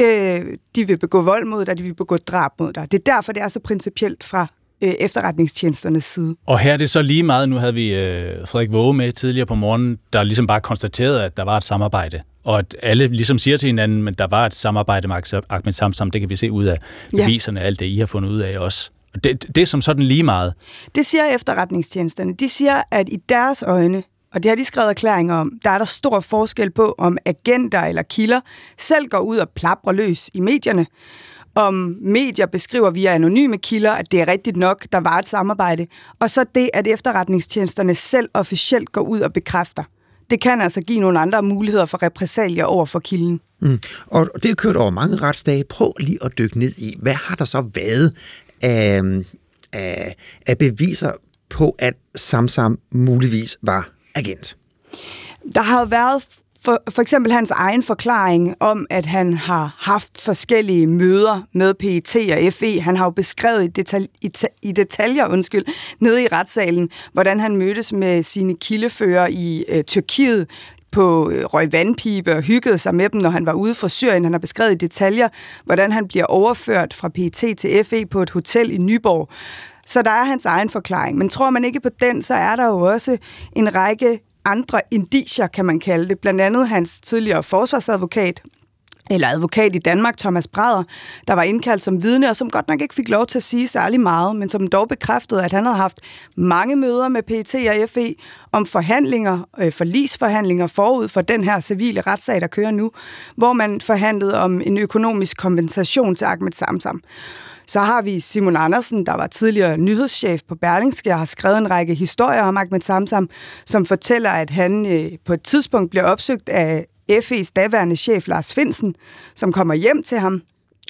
Øh, de vil begå vold mod dig, de vil begå drab mod dig. Det er derfor, det er så principielt fra øh, efterretningstjenesternes side. Og her er det så lige meget, nu havde vi øh, Frederik Våge med tidligere på morgen, der ligesom bare konstaterede, at der var et samarbejde, og at alle ligesom siger til hinanden, men der var et samarbejde med Ahmed Samsam, det kan vi se ud af beviserne, ja. alt det I har fundet ud af også. Det, det er som sådan lige meget. Det siger efterretningstjenesterne. De siger, at i deres øjne, og det har de skrevet erklæringer om, der er der stor forskel på, om agenter eller kilder selv går ud og plapper løs i medierne. Om medier beskriver via anonyme kilder, at det er rigtigt nok, der var et samarbejde. Og så det, at efterretningstjenesterne selv officielt går ud og bekræfter. Det kan altså give nogle andre muligheder for repræsalier over for kilden. Mm. Og det er kørt over mange retsdage. Prøv lige at dykke ned i, hvad har der så været af, af, af beviser på, at Samsam muligvis var agent? Der har jo været for, for eksempel hans egen forklaring om, at han har haft forskellige møder med PET og FE. Han har jo beskrevet i, detal, i, i detaljer undskyld, nede i retssalen, hvordan han mødtes med sine kildefører i øh, Tyrkiet, på øh, røg vandpibe og hyggede sig med dem, når han var ude fra Syrien. Han har beskrevet i detaljer, hvordan han bliver overført fra PET til FE på et hotel i Nyborg. Så der er hans egen forklaring. Men tror man ikke på den, så er der jo også en række andre indiger, kan man kalde det. Blandt andet hans tidligere forsvarsadvokat, eller advokat i Danmark, Thomas Brader, der var indkaldt som vidne, og som godt nok ikke fik lov til at sige særlig meget, men som dog bekræftede, at han havde haft mange møder med PET og FE om forhandlinger, øh, forlisforhandlinger forud for den her civile retssag, der kører nu, hvor man forhandlede om en økonomisk kompensation til Ahmed Samsam. Så har vi Simon Andersen, der var tidligere nyhedschef på Berlingske og har skrevet en række historier om Ahmed Samsam, som fortæller, at han øh, på et tidspunkt blev opsøgt af FE's daværende chef Lars Finsen, som kommer hjem til ham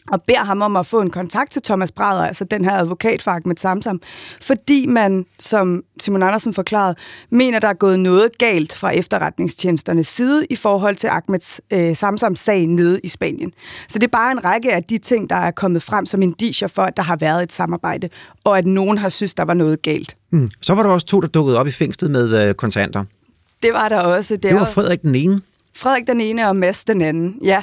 og beder ham om at få en kontakt til Thomas Brader, altså den her advokat for Ahmed Samsam, fordi man, som Simon Andersen forklarede, mener, der er gået noget galt fra efterretningstjenesternes side i forhold til Ahmed øh, Samsams sag nede i Spanien. Så det er bare en række af de ting, der er kommet frem som indicier for, at der har været et samarbejde, og at nogen har synes, der var noget galt. Mm. Så var der også to, der dukkede op i fængslet med øh, kontanter. Det var der også. Det, det var Frederik den ene. Frederik den ene og Mads den anden, ja.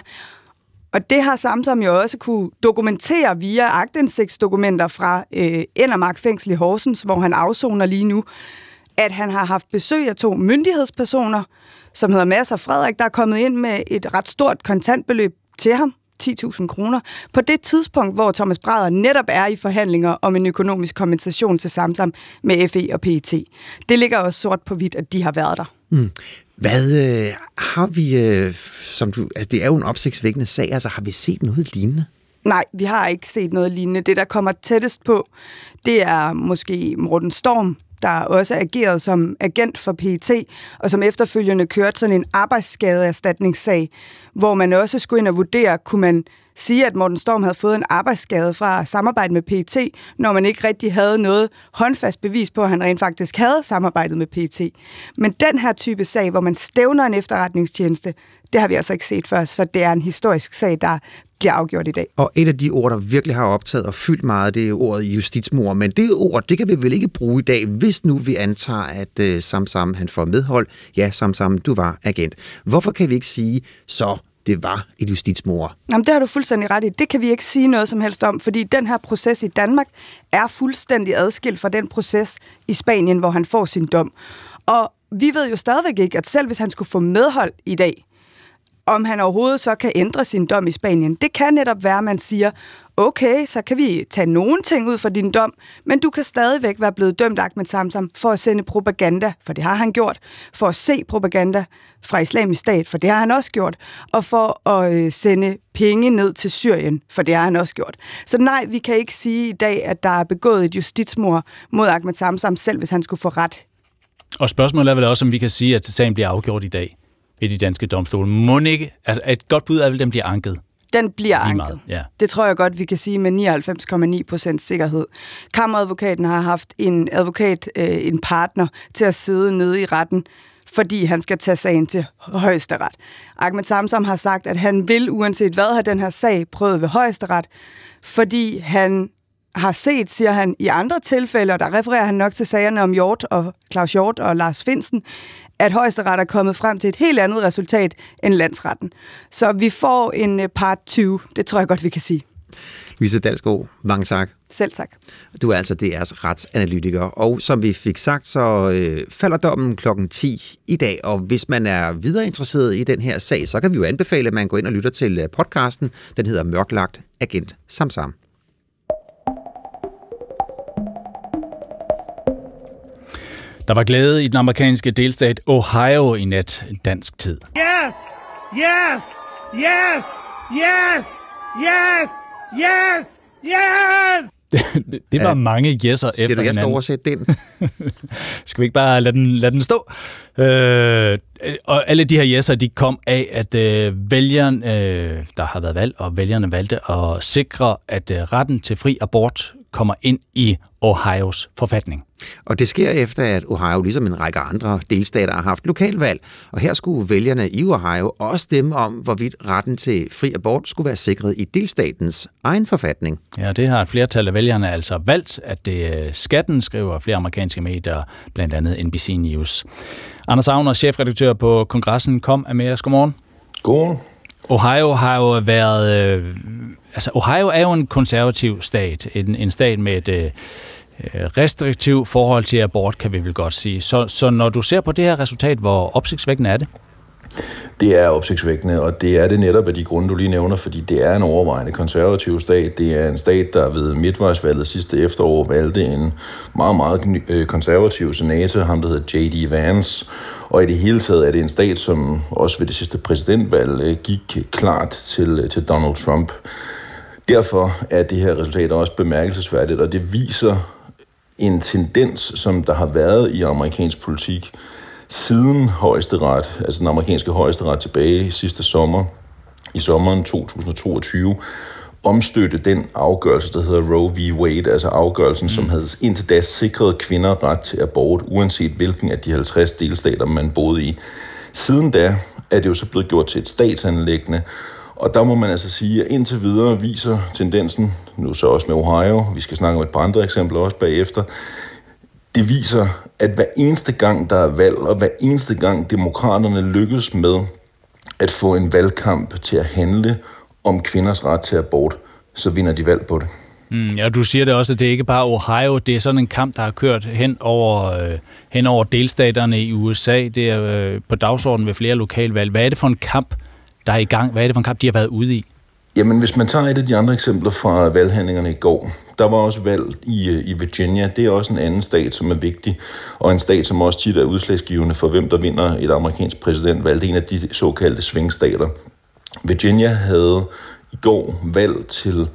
Og det har Samsam jo også kunne dokumentere via agtindsigtsdokumenter fra øh, Endermark Fængsel i Horsens, hvor han afsoner lige nu, at han har haft besøg af to myndighedspersoner, som hedder Mads og Frederik, der er kommet ind med et ret stort kontantbeløb til ham, 10.000 kroner, på det tidspunkt, hvor Thomas Brader netop er i forhandlinger om en økonomisk kompensation til Samsam med FE og PET. Det ligger også sort på hvidt, at de har været der. Mm. Hvad øh, har vi, øh, som du, altså det er jo en opsigtsvækkende sag, altså har vi set noget lignende? Nej, vi har ikke set noget lignende. Det, der kommer tættest på, det er måske Morten Storm, der også ageret som agent for PET, og som efterfølgende kørte sådan en arbejdsskadeerstatningssag, hvor man også skulle ind og vurdere, kunne man sige, at Morten Storm havde fået en arbejdsskade fra samarbejde med PET, når man ikke rigtig havde noget håndfast bevis på, at han rent faktisk havde samarbejdet med PET. Men den her type sag, hvor man stævner en efterretningstjeneste, det har vi altså ikke set før, så det er en historisk sag, der bliver afgjort i dag. Og et af de ord, der virkelig har optaget og fyldt meget, det er ordet justitsmor. Men det ord, det kan vi vel ikke bruge i dag, hvis nu vi antager, at øh, uh, Samsam han får medhold. Ja, Samsam, du var agent. Hvorfor kan vi ikke sige, så det var et justitsmord. Jamen, det har du fuldstændig ret i. Det kan vi ikke sige noget som helst om, fordi den her proces i Danmark er fuldstændig adskilt fra den proces i Spanien, hvor han får sin dom. Og vi ved jo stadigvæk ikke, at selv hvis han skulle få medhold i dag, om han overhovedet så kan ændre sin dom i Spanien. Det kan netop være, at man siger, okay, så kan vi tage nogle ting ud fra din dom, men du kan stadigvæk være blevet dømt Ahmed Samsam for at sende propaganda, for det har han gjort, for at se propaganda fra islamisk stat, for det har han også gjort, og for at øh, sende penge ned til Syrien, for det har han også gjort. Så nej, vi kan ikke sige i dag, at der er begået et justitsmord mod Ahmed Samsam, selv hvis han skulle få ret. Og spørgsmålet er vel også, om vi kan sige, at sagen bliver afgjort i dag ved de danske domstole. Må ikke, altså et godt bud er at den bliver anket. Den bliver anket. Ja. Det tror jeg godt, vi kan sige med 99,9 procent sikkerhed. Kammeradvokaten har haft en advokat, øh, en partner, til at sidde nede i retten, fordi han skal tage sagen til højesteret. Ahmed Samsam har sagt, at han vil, uanset hvad, have den her sag prøvet ved højesteret, fordi han har set, siger han, i andre tilfælde, og der refererer han nok til sagerne om Hjort og Claus Hjort og Lars Finsen, at højesteret er kommet frem til et helt andet resultat end landsretten. Så vi får en øh, part 20, det tror jeg godt, vi kan sige. Louise Dalsgaard, mange tak. Selv tak. Du er altså DR's retsanalytiker, og som vi fik sagt, så øh, falder dommen klokken 10 i dag, og hvis man er videre interesseret i den her sag, så kan vi jo anbefale, at man går ind og lytter til øh, podcasten. Den hedder Mørklagt Agent Samsam. Der var glæde i den amerikanske delstat Ohio i nat dansk tid. Yes! Yes! Yes! Yes! Yes! Yes! Yes! det, det var ja. mange yes'er efter hinanden. jeg skal oversætte den? skal vi ikke bare lade den, lade den stå? Øh, og alle de her yes'er, de kom af, at øh, vælgerne, øh, der har været valg, og vælgerne valgte at sikre, at øh, retten til fri abort kommer ind i Ohios forfatning. Og det sker efter, at Ohio, ligesom en række andre delstater, har haft lokalvalg. Og her skulle vælgerne i Ohio også stemme om, hvorvidt retten til fri abort skulle være sikret i delstatens egen forfatning. Ja, det har et flertal af vælgerne altså valgt, at det skatten, skriver flere amerikanske medier, blandt andet NBC News. Anders Agner, chefredaktør på kongressen, kom med os. Godmorgen. Godmorgen. Ohio har jo været... Øh, altså, Ohio er jo en konservativ stat. En, en stat med et... Øh, øh restriktiv forhold til abort, kan vi vel godt sige. Så, så når du ser på det her resultat, hvor opsigtsvækkende er det? Det er opsigtsvækkende, og det er det netop af de grunde, du lige nævner, fordi det er en overvejende konservativ stat. Det er en stat, der ved midtvejsvalget sidste efterår valgte en meget, meget øh, konservativ senator, ham der hedder J.D. Vance. Og i det hele taget er det en stat, som også ved det sidste præsidentvalg øh, gik klart til, til Donald Trump. Derfor er det her resultat også bemærkelsesværdigt, og det viser en tendens, som der har været i amerikansk politik, siden højesteret, altså den amerikanske højesteret tilbage sidste sommer, i sommeren 2022, omstøtte den afgørelse, der hedder Roe v. Wade, altså afgørelsen, mm. som havde indtil da sikret kvinder ret til abort, uanset hvilken af de 50 delstater, man boede i. Siden da er det jo så blevet gjort til et statsanlæggende, og der må man altså sige, at indtil videre viser tendensen, nu så også med Ohio, vi skal snakke om et par andre eksempler også bagefter, det viser, at hver eneste gang, der er valg, og hver eneste gang demokraterne lykkes med at få en valgkamp til at handle om kvinders ret til abort, så vinder de valg på det. Mm, ja, du siger det også, at det er ikke bare Ohio, det er sådan en kamp, der har kørt hen over, øh, hen over delstaterne i USA. Det er øh, på dagsordenen ved flere lokalvalg. Hvad er det for en kamp, der er i gang? Hvad er det for en kamp, de har været ude i? Jamen, hvis man tager et af de andre eksempler fra valghandlingerne i går, der var også valg i, øh, i Virginia. Det er også en anden stat, som er vigtig, og en stat, som også tit er udslagsgivende for, hvem der vinder et amerikansk præsidentvalg. Det er en af de såkaldte svingstater. Virginia havde i går valg til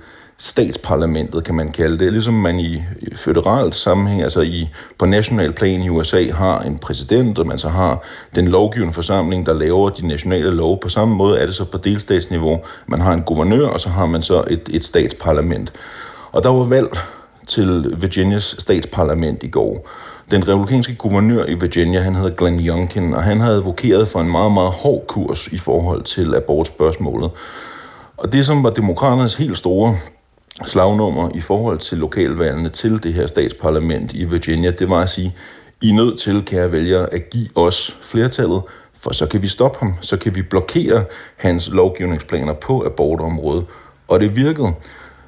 statsparlamentet, kan man kalde det. Ligesom man i føderalt sammenhæng, altså i, på national plan i USA, har en præsident, og man så har den lovgivende forsamling, der laver de nationale love. På samme måde er det så på delstatsniveau. Man har en guvernør, og så har man så et, et statsparlament. Og der var valg til Virginias statsparlament i går. Den republikanske guvernør i Virginia, han hedder Glenn Youngkin, og han har advokeret for en meget, meget hård kurs i forhold til abortspørgsmålet. Og det, som var demokraternes helt store slagnummer i forhold til lokalvalgene til det her statsparlament i Virginia, det var at sige, I er nødt til, kære vælgere, at give os flertallet, for så kan vi stoppe ham, så kan vi blokere hans lovgivningsplaner på abortområdet. Og det virkede.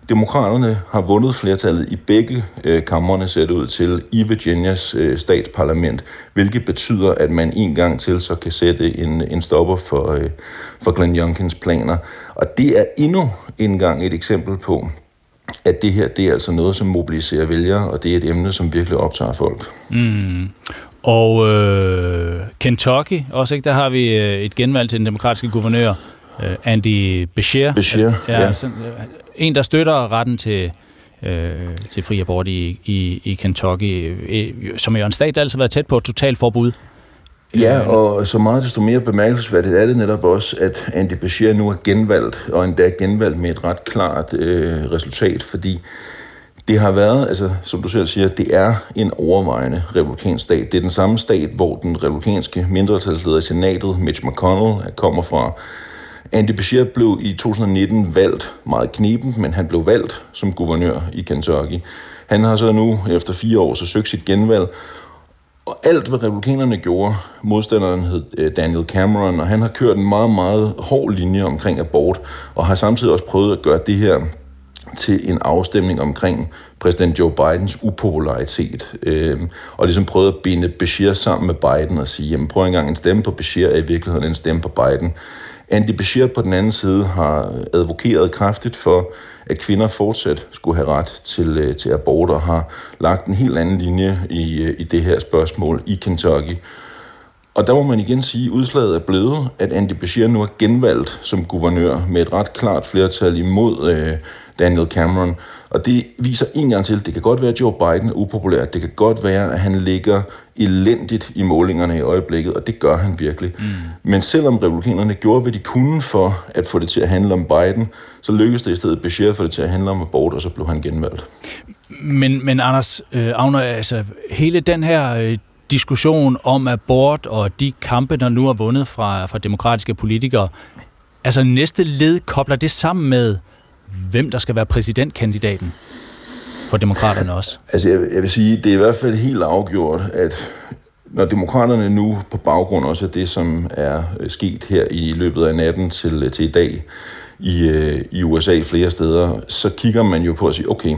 Demokraterne har vundet flertallet i begge øh, kammerne, ser det ud til, i Virginias øh, statsparlament, hvilket betyder, at man en gang til så kan sætte en, en stopper for, øh, for Glenn Youngkins planer. Og det er endnu en gang et eksempel på, at det her det er altså noget, som mobiliserer vælgere, og det er et emne, som virkelig optager folk. Mm. Og øh, Kentucky, også ikke, der har vi øh, et genvalg til den demokratiske guvernør, øh, Andy Beshear. Beshear, ja. ja. Øh, en, der støtter retten til, øh, til fri abort i, i, i Kentucky, øh, som jo en stat, der altid har været tæt på et totalforbud. Ja, og så meget desto mere bemærkelsesværdigt er det netop også, at Andy Bashir nu er genvalgt, og endda genvalgt med et ret klart øh, resultat, fordi det har været, altså som du selv siger, det er en overvejende republikansk stat. Det er den samme stat, hvor den republikanske mindretalsleder i senatet, Mitch McConnell, kommer fra. Andy Beshear blev i 2019 valgt meget kniben, men han blev valgt som guvernør i Kentucky. Han har så nu efter fire år så søgt sit genvalg, og alt, hvad republikanerne gjorde, modstanderen hed øh, Daniel Cameron, og han har kørt en meget, meget hård linje omkring abort, og har samtidig også prøvet at gøre det her til en afstemning omkring præsident Joe Bidens upopularitet, øh, og ligesom prøvet at binde Bashir sammen med Biden og sige, jamen prøv engang en stemme på Bashir er i virkeligheden en stemme på Biden. Andy Bashir på den anden side har advokeret kraftigt for, at kvinder fortsat skulle have ret til, øh, til abort og har lagt en helt anden linje i, øh, i det her spørgsmål i Kentucky. Og der må man igen sige, at udslaget er blevet, at Andy Bashir nu er genvalgt som guvernør med et ret klart flertal imod øh, Daniel Cameron. Og det viser en gang til, at det kan godt være, at Joe Biden er upopulær. Det kan godt være, at han ligger elendigt i målingerne i øjeblikket, og det gør han virkelig. Mm. Men selvom republikanerne gjorde, hvad de kunne for at få det til at handle om Biden, så lykkedes det i stedet Bashir for det til at handle om abort, og så blev han genvalgt. Men, men Anders øh, Agner, altså hele den her øh, diskussion om abort og de kampe, der nu er vundet fra, fra demokratiske politikere, altså næste led kobler det sammen med hvem der skal være præsidentkandidaten for demokraterne også? Altså, jeg, jeg vil sige, det er i hvert fald helt afgjort, at når demokraterne nu på baggrund også af det, som er øh, sket her i løbet af natten til, øh, til i dag i, øh, i USA flere steder, så kigger man jo på at sige, okay,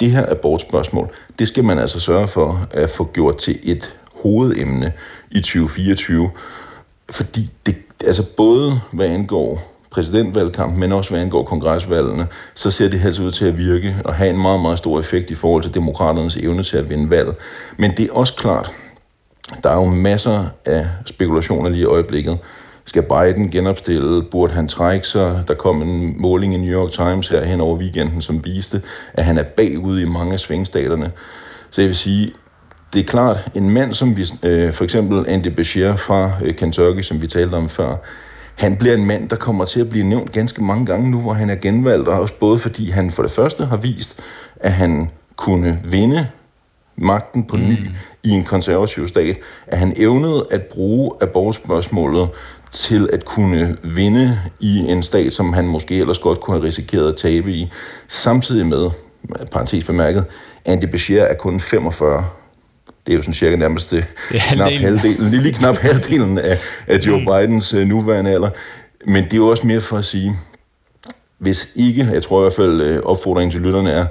det her abortspørgsmål, det skal man altså sørge for at få gjort til et hovedemne i 2024, fordi det, altså både hvad angår præsidentvalgkamp, men også hvad angår kongresvalgene, så ser det altså ud til at virke og have en meget, meget stor effekt i forhold til demokraternes evne til at vinde valg. Men det er også klart, der er jo masser af spekulationer lige i øjeblikket. Skal Biden genopstille? Burde han trække sig? Der kom en måling i New York Times her hen over weekenden, som viste, at han er bagud i mange af svingstaterne. Så jeg vil sige, det er klart, en mand som vi, øh, for eksempel Andy Beshear fra øh, Kentucky, som vi talte om før, han bliver en mand, der kommer til at blive nævnt ganske mange gange nu, hvor han er genvalgt, og også både fordi han for det første har vist, at han kunne vinde magten på ny mm. i en konservativ stat, at han evnede at bruge abortspørgsmålet til at kunne vinde i en stat, som han måske ellers godt kunne have risikeret at tabe i, samtidig med, parentes bemærket, Andy Beshear er kun 45 det er jo sådan cirka nærmest det, det er knap halvdelen, lige, knap halvdelen af, af Joe mm. Bidens uh, nuværende alder. Men det er jo også mere for at sige, hvis ikke, jeg tror i hvert fald uh, opfordringen til lytterne er,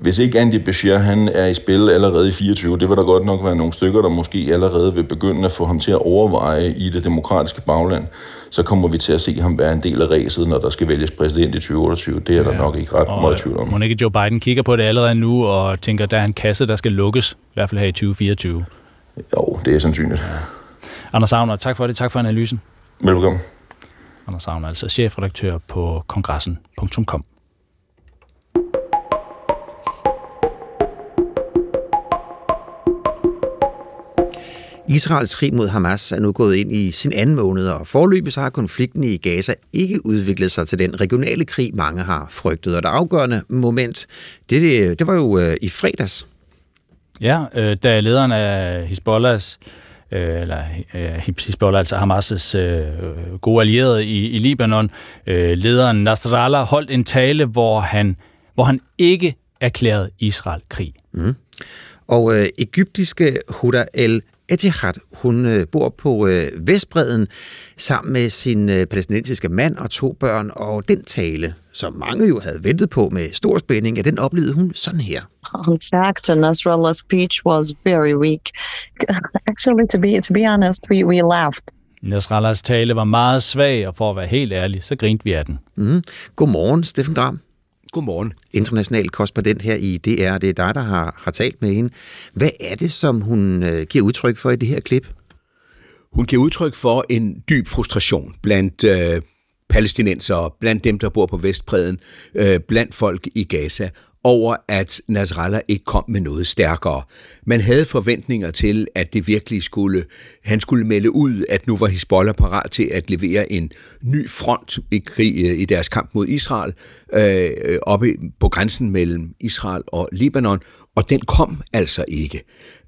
hvis ikke Andy Beshear han er i spil allerede i 24, det vil der godt nok være nogle stykker, der måske allerede vil begynde at få ham til at overveje i det demokratiske bagland, så kommer vi til at se ham være en del af ræset, når der skal vælges præsident i 2028. Det er ja. der nok ikke ret og meget tvivl om. Må ikke Joe Biden kigger på det allerede nu og tænker, der er en kasse, der skal lukkes, i hvert fald her i 2024? Jo, det er sandsynligt. Anders Savner, tak for det. Tak for analysen. Velkommen. Anders Savner, altså chefredaktør på kongressen.com. Israels krig mod Hamas er nu gået ind i sin anden måned, og forløbet så har konflikten i Gaza ikke udviklet sig til den regionale krig, mange har frygtet. Og det afgørende moment, det, det, det var jo øh, i fredags. Ja, øh, da lederen af Hezbollahs øh, eller øh, Hezbollah, altså Hamas' øh, gode allierede i, i Libanon, øh, lederen Nasrallah, holdt en tale, hvor han, hvor han ikke erklærede Israel krig. Mm. Og øh, egyptiske Huda el Etihad, hun øh, bor på øh, Vestbreden sammen med sin øh, palæstinensiske mand og to børn, og den tale, som mange jo havde ventet på med stor spænding, ja, den oplevede hun sådan her. In fact, Nasrallah's speech was very weak. Actually, to be, to be honest, we, we laughed. Nasrallahs tale var meget svag, og for at være helt ærlig, så grinte vi af den. Mm. Godmorgen, Steffen Gram. Godmorgen. International korrespondent her i DR. Det er dig, der har, har talt med hende. Hvad er det, som hun øh, giver udtryk for i det her klip? Hun giver udtryk for en dyb frustration blandt øh, palæstinenser, blandt dem, der bor på Vestbreden, øh, blandt folk i Gaza, over, at Nasrallah ikke kom med noget stærkere. Man havde forventninger til, at det virkelig skulle, han skulle melde ud, at nu var Hezbollah parat til at levere en ny front i, krig, øh, i deres kamp mod Israel, øh, oppe på grænsen mellem Israel og Libanon, og den kom altså ikke.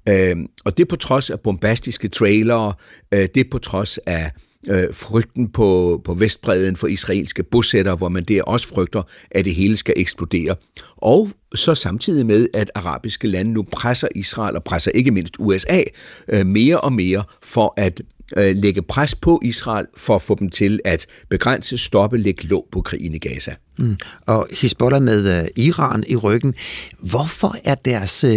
Øh, og det på trods af bombastiske trailere, øh, det på trods af øh, frygten på, på Vestbreden for israelske bosættere, hvor man der også frygter, at det hele skal eksplodere. Og så samtidig med, at arabiske lande nu presser Israel og presser ikke mindst USA øh, mere og mere for at øh, lægge pres på Israel for at få dem til at begrænse, stoppe, lægge låg på krigen i Gaza. Mm. Og Hezbollah med øh, Iran i ryggen. Hvorfor er deres øh,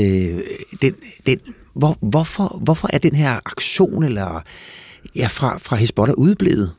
den, den, hvor, hvorfor, hvorfor er den her aktion eller ja, fra, fra Hezbollah udeblevet?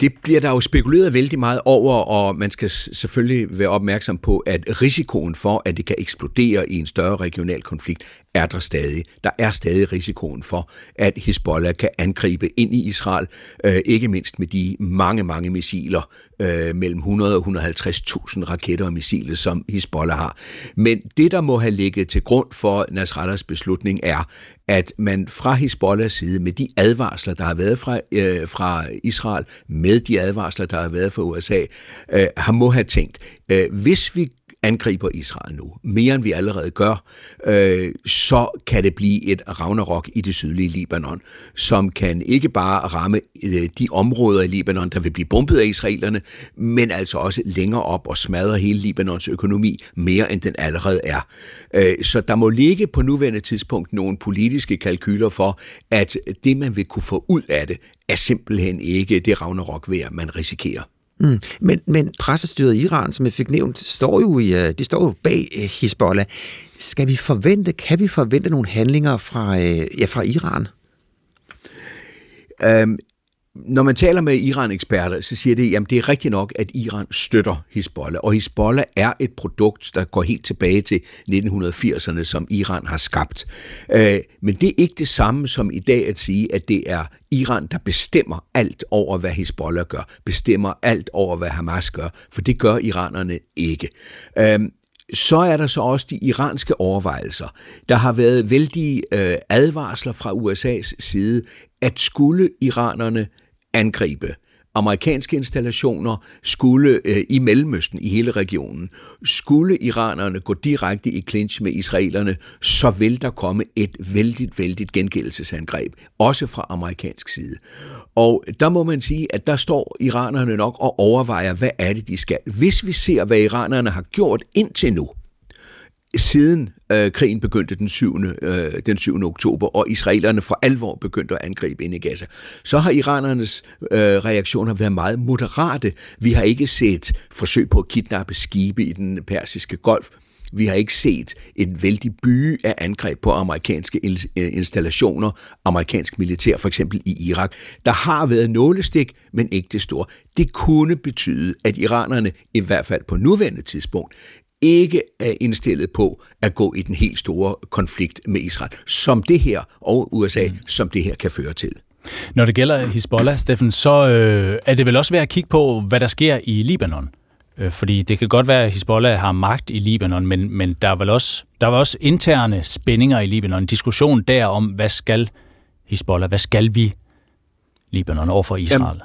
Det bliver der jo spekuleret vældig meget over, og man skal selvfølgelig være opmærksom på, at risikoen for, at det kan eksplodere i en større regional konflikt, er der stadig. Der er stadig risikoen for, at Hezbollah kan angribe ind i Israel, øh, ikke mindst med de mange, mange missiler, øh, mellem 100 og 150.000 raketter og missiler, som Hezbollah har. Men det, der må have ligget til grund for Nasrallahs beslutning, er, at man fra Hezbollahs side, med de advarsler, der har været fra, øh, fra Israel, med de advarsler, der har været fra USA, øh, har må have tænkt, øh, hvis vi angriber Israel nu, mere end vi allerede gør, øh, så kan det blive et Ragnarok i det sydlige Libanon, som kan ikke bare ramme øh, de områder i Libanon, der vil blive bombet af israelerne, men altså også længere op og smadre hele Libanons økonomi mere end den allerede er. Øh, så der må ligge på nuværende tidspunkt nogle politiske kalkyler for, at det man vil kunne få ud af det, er simpelthen ikke det Ragnarok værd, man risikerer. Mm. Men, men pressestyret i Iran, som jeg fik nævnt, står jo i, øh, de står jo bag øh, Hezbollah. Skal vi forvente, kan vi forvente nogle handlinger fra, øh, ja, fra Iran? Um, når man taler med Iran-eksperter, så siger de, at det er rigtigt nok, at Iran støtter Hezbollah. Og Hezbollah er et produkt, der går helt tilbage til 1980'erne, som Iran har skabt. Øh, men det er ikke det samme som i dag at sige, at det er Iran, der bestemmer alt over, hvad Hezbollah gør, bestemmer alt over, hvad Hamas gør, for det gør iranerne ikke. Øhm, så er der så også de iranske overvejelser. Der har været vældige øh, advarsler fra USA's side, at skulle iranerne angribe amerikanske installationer skulle øh, i Mellemøsten, i hele regionen, skulle iranerne gå direkte i clinch med israelerne, så vil der komme et vældigt, vældigt gengældelsesangreb, også fra amerikansk side. Og der må man sige, at der står iranerne nok og overvejer, hvad er det, de skal. Hvis vi ser, hvad iranerne har gjort indtil nu, siden øh, krigen begyndte den 7. Øh, den 7. oktober, og israelerne for alvor begyndte at angribe ind i Gaza, så har iranernes øh, reaktioner været meget moderate. Vi har ikke set forsøg på at kidnappe skibe i den persiske golf. Vi har ikke set en vældig by af angreb på amerikanske øh, installationer, amerikansk militær, for eksempel i Irak. Der har været nålestik, men ikke det store. Det kunne betyde, at iranerne, i hvert fald på nuværende tidspunkt, ikke er indstillet på at gå i den helt store konflikt med Israel, som det her, og USA, mm. som det her kan føre til. Når det gælder Hezbollah, Steffen, så øh, er det vel også værd at kigge på, hvad der sker i Libanon. Øh, fordi det kan godt være, at Hezbollah har magt i Libanon, men, men der er vel også, der er også interne spændinger i Libanon. En diskussion der om, hvad skal Hezbollah, hvad skal vi Libanon overfor Israel? Jamen,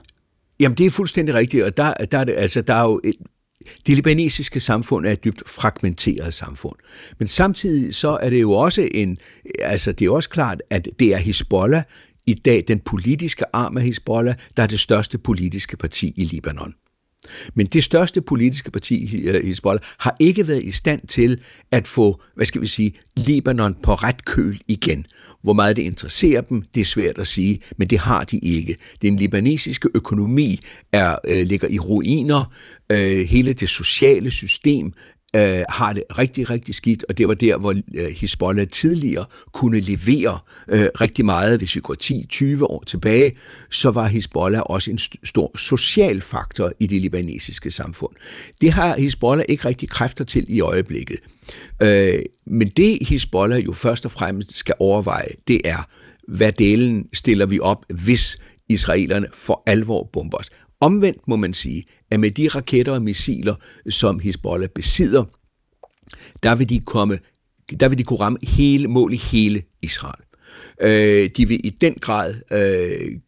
jamen det er fuldstændig rigtigt, og der, der, er, det, altså, der er jo et, det libanesiske samfund er et dybt fragmenteret samfund. Men samtidig så er det jo også en, altså det er også klart, at det er Hezbollah i dag, den politiske arm af Hezbollah, der er det største politiske parti i Libanon. Men det største politiske parti, i Hezbollah, har ikke været i stand til at få, hvad skal vi sige, Libanon på ret køl igen. Hvor meget det interesserer dem, det er svært at sige, men det har de ikke. Den libanesiske økonomi er, øh, ligger i ruiner. Øh, hele det sociale system øh, har det rigtig, rigtig skidt, og det var der, hvor øh, Hezbollah tidligere kunne levere øh, rigtig meget. Hvis vi går 10-20 år tilbage, så var Hezbollah også en st- stor social faktor i det libanesiske samfund. Det har Hezbollah ikke rigtig kræfter til i øjeblikket. Øh, men det Hezbollah jo først og fremmest skal overveje, det er, hvad delen stiller vi op, hvis israelerne for alvor bomber os. Omvendt må man sige, at med de raketter og missiler, som Hezbollah besidder, der vil de komme der vil de kunne ramme hele mål i hele Israel. Øh, de vil i den grad øh,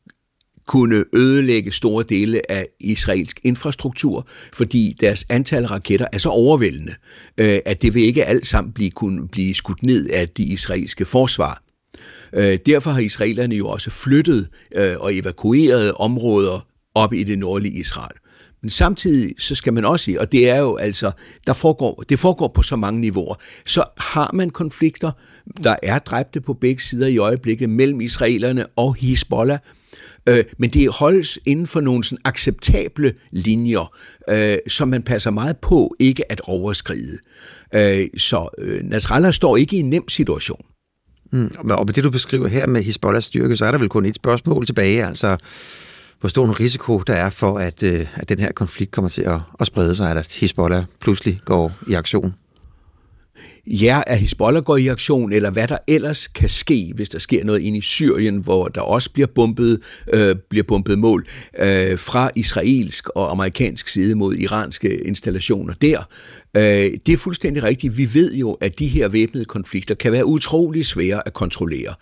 kunne ødelægge store dele af israelsk infrastruktur, fordi deres antal raketter er så overvældende, øh, at det vil ikke alt sammen blive, kunne blive skudt ned af de israelske forsvar. Øh, derfor har israelerne jo også flyttet øh, og evakueret områder op i det nordlige Israel. Men samtidig så skal man også sige, og det er jo altså, der foregår, det foregår på så mange niveauer, så har man konflikter, der er dræbte på begge sider i øjeblikket mellem israelerne og Hezbollah, øh, men det holdes inden for nogle sådan acceptable linjer, øh, som man passer meget på ikke at overskride. Øh, så øh, Nasrallah står ikke i en nem situation. Mm, og med det, du beskriver her med Hezbollahs styrke, så er der vel kun et spørgsmål tilbage, altså hvor stor en risiko der er for, at, øh, at den her konflikt kommer til at, at sprede sig, at Hezbollah pludselig går i aktion? Ja, at Hezbollah går i aktion, eller hvad der ellers kan ske, hvis der sker noget ind i Syrien, hvor der også bliver bombet, øh, bliver bombet mål øh, fra israelsk og amerikansk side mod iranske installationer der. Øh, det er fuldstændig rigtigt. Vi ved jo, at de her væbnede konflikter kan være utrolig svære at kontrollere.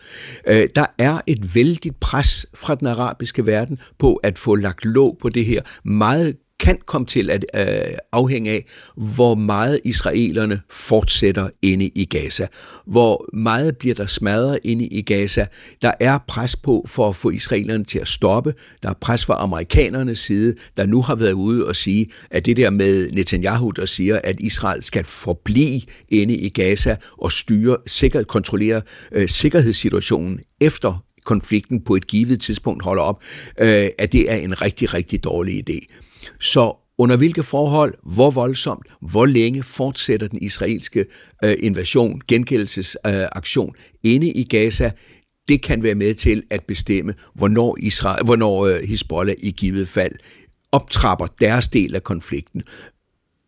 Øh, der er et vældigt pres fra den arabiske verden på at få lagt låg på det her meget kan komme til at øh, afhænge af, hvor meget israelerne fortsætter inde i Gaza. Hvor meget bliver der smadret inde i Gaza. Der er pres på for at få israelerne til at stoppe. Der er pres fra amerikanernes side, der nu har været ude og sige, at det der med Netanyahu, der siger, at Israel skal forblive inde i Gaza og styre, sikkert kontrollere øh, sikkerhedssituationen efter konflikten på et givet tidspunkt holder op, øh, at det er en rigtig, rigtig dårlig idé. Så under hvilke forhold, hvor voldsomt, hvor længe fortsætter den israelske øh, invasion, gengældelsesaktion øh, inde i Gaza, det kan være med til at bestemme, hvornår, Israel, hvornår øh, Hezbollah i givet fald optrapper deres del af konflikten.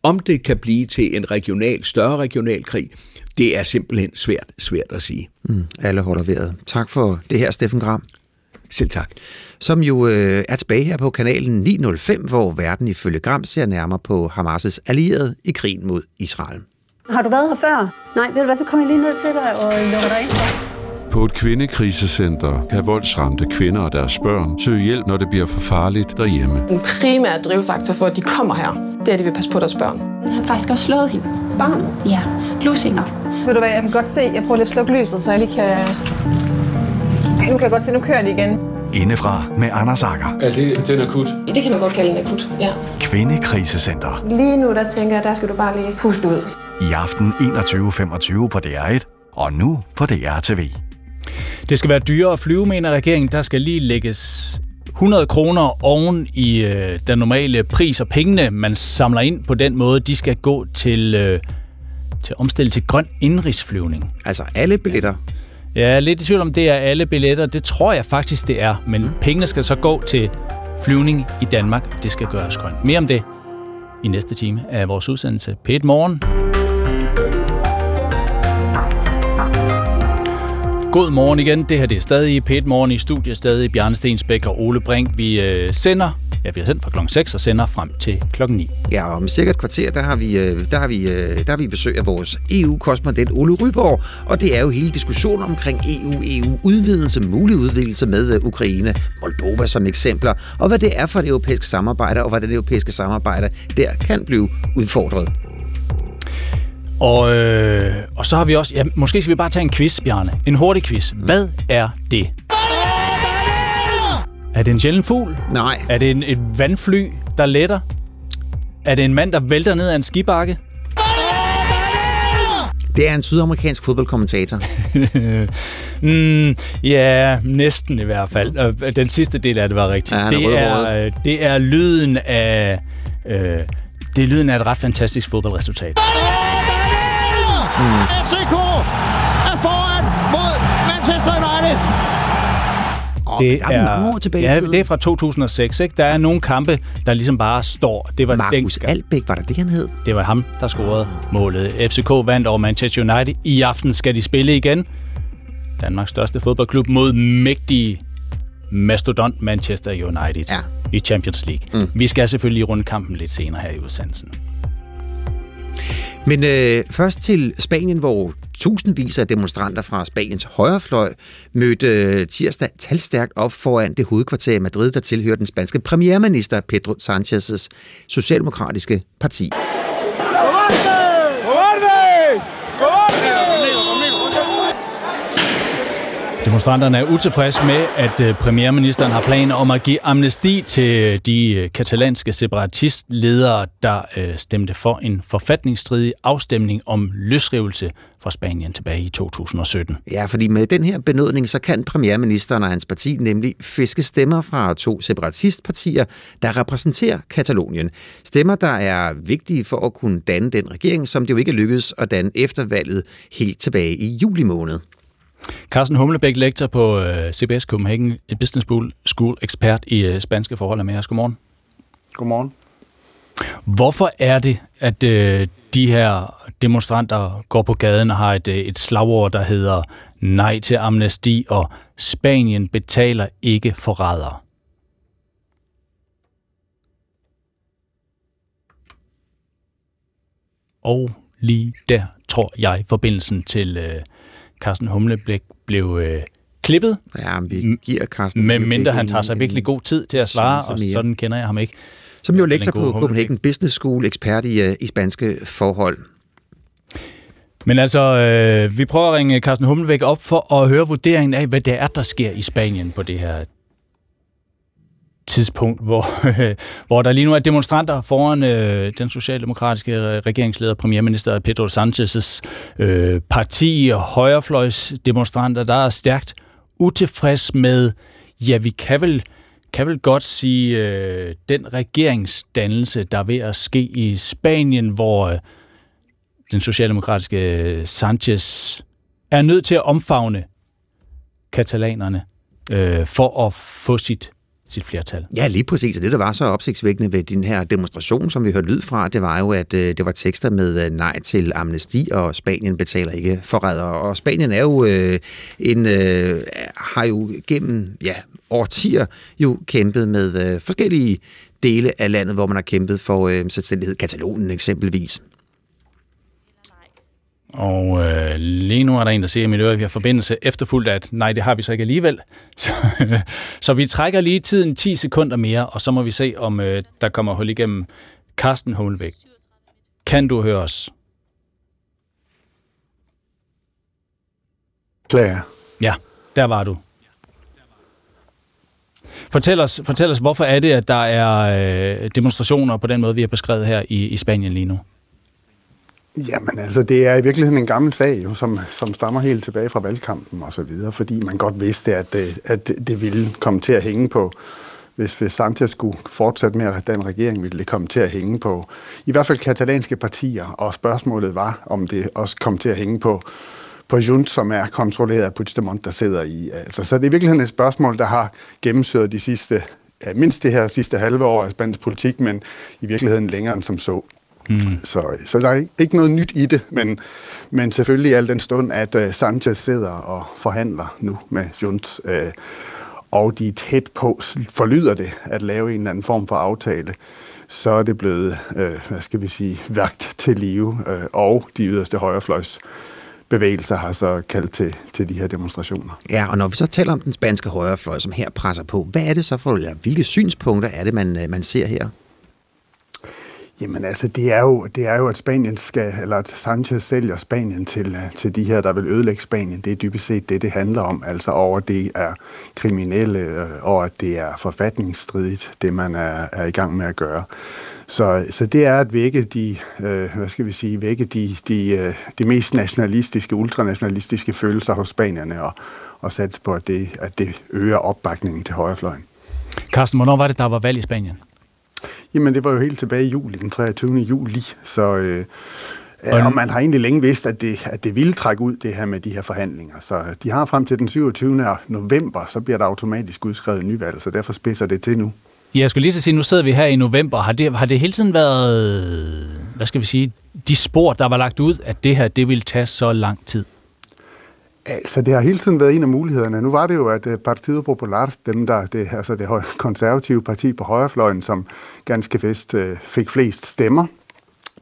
Om det kan blive til en regional, større regional krig, det er simpelthen svært, svært at sige. Mm, alle holder vejret. Tak for det her, Steffen Gram. Selv tak. Som jo øh, er tilbage her på kanalen 905, hvor verden ifølge Gram ser nærmere på Hamas' allierede i krigen mod Israel. Har du været her før? Nej, ved du hvad, så kommer jeg lige ned til dig og lukker dig ind. På et kvindekrisecenter kan voldsramte kvinder og deres børn søge hjælp, når det bliver for farligt derhjemme. En primær drivfaktor for, at de kommer her, det er, at de vil passe på deres børn. Jeg har faktisk også slået hende. Barn? Ja, lusinger. Ved du hvad, jeg kan godt se, jeg prøver lige at slukke lyset, så jeg lige kan... Nu kan jeg godt se, nu kører det igen. Indefra med Anders Akker. Er det, det er akut? Det kan man godt kalde en akut, ja. Kvindekrisecenter. Lige nu, der tænker jeg, der skal du bare lige puste ud. I aften 21.25 på DR1, og nu på DR TV. Det skal være dyrere at flyve, mener regeringen. Der skal lige lægges 100 kroner oven i øh, den normale pris, og pengene, man samler ind på den måde, de skal gå til, øh, til omstilling til grøn indrigsflyvning. Altså alle billetter? Ja, jeg er lidt i tvivl om, det er alle billetter. Det tror jeg faktisk, det er. Men mm. pengene skal så gå til flyvning i Danmark. Det skal gøres grønt. Mere om det i næste time af vores udsendelse P1 Morgen. God morgen igen. Det her det er stadig P1 Morgen i studiet. Stadig Bjarne Stensbæk og Ole Brink. Vi øh, sender Ja, vi har sendt fra klokken 6 og sender frem til klokken 9. Ja, og om cirka et kvarter, der har vi, øh, der har vi, øh, der har vi besøg af vores EU-korrespondent Ole Ryborg, og det er jo hele diskussionen omkring EU, EU-udvidelse, mulig udvidelse med øh, Ukraine, Moldova som eksempler, og hvad det er for et europæisk samarbejde, og hvad det europæiske samarbejde der kan blive udfordret. Og, øh, og så har vi også, ja, måske skal vi bare tage en quiz, Bjarne. En hurtig quiz. Hvad er det? Er det en sjælden fugl? Nej. Er det en, et vandfly, der letter? Er det en mand, der vælter ned ad en skibakke? Det er en sydamerikansk fodboldkommentator. mm, ja, næsten i hvert fald. Den sidste del af det var rigtigt. Ja, det, er, øh, det er lyden af... Øh, det er lyden af et ret fantastisk fodboldresultat. Mm. FCK er foran mod Manchester United. Det der er mange år tilbage ja, det er fra 2006. Ikke? Der er nogle kampe, der ligesom bare står. Det var Markus den, Albæk, var der det, han hed? Det var ham, der scorede målet. FCK vandt over Manchester United. I aften skal de spille igen. Danmarks største fodboldklub mod mægtige mastodont Manchester United ja. i Champions League. Mm. Vi skal selvfølgelig runde kampen lidt senere her i udsendelsen. Men øh, først til Spanien, hvor tusindvis af demonstranter fra Spaniens højrefløj mødte øh, tirsdag talstærkt op foran det hovedkvarter i Madrid, der tilhører den spanske premierminister Pedro Sánchez's socialdemokratiske parti. Demonstranterne er utilfredse med, at øh, premierministeren har planer om at give amnesti til øh, de øh, katalanske separatistledere, der stemte for en forfatningsstridig afstemning om løsrivelse fra Spanien tilbage i 2017. Ja, fordi med den her benådning, så kan premierministeren og hans parti nemlig fiske stemmer fra to separatistpartier, der repræsenterer Katalonien. Stemmer, der er vigtige for at kunne danne den regering, som det jo ikke lykkedes at danne efter valget helt tilbage i juli måned. Carsten Humlebæk, lektor på CBS Copenhagen Business School, ekspert i spanske forhold, er med os. Godmorgen. Godmorgen. Hvorfor er det, at de her demonstranter går på gaden og har et, et slagord, der hedder nej til amnesti og Spanien betaler ikke forrædere? Og lige der tror jeg, forbindelsen til øh, Carsten Humlebæk blev øh, klippet. Ja, men vi giver Carsten Med mindre han tager sig virkelig god tid til at svare, og sådan kender jeg ham ikke. Som jo lektor på Copenhagen Business School, ekspert i, i spanske forhold. Men altså, øh, vi prøver at ringe Carsten Hummelbæk op for at høre vurderingen af, hvad det er, der sker i Spanien på det her tidspunkt, hvor, hvor der lige nu er demonstranter foran øh, den socialdemokratiske regeringsleder, premierminister Pedro Sanchez's øh, parti og højrefløjsdemonstranter, der er stærkt utilfreds med, ja, vi kan vel, kan vel godt sige, øh, den regeringsdannelse, der er ved at ske i Spanien, hvor øh, den socialdemokratiske Sanchez er nødt til at omfavne katalanerne øh, for at få sit sit flertal. Ja, lige præcis. Og det, der var så opsigtsvækkende ved den her demonstration, som vi hørte lyd fra, det var jo, at øh, det var tekster med øh, nej til amnesti, og Spanien betaler ikke forræder. Og Spanien er jo øh, en, øh, har jo gennem ja, årtier jo kæmpet med øh, forskellige dele af landet, hvor man har kæmpet for øh, selvstændighed. Katalonien eksempelvis. Og øh, lige nu er der en, der siger i mit øre, at vi har forbindelse efterfulgt, at nej, det har vi så ikke alligevel. Så, så vi trækker lige tiden 10 sekunder mere, og så må vi se, om øh, der kommer hul igennem Carsten Holbæk. Kan du høre os? Klar. Ja, der var du. Fortæl os, fortæl os, hvorfor er det, at der er øh, demonstrationer på den måde, vi har beskrevet her i, i Spanien lige nu? Jamen altså, det er i virkeligheden en gammel sag, jo, som, som stammer helt tilbage fra valgkampen og så videre, fordi man godt vidste, at, øh, at det ville komme til at hænge på, hvis, hvis Sanchez skulle fortsætte med at den regering, ville det komme til at hænge på i hvert fald katalanske partier, og spørgsmålet var, om det også kom til at hænge på, på Junts, som er kontrolleret af Puigdemont, der sidder i. Altså, så det er i virkeligheden et spørgsmål, der har gennemsyret de sidste, ja, mindst det her sidste halve år af spansk politik, men i virkeligheden længere end som så. Mm. Så, så der er ikke noget nyt i det, men, men selvfølgelig al den stund, at uh, Sanchez sidder og forhandler nu med Junts, uh, og de er tæt på, forlyder det, at lave en eller anden form for aftale, så er det blevet, uh, hvad skal vi sige, værkt til live, uh, og de yderste højrefløjs bevægelser har så kaldt til, til de her demonstrationer. Ja, og når vi så taler om den spanske højrefløj, som her presser på, hvad er det så for, eller hvilke synspunkter er det, man, man ser her? Jamen altså, det er jo, det er jo at Spanien skal, eller at Sanchez sælger Spanien til, øh, til de her, der vil ødelægge Spanien. Det er dybest set det, det handler om. Altså over, det er kriminelle, øh, og at det er forfatningsstridigt, det man er, er i gang med at gøre. Så, så det er at vække de, øh, hvad skal vi sige, vække de, de, øh, de mest nationalistiske, ultranationalistiske følelser hos spanierne, og, og satse på, at det, at det øger opbakningen til højrefløjen. Carsten, hvornår var det, der var valg i Spanien? Jamen, det var jo helt tilbage i juli, den 23. juli, så... Øh, og, og man har egentlig længe vidst, at det, at det ville trække ud, det her med de her forhandlinger. Så de har frem til den 27. november, så bliver der automatisk udskrevet nyvalg, så derfor spidser det til nu. Ja, jeg skulle lige så sige, nu sidder vi her i november. Har det, har det hele tiden været, hvad skal vi sige, de spor, der var lagt ud, at det her, det ville tage så lang tid? Altså, det har hele tiden været en af mulighederne. Nu var det jo, at øh, Partido Popular, dem der, det, altså det konservative parti på højrefløjen, som ganske vist øh, fik flest stemmer,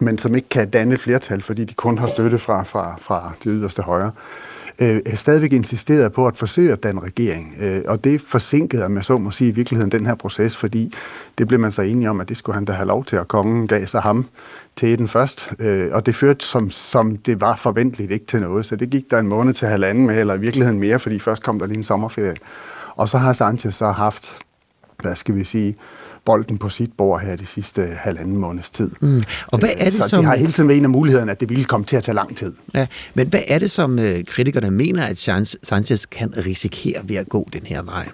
men som ikke kan danne flertal, fordi de kun har støtte fra, fra, fra det yderste højre, øh, stadigvæk insisteret på at forsøge at danne regering. Øh, og det forsinkede, man så må sige, i virkeligheden den her proces, fordi det blev man så enige om, at det skulle han da have lov til, at kongen gav sig ham til den først, øh, og det førte, som, som det var forventeligt, ikke til noget. Så det gik der en måned til halvanden med, eller i virkeligheden mere, fordi først kom der lige en sommerferie. Og så har Sanchez så haft, hvad skal vi sige, bolden på sit bord her de sidste halvanden måneds tid. Mm. Og hvad er det, så som... det har hele tiden været en af mulighederne, at det ville komme til at tage lang tid. Ja, men hvad er det, som øh, kritikerne mener, at Sanchez kan risikere ved at gå den her vej?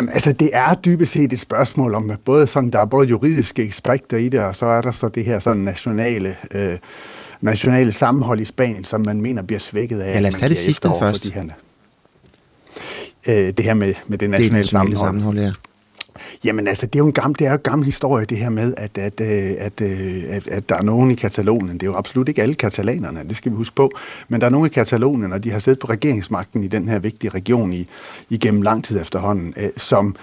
Altså, det er dybest set et spørgsmål om, både sådan, der er både juridiske aspekter i det, og så er der så det her sådan nationale, øh, nationale sammenhold i Spanien, som man mener bliver svækket af, ja, lad os tage det sidste først. De her, øh, det her med, med det nationale, det nationale sammenhold. sammenhold ja. Jamen altså, det er jo en gammel, det er jo en gammel historie, det her med, at, at, øh, at, øh, at, at der er nogen i Katalonien. Det er jo absolut ikke alle katalanerne, det skal vi huske på. Men der er nogen i Katalonien, og de har siddet på regeringsmagten i den her vigtige region i, igennem lang tid efterhånden, øh, som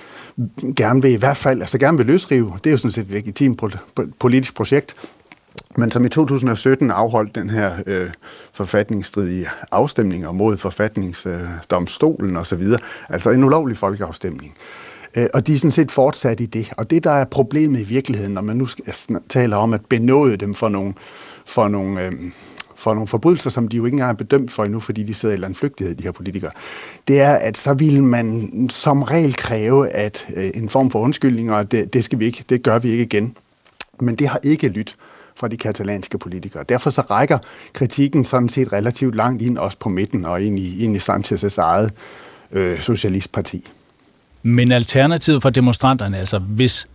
gerne vil i hvert fald, altså gerne vil løsrive. Det er jo sådan set et legitimt politisk projekt. Men som i 2017 afholdt den her øh, forfatningsstridige afstemning mod forfatningsdomstolen øh, osv., altså en ulovlig folkeafstemning. Øh, Øh, og de er sådan set fortsat i det. Og det, der er problemet i virkeligheden, når man nu taler om at benåde dem for nogle, for nogle, øh, for nogle forbrydelser, som de jo ikke engang er bedømt for endnu, fordi de sidder i eller flygtighed, de her politikere, det er, at så vil man som regel kræve, at øh, en form for undskyldning, og det, det, skal vi ikke, det gør vi ikke igen. Men det har ikke lyttet fra de katalanske politikere. Derfor så rækker kritikken sådan set relativt langt ind også på midten og ind i, ind i Sanchez' eget øh, socialistparti. Men alternativet for demonstranterne, altså hvis,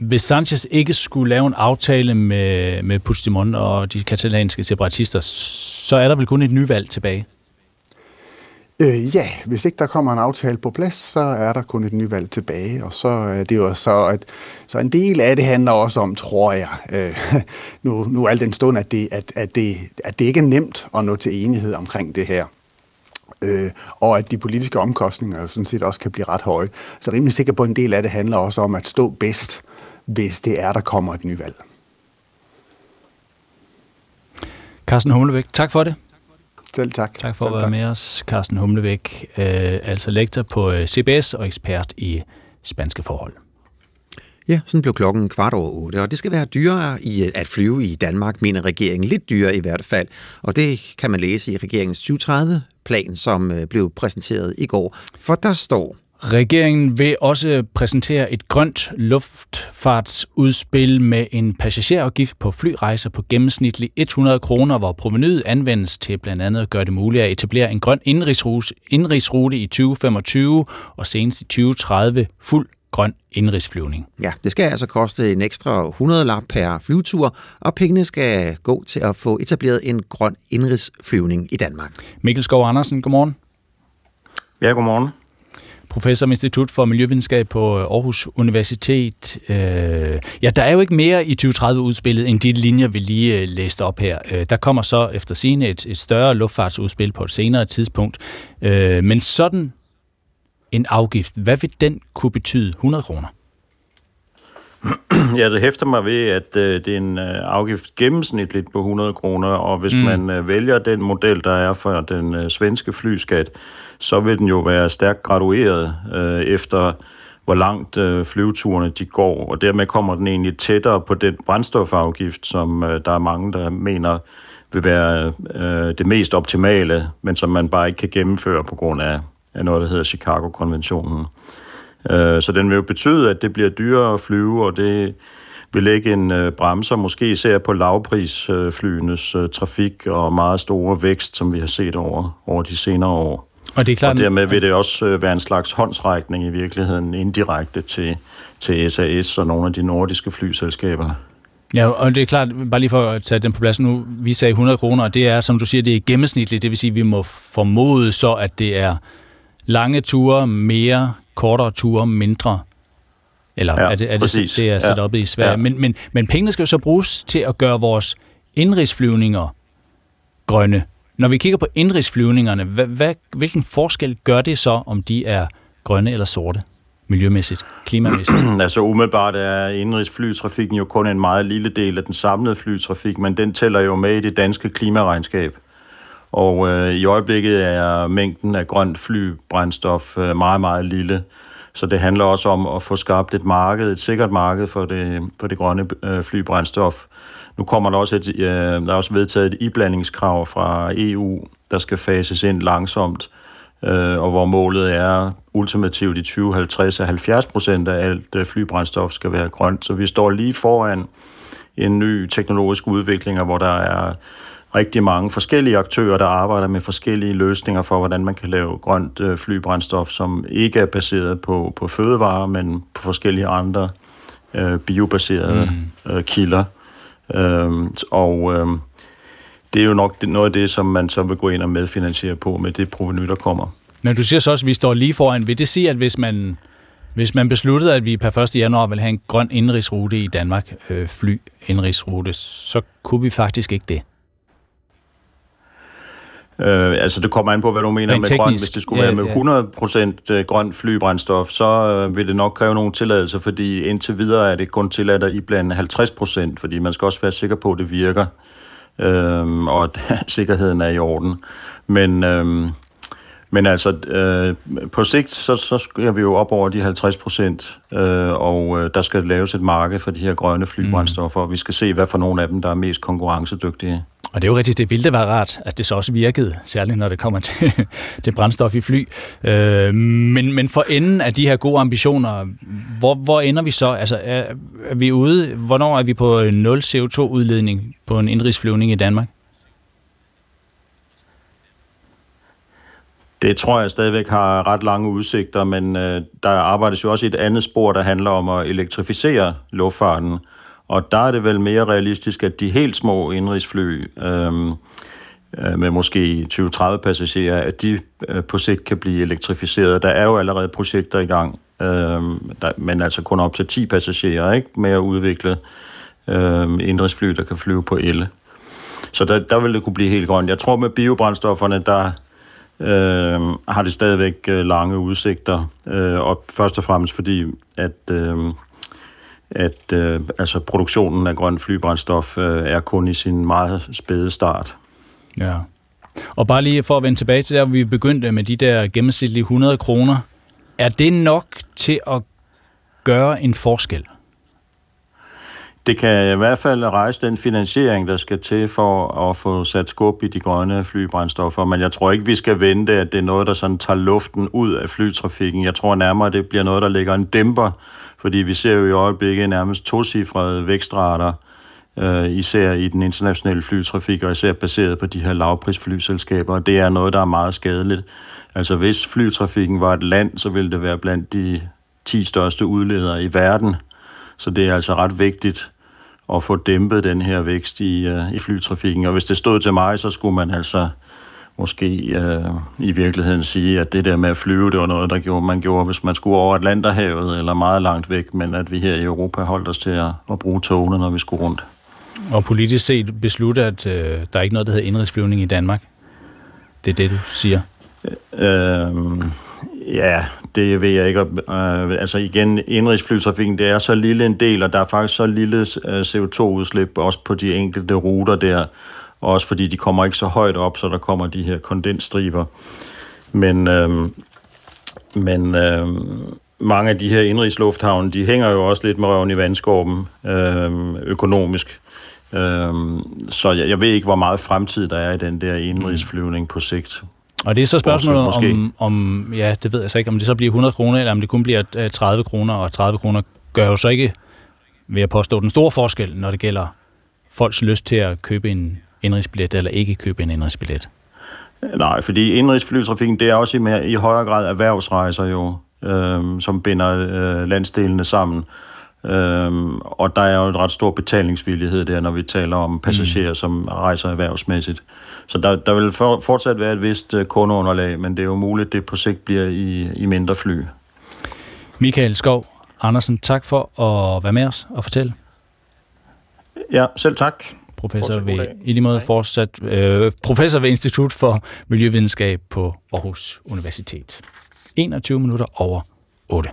hvis Sanchez ikke skulle lave en aftale med, med Puigdemont og de katalanske separatister, så er der vel kun et nyvalg tilbage? Øh, ja, hvis ikke der kommer en aftale på plads, så er der kun et nyvalg tilbage, og så er det jo så, at så en del af det handler også om, tror jeg, øh, nu, nu al den stund, at det, at, at, det, at det ikke er nemt at nå til enighed omkring det her øh, og at de politiske omkostninger sådan set også kan blive ret høje. Så rimelig sikker på, at en del af det handler også om at stå bedst, hvis det er, der kommer et nyvalg. Carsten Humlebæk, tak for det. Selv tak. Tak for Selv at være tak. med os, Carsten Humlebæk, øh, altså lektor på øh, CBS og ekspert i spanske forhold. Ja, sådan blev klokken kvart over otte, og det skal være dyrere i at flyve i Danmark, mener regeringen. Lidt dyrere i hvert fald, og det kan man læse i regeringens plan, som øh, blev præsenteret i går. For der står, Regeringen vil også præsentere et grønt luftfartsudspil med en passagerafgift på flyrejser på gennemsnitlig 100 kroner, hvor provenyet anvendes til blandt andet at gøre det muligt at etablere en grøn indrigsrute, indrigsrute i 2025 og senest i 2030 fuld grøn indrigsflyvning. Ja, det skal altså koste en ekstra 100 lap per flyvetur, og pengene skal gå til at få etableret en grøn indrigsflyvning i Danmark. Mikkel Skov Andersen, godmorgen. Ja, godmorgen. Professor om Institut for Miljøvidenskab på Aarhus Universitet. Øh, ja, der er jo ikke mere i 2030-udspillet end de linjer, vi lige øh, læste op her. Øh, der kommer så efter scene et, et større luftfartsudspil på et senere tidspunkt. Øh, men sådan en afgift, hvad vil den kunne betyde? 100 kroner? Ja, det hæfter mig ved, at øh, det er en øh, afgift gennemsnitligt på 100 kroner, og hvis Mm. man øh, vælger den model, der er for den øh, svenske flyskat, så vil den jo være stærkt gradueret øh, efter, hvor langt øh, flyveturene de går, og dermed kommer den egentlig tættere på den brændstofafgift, som øh, der er mange, der mener vil være øh, det mest optimale, men som man bare ikke kan gennemføre på grund af, af noget, der hedder Chicago-konventionen. Øh, Så den vil jo betyde, at det bliver dyrere at flyve, og det vil lægge en øh, bremser, måske især på lavprisflyenes øh, trafik og meget store vækst, som vi har set over, over de senere år. Og det er klart, og dermed vil det også øh, være en slags håndsrækning i virkeligheden indirekte til, til SAS og nogle af de nordiske flyselskaber. Ja, og det er klart, bare lige for at tage den på plads nu, vi sagde 100 kroner, og det er, som du siger, det er gennemsnitligt, det vil sige, at vi må formode så, at det er lange ture mere, kortere ture mindre. Eller Ja, er det, er det, præcis. det er sat Ja. op i Sverige. Ja. Men, men, men pengene skal jo så bruges til at gøre vores indrigsflyvninger grønne. Når vi kigger på indrigsflyvningerne, hvad, hvad, hvilken forskel gør det så, om de er grønne eller sorte? Miljømæssigt, klimamæssigt. altså umiddelbart er indrigsflytrafikken jo kun en meget lille del af den samlede flytrafik, men den tæller jo med i det danske klimaregnskab. Og øh, i øjeblikket er mængden af grønt flybrændstof øh, meget, meget lille. Så det handler også om at få skabt et marked, et sikkert marked for det, for det grønne øh, flybrændstof. Nu kommer der også et, øh, der er også vedtaget et iblandingskrav fra EU, der skal fases ind langsomt, øh, og hvor målet er ultimativt i 2050 at 70 procent af alt øh, flybrændstof skal være grønt. Så vi står lige foran en ny teknologisk udvikling, hvor der er rigtig mange forskellige aktører, der arbejder med forskellige løsninger for, hvordan man kan lave grønt øh, flybrændstof, som ikke er baseret på, på fødevarer, men på forskellige andre øh, biobaserede mm. øh, kilder. Øhm, og øh, det er jo nok noget af det, som man så vil gå ind og medfinansiere på med det proveny, der kommer. Men du siger så også, at vi står lige foran. Vil det sige, at hvis man, hvis man besluttede, at vi per 1. januar vil have en grøn indrigsrute i Danmark, øh, fly indrigsrute, så kunne vi faktisk ikke det? Øh, altså det kommer an på, hvad du mener Rent med grøn. teknisk, Hvis det skulle ja, være med ja. 100% grøn flybrændstof, så øh, vil det nok kræve nogle tilladelser, fordi indtil videre er det kun tilladt at iblande 50%, fordi man skal også være sikker på, at det virker, øh, og at sikkerheden er i orden. Men, øh, men altså, øh, på sigt, så, så skal vi jo op over de 50 procent, øh, og øh, der skal laves et marked for de her grønne flybrændstoffer, og vi skal se, hvad for nogle af dem, der er mest konkurrencedygtige. Og det er jo rigtigt, det ville være rart, at det så også virkede, særligt når det kommer til, til brændstof i fly. Øh, men, men for enden af de her gode ambitioner, hvor, hvor ender vi så? Altså, er, er vi ude, hvornår er vi på nul CO2-udledning på en indrigsflyvning i Danmark? Det tror jeg stadigvæk har ret lange udsigter, men øh, der arbejdes jo også i et andet spor, der handler om at elektrificere luftfarten. Og der er det vel mere realistisk, at de helt små indrigsfly øhm, øh, med måske 20-30 passagerer, at de øh, på sigt kan blive elektrificeret. Der er jo allerede projekter i gang, øh, der, men altså kun op til 10 passagerer, ikke med at udvikle øh, indrigsfly, der kan flyve på el. Så der, der vil det kunne blive helt grønt. Jeg tror med biobrændstofferne, der øh, har det stadigvæk øh, lange udsigter, øh, og først og fremmest fordi, at øh, at øh, altså produktionen af grøn flybrændstof øh, er kun i sin meget spæde start. Ja. Og bare lige for at vende tilbage til der, hvor vi begyndte med de der gennemsnitlige 100 kroner. Er det nok til at gøre en forskel? Det kan i hvert fald rejse den finansiering, der skal til for at få sat skub i de grønne flybrændstoffer, men jeg tror ikke, vi skal vente, at det er noget, der sådan tager luften ud af flytrafikken. Jeg tror nærmere, det bliver noget, der lægger en dæmper fordi vi ser jo i øjeblikket nærmest tocifrede vækstrater, øh, især i den internationale flytrafik, og især baseret på de her lavprisflyselskaber, og det er noget, der er meget skadeligt. Altså hvis flytrafikken var et land, så ville det være blandt de 10 største udledere i verden. Så det er altså ret vigtigt at få dæmpet den her vækst i, uh, i flytrafikken. Og hvis det stod til mig, så skulle man altså måske øh, i virkeligheden sige, at det der med at flyve, det var noget, der gjorde, man gjorde, hvis man skulle over Atlanterhavet eller meget langt væk, men at vi her i Europa holdt os til at, at bruge togene, når vi skulle rundt. Og politisk set beslutte, at øh, der er ikke noget, der hedder indrigsflyvning i Danmark? Det er det, du siger? Øh, ja, det ved jeg ikke. Øh, altså igen, indrigsflytrafikken, det er så lille en del, og der er faktisk så lille øh, CO2-udslip også på de enkelte ruter der, også fordi de kommer ikke så højt op, så der kommer de her kondensstriber. Men, øhm, men øhm, mange af de her indrigslufthavne, de hænger jo også lidt med røven i vandskorben øhm, økonomisk. Øhm, så jeg, jeg ved ikke, hvor meget fremtid der er i den der indrigsflyvning på sigt. Og det er så spørgsmålet om, om, ja, det ved jeg så ikke, om det så bliver 100 kroner, eller om det kun bliver 30 øh, kroner, og 30 kroner gør jo så ikke, ved at påstå, den store forskel, når det gælder folks lyst til at købe en, indrigsbillet eller ikke købe en indrigsbillet? Nej, fordi indrigsflytrafikken, det er også i, mere, i højere grad erhvervsrejser jo, øhm, som binder øh, landsdelene sammen. Øhm, og der er jo et ret stor betalingsvillighed der, når vi taler om passagerer, mm. som rejser erhvervsmæssigt. Så der, der vil for, fortsat være et vist øh, kundeunderlag, men det er jo muligt, at det på sigt bliver i, i mindre fly. Michael Skov Andersen, tak for at være med os og fortælle. Ja, selv tak professor ved, i lige måde fortsat, øh, professor ved Institut for Miljøvidenskab på Aarhus Universitet. 21 minutter over 8.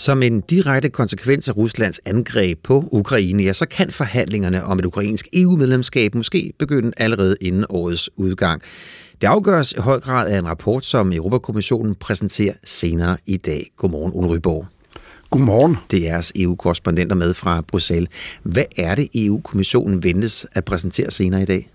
Som en direkte konsekvens af Ruslands angreb på Ukraine, ja, så kan forhandlingerne om et ukrainsk EU-medlemskab måske begynde allerede inden årets udgang. Det afgøres i høj grad af en rapport, som Europakommissionen præsenterer senere i dag. Godmorgen, Ole Ryborg. Godmorgen. Det er jeres EU-korrespondenter med fra Bruxelles. Hvad er det, EU-kommissionen ventes at præsentere senere i dag?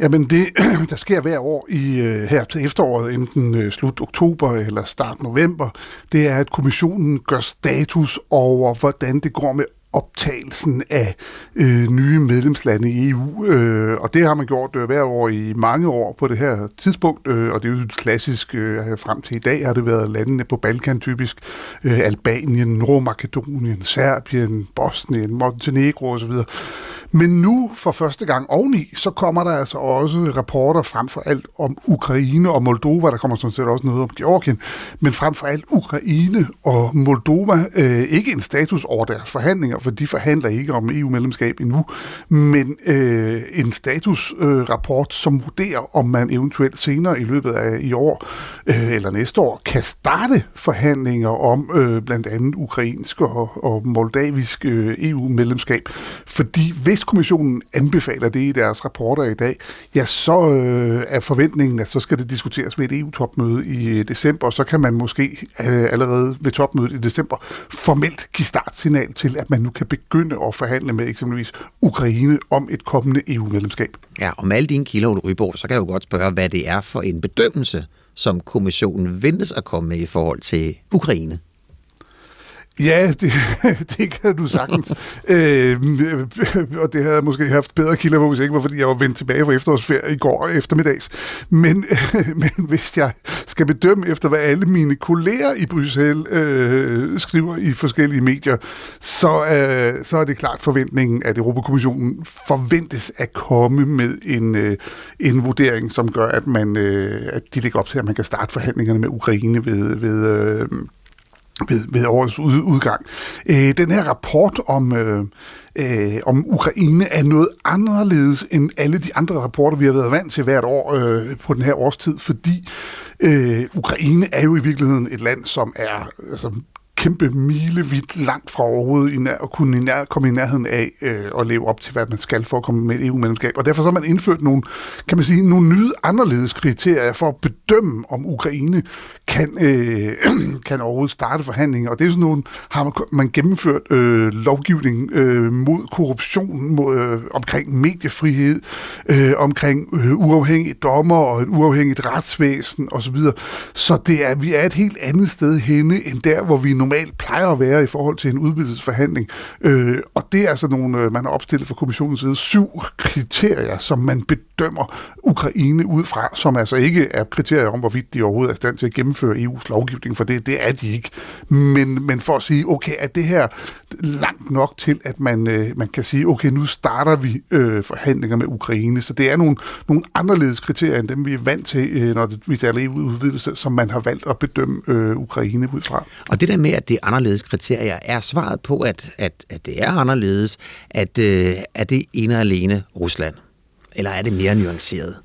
Jamen det, der sker hver år i øh, her til efteråret, enten øh, slut oktober eller start november, det er, at kommissionen gør status over, hvordan det går med optagelsen af øh, nye medlemslande i EU, øh, og det har man gjort øh, hver år i mange år på det her tidspunkt, øh, og det er jo klassisk øh, frem til i dag har det været landene på Balkan typisk, øh, Albanien, Nordmakedonien, Serbien, Bosnien, Montenegro osv., men nu for første gang oveni, så kommer der altså også rapporter frem for alt om Ukraine og Moldova. Der kommer sådan set også noget om Georgien. Men frem for alt Ukraine og Moldova. Øh, ikke en status over deres forhandlinger, her, for de forhandler ikke om EU-medlemskab endnu, men øh, en statusrapport, øh, som vurderer, om man eventuelt senere i løbet af i år øh, eller næste år kan starte forhandlinger om øh, blandt andet ukrainsk og, og moldavisk øh, EU-medlemskab. Fordi hvis kommissionen anbefaler det i deres rapporter i dag, ja, så øh, er forventningen, at så skal det diskuteres ved et EU-topmøde i øh, december, og så kan man måske øh, allerede ved topmødet i december formelt give startsignal til, at man nu kan begynde at forhandle med eksempelvis Ukraine om et kommende EU-medlemskab. Ja, og med alle dine kilder, Ole Ryborg, så kan jeg jo godt spørge, hvad det er for en bedømmelse, som kommissionen ventes at komme med i forhold til Ukraine. Ja, det, det kan du sagtens. øh, og det havde jeg måske haft bedre kilder på, hvis ikke var, fordi jeg var vendt tilbage fra efterårsferie i går eftermiddags. Men, men hvis jeg skal bedømme efter, hvad alle mine kolleger i Bruxelles øh, skriver i forskellige medier, så, øh, så er det klart forventningen, at Europakommissionen forventes at komme med en, øh, en vurdering, som gør, at, man, øh, at de lægger op til, at man kan starte forhandlingerne med Ukraine ved... ved øh, ved, ved årets ud, udgang. Øh, den her rapport om, øh, øh, om Ukraine er noget anderledes end alle de andre rapporter, vi har været vant til hvert år øh, på den her årstid, fordi øh, Ukraine er jo i virkeligheden et land, som er altså, kæmpe milevidt langt fra overhovedet i nær, at kunne i nær, komme i nærheden af øh, at leve op til, hvad man skal for at komme med et EU-medlemskab. Og derfor så har man indført nogle, kan man sige, nogle nye anderledes kriterier for at bedømme, om Ukraine kan, øh, kan overhovedet starte forhandlinger. Og det er sådan nogle, har man, man gennemført øh, lovgivning øh, mod korruption, mod, øh, omkring mediefrihed, øh, omkring øh, uafhængige dommer og et uafhængigt retsvæsen osv. Så, så det er, vi er et helt andet sted henne, end der, hvor vi normalt plejer at være i forhold til en udvidelsesforhandling. Øh, og det er altså nogle, øh, man har opstillet fra kommissionens side, syv kriterier, som man bedømmer Ukraine ud fra, som altså ikke er kriterier om, hvorvidt de overhovedet er i stand til at gennemføre EU's lovgivning, for det, det er de ikke. Men, men for at sige, okay, er det her langt nok til, at man, øh, man kan sige, okay, nu starter vi øh, forhandlinger med Ukraine. Så det er nogle, nogle anderledes kriterier, end dem vi er vant til, øh, når det, vi taler EU-udvidelse, som man har valgt at bedømme øh, Ukraine ud fra. Og det der med, at det er anderledes kriterier, er svaret på, at, at, at det er anderledes, at, øh, er det ene og alene Rusland? Eller er det mere nuanceret?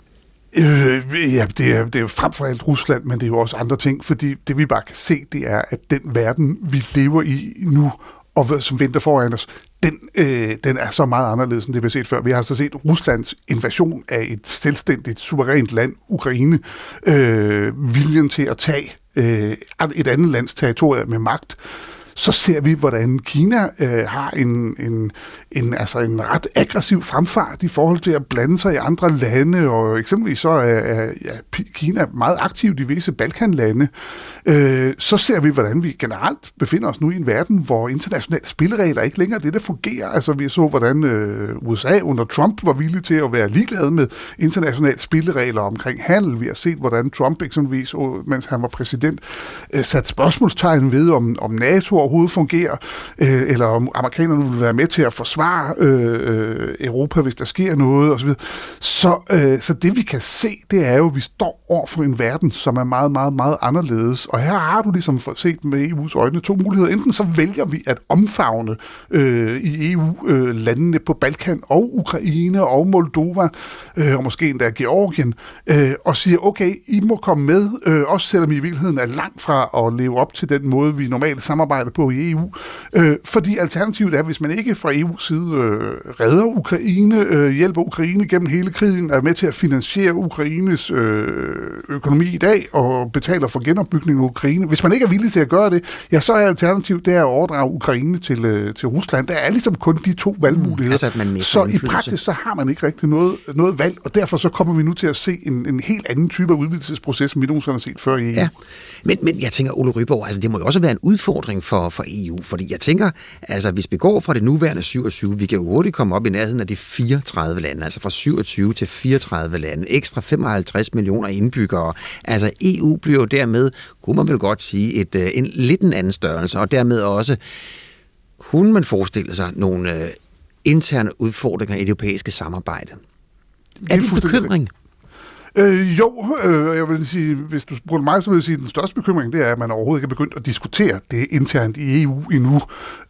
Øh, ja, det er, det er frem for alt Rusland, men det er jo også andre ting, fordi det vi bare kan se, det er, at den verden, vi lever i nu, og som venter foran os, den, øh, den er så meget anderledes, end det vi har set før. Vi har så set Ruslands invasion af et selvstændigt, suverænt land, Ukraine, øh, viljen til at tage øh, et andet lands territorium med magt, så ser vi, hvordan Kina øh, har en, en, en, altså en ret aggressiv fremfart i forhold til at blande sig i andre lande, og eksempelvis så er, er ja, Kina meget aktiv i visse Balkanlande. Øh, så ser vi, hvordan vi generelt befinder os nu i en verden, hvor internationale spilleregler ikke længere det, der fungerer. Altså vi så, hvordan øh, USA under Trump var villig til at være ligeglad med internationale spilleregler omkring handel. Vi har set, hvordan Trump eksempelvis, øh, mens han var præsident, øh, satte spørgsmålstegn ved, om, om NATO overhovedet fungerer, øh, eller om amerikanerne vil være med til at forsvare øh, øh Europa, hvis der sker noget osv. Så, øh, så det vi kan se, det er jo, at vi står over for en verden, som er meget, meget, meget anderledes. Og her har du ligesom set med EU's øjne to muligheder. Enten så vælger vi at omfavne øh, i EU øh, landene på Balkan og Ukraine og Moldova, øh, og måske endda Georgien, øh, og siger, okay, I må komme med, øh, også selvom I i virkeligheden er langt fra at leve op til den måde, vi normalt samarbejder på i EU. Øh, fordi alternativet er, hvis man ikke fra EU's side øh, redder Ukraine, øh, hjælper Ukraine gennem hele krigen, er med til at finansiere Ukraines øh, økonomi i dag og betaler for genopbygning Ukraine. Hvis man ikke er villig til at gøre det, ja, så er alternativet det at overdrage Ukraine til, øh, til Rusland. Der er ligesom kun de to valgmuligheder. Mm, altså, at man så i praksis så har man ikke rigtig noget, noget valg, og derfor så kommer vi nu til at se en, en helt anden type af udvidelsesproces, som vi nogensinde har set før i EU. Ja. Men, men jeg tænker, Ole Ryborg, altså det må jo også være en udfordring for, for EU, fordi jeg tænker, altså hvis vi går fra det nuværende 27, vi kan jo hurtigt komme op i nærheden af de 34 lande, altså fra 27 til 34 lande, ekstra 55 millioner indbyggere. Altså EU bliver jo dermed, kunne man vel godt sige, et, øh, en lidt en anden størrelse, og dermed også, kunne man forestille sig nogle øh, interne udfordringer i det europæiske samarbejde. Er det en bekymring? Øh, jo, øh, jeg vil sige, hvis du spurgte mig, så vil jeg sige, at den største bekymring, det er, at man overhovedet ikke er begyndt at diskutere det internt i EU endnu.